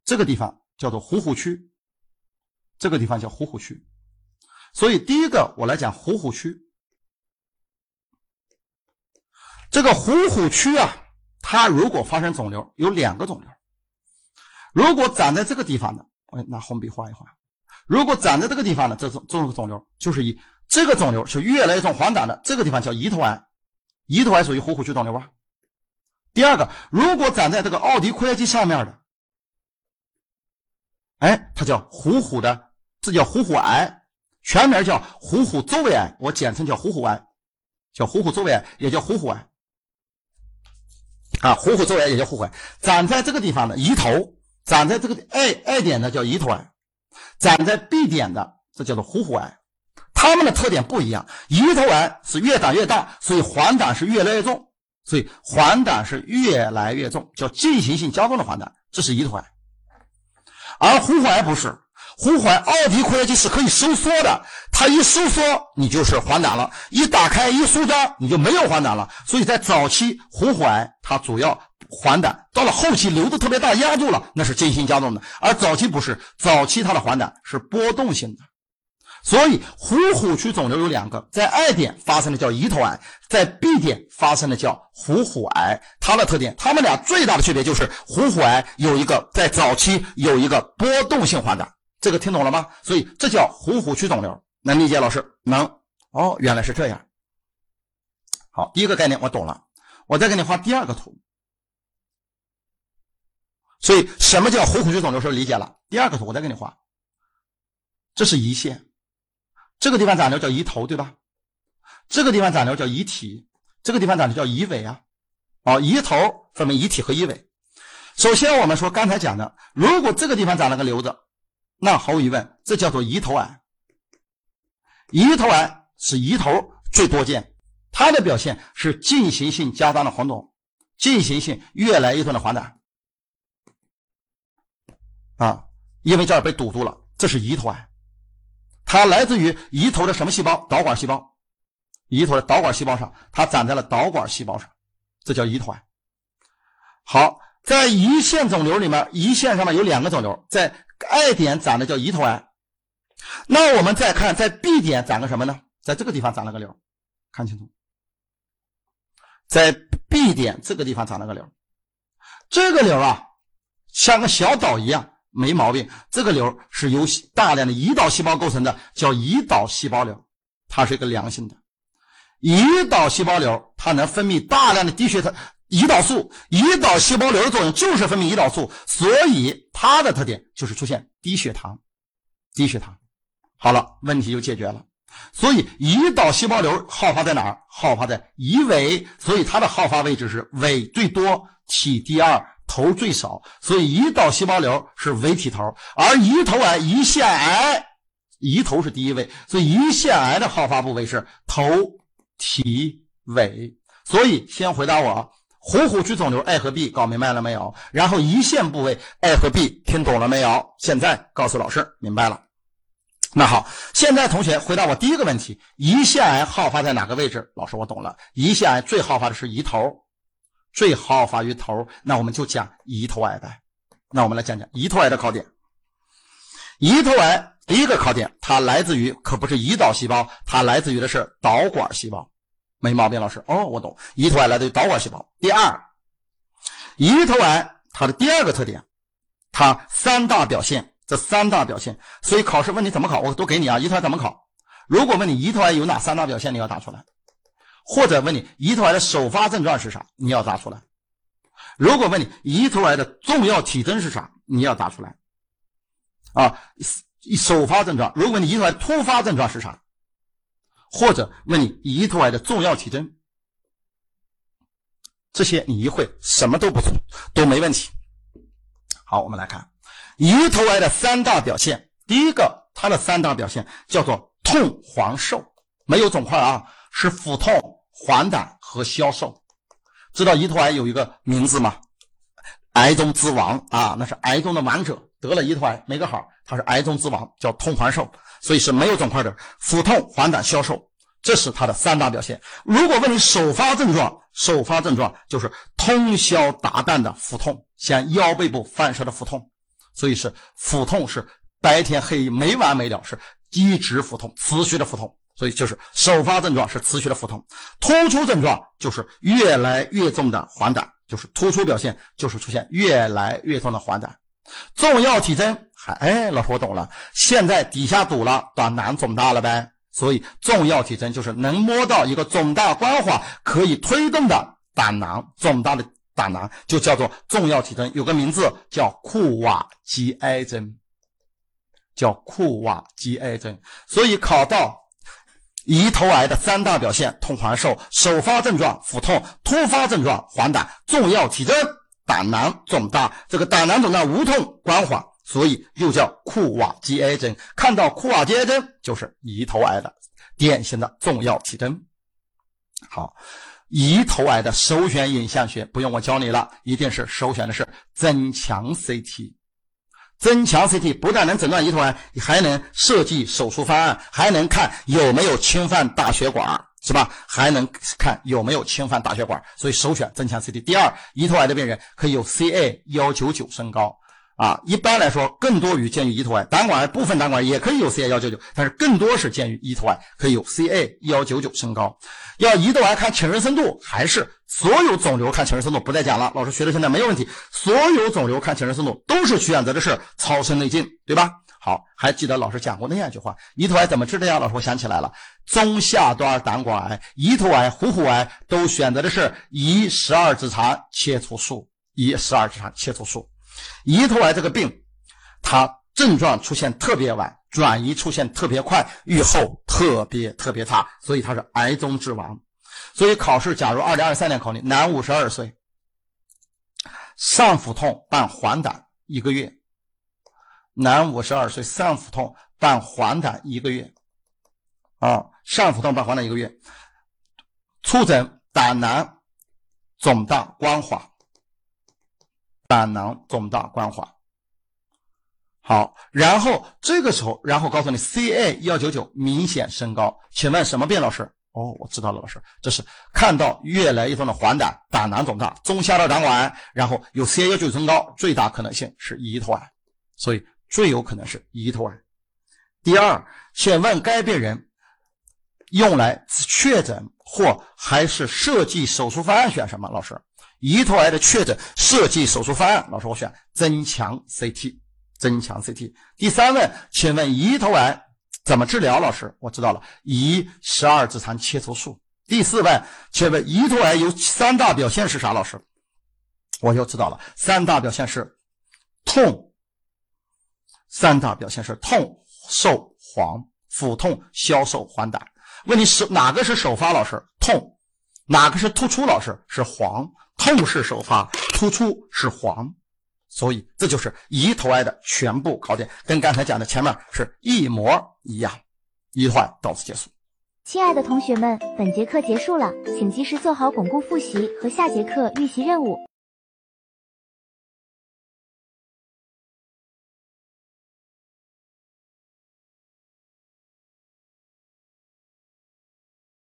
这个地方叫做虎虎区，这个地方叫虎虎区。所以第一个我来讲虎虎区，这个虎虎区啊，它如果发生肿瘤，有两个肿瘤。如果长在这个地方的，我拿红笔画一画。如果长在这个地方呢，这种这种肿瘤就是以这个肿瘤是越来越重黄疸的，这个地方叫胰头癌，胰头癌属于虎虎区肿瘤吧？第二个，如果长在这个奥迪括约肌上面的，哎，它叫虎虎的，这叫虎虎癌，全名叫虎虎周围癌，我简称叫虎虎癌，叫虎虎周围癌，也叫虎虎癌，啊，虎虎周围癌也叫虎虎癌，长在这个地方的胰头，长在这个 A A 点的叫胰头癌。长在 B 点的，这叫做虎虎癌，它们的特点不一样。胰头癌是越长越大，所以黄疸是越来越重，所以黄疸是越来越重，叫进行性加重的黄疸，这是胰头癌。而虎虎癌不是，虎虎癌奥迪括约肌是可以收缩的，它一收缩你就是黄疸了，一打开一舒张你就没有黄疸了。所以在早期虎虎癌它主要。黄疸到了后期瘤子特别大压住了，那是进行加重的，而早期不是，早期它的黄疸是波动性的。所以虎虎区肿瘤有两个，在 I 点发生的叫胰头癌，在 B 点发生的叫虎虎癌。它的特点，它们俩最大的区别就是虎虎癌有一个在早期有一个波动性黄疸，这个听懂了吗？所以这叫虎虎区肿瘤，能理解老师？能哦，原来是这样。好，第一个概念我懂了，我再给你画第二个图。所以，什么叫虎虎区肿瘤？是理解了。第二个图，我再给你画。这是胰腺，这个地方长瘤叫胰头，对吧？这个地方长瘤叫胰体，这个地方长瘤叫胰尾啊。哦，胰头分为胰体和胰尾。首先，我们说刚才讲的，如果这个地方长了个瘤子，那毫无疑问，这叫做胰头癌。胰头癌是胰头最多见，它的表现是进行性加大的黄肿，进行性越来越重的黄疸。啊，因为这儿被堵住了，这是胰头癌，它来自于胰头的什么细胞？导管细胞，胰头的导管细胞上，它长在了导管细胞上，这叫胰头癌。好，在胰腺肿瘤里面，胰腺上面有两个肿瘤，在 I 点长的叫胰头癌。那我们再看，在 B 点长个什么呢？在这个地方长了个瘤，看清楚，在 B 点这个地方长了个瘤，这个瘤啊，像个小岛一样，没毛病。这个瘤是由大量的胰岛细胞构成的，叫胰岛细胞瘤，它是一个良性的。胰岛细胞瘤它能分泌大量的低血糖、胰岛素。胰岛细胞瘤的作用就是分泌胰岛素，所以它的特点就是出现低血糖。低血糖，好了，问题就解决了。所以胰岛细胞瘤好发在哪儿？好发在胰尾，所以它的好发位置是尾最多，体第二，头最少。所以胰岛细胞瘤是尾体头，而胰头癌、胰腺癌，胰头是第一位，所以胰腺癌的好发部位是头。体尾，所以先回答我：虎虎区肿瘤 A 和 B 搞明白了没有？然后胰腺部位 A 和 B 听懂了没有？现在告诉老师明白了。那好，现在同学回答我第一个问题：胰腺癌好发在哪个位置？老师我懂了，胰腺癌最好发的是胰头，最好发于头。那我们就讲胰头癌呗。那我们来讲讲胰头癌的考点。胰头癌第一个考点，它来自于可不是胰岛细胞，它来自于的是导管细胞。没毛病，老师。哦，我懂。胰头癌来自于导管细胞。第二，胰头癌它的第二个特点，它三大表现，这三大表现。所以考试问你怎么考，我都给你啊。胰头癌怎么考？如果问你胰头癌有哪三大表现，你要答出来；或者问你胰头癌的首发症状是啥，你要答出来；如果问你胰头癌的重要体征是啥，你要答出来。啊，首发症状。如果你胰头癌突发症状是啥？或者问你胰头癌的重要体征，这些你一会什么都不错都没问题。好，我们来看胰头癌的三大表现。第一个，它的三大表现叫做痛、黄、瘦，没有肿块啊，是腹痛、黄疸和消瘦。知道胰头癌有一个名字吗？癌中之王啊，那是癌中的王者，得了胰头癌没个好，他是癌中之王，叫痛、黄、瘦。所以是没有肿块的，腹痛、黄疸、消瘦，这是它的三大表现。如果问你首发症状，首发症状就是通宵达旦的腹痛，向腰背部反射的腹痛。所以是腹痛是白天黑没完没了，是一直腹痛，持续的腹痛。所以就是首发症状是持续的腹痛，突出症状就是越来越重的黄疸，就是突出表现就是出现越来越重的黄疸。重要体征还哎，老师我懂了，现在底下堵了，胆囊肿大了呗。所以重要体征就是能摸到一个肿大光滑可以推动的胆囊，肿大的胆囊就叫做重要体征，有个名字叫库瓦基埃征，叫库瓦基埃征。所以考到胰头癌的三大表现：痛、黄、瘦，首发症状腹痛，突发症状黄疸，重要体征。胆囊肿大，这个胆囊肿大无痛光滑，所以又叫库瓦基癌症。看到库瓦基癌症就是胰头癌的典型的重要体征。好，胰头癌的首选影像学不用我教你了，一定是首选的是增强 CT。增强 CT 不但能诊断胰头癌，还能设计手术方案，还能看有没有侵犯大血管。是吧？还能看有没有侵犯大血管，所以首选增强 CT。第二，胰头癌的病人可以有 CA 幺九九升高啊。一般来说，更多于见于胰头癌，胆管癌部分胆管也可以有 CA 幺九九，但是更多是见于胰头癌，可以有 CA 幺九九升高。要胰头癌看侵润深度，还是所有肿瘤看侵润深度？不再讲了，老师学的现在没有问题。所有肿瘤看侵润深度都是选择的是超声内镜，对吧？好，还记得老师讲过那样一句话：胰头癌怎么治的呀？老师，我想起来了，中下端胆管癌、胰头癌、虎虎癌都选择的是胰十二指肠切除术。胰十二指肠切除术，胰头癌这个病，它症状出现特别晚，转移出现特别快，预后特别特别差，所以它是癌中之王。所以考试，假如二零二三年考你，男，五十二岁，上腹痛伴黄疸一个月。男，五十二岁，上腹痛伴黄疸一个月，啊，上腹痛伴黄疸一个月，出诊胆囊肿大光滑，胆囊肿大光滑。好，然后这个时候，然后告诉你 CA 幺九九明显升高，请问什么病？老师，哦，我知道了，老师，这是看到越来越多的黄疸，胆囊肿大，中下段胆管，然后有 CA 幺九九升高，最大可能性是胰头癌，所以。最有可能是胰头癌。第二，请问该病人用来确诊或还是设计手术方案选什么？老师，胰头癌的确诊设计手术方案，老师我选增强 CT，增强 CT。第三问，请问胰头癌怎么治疗？老师，我知道了，胰十二指肠切除术。第四问，请问胰头癌有三大表现是啥？老师，我又知道了，三大表现是痛，三大表现是痛、瘦、黄，腹痛、消瘦、黄疸。问题是哪个是首发？老师，痛，哪个是突出？老师是黄，痛是首发，突出是黄，所以这就是胰头癌的全部考点，跟刚才讲的前面是一模一样。一句话到此结束。亲爱的同学们，本节课结束了，请及时做好巩固复习和下节课预习任务。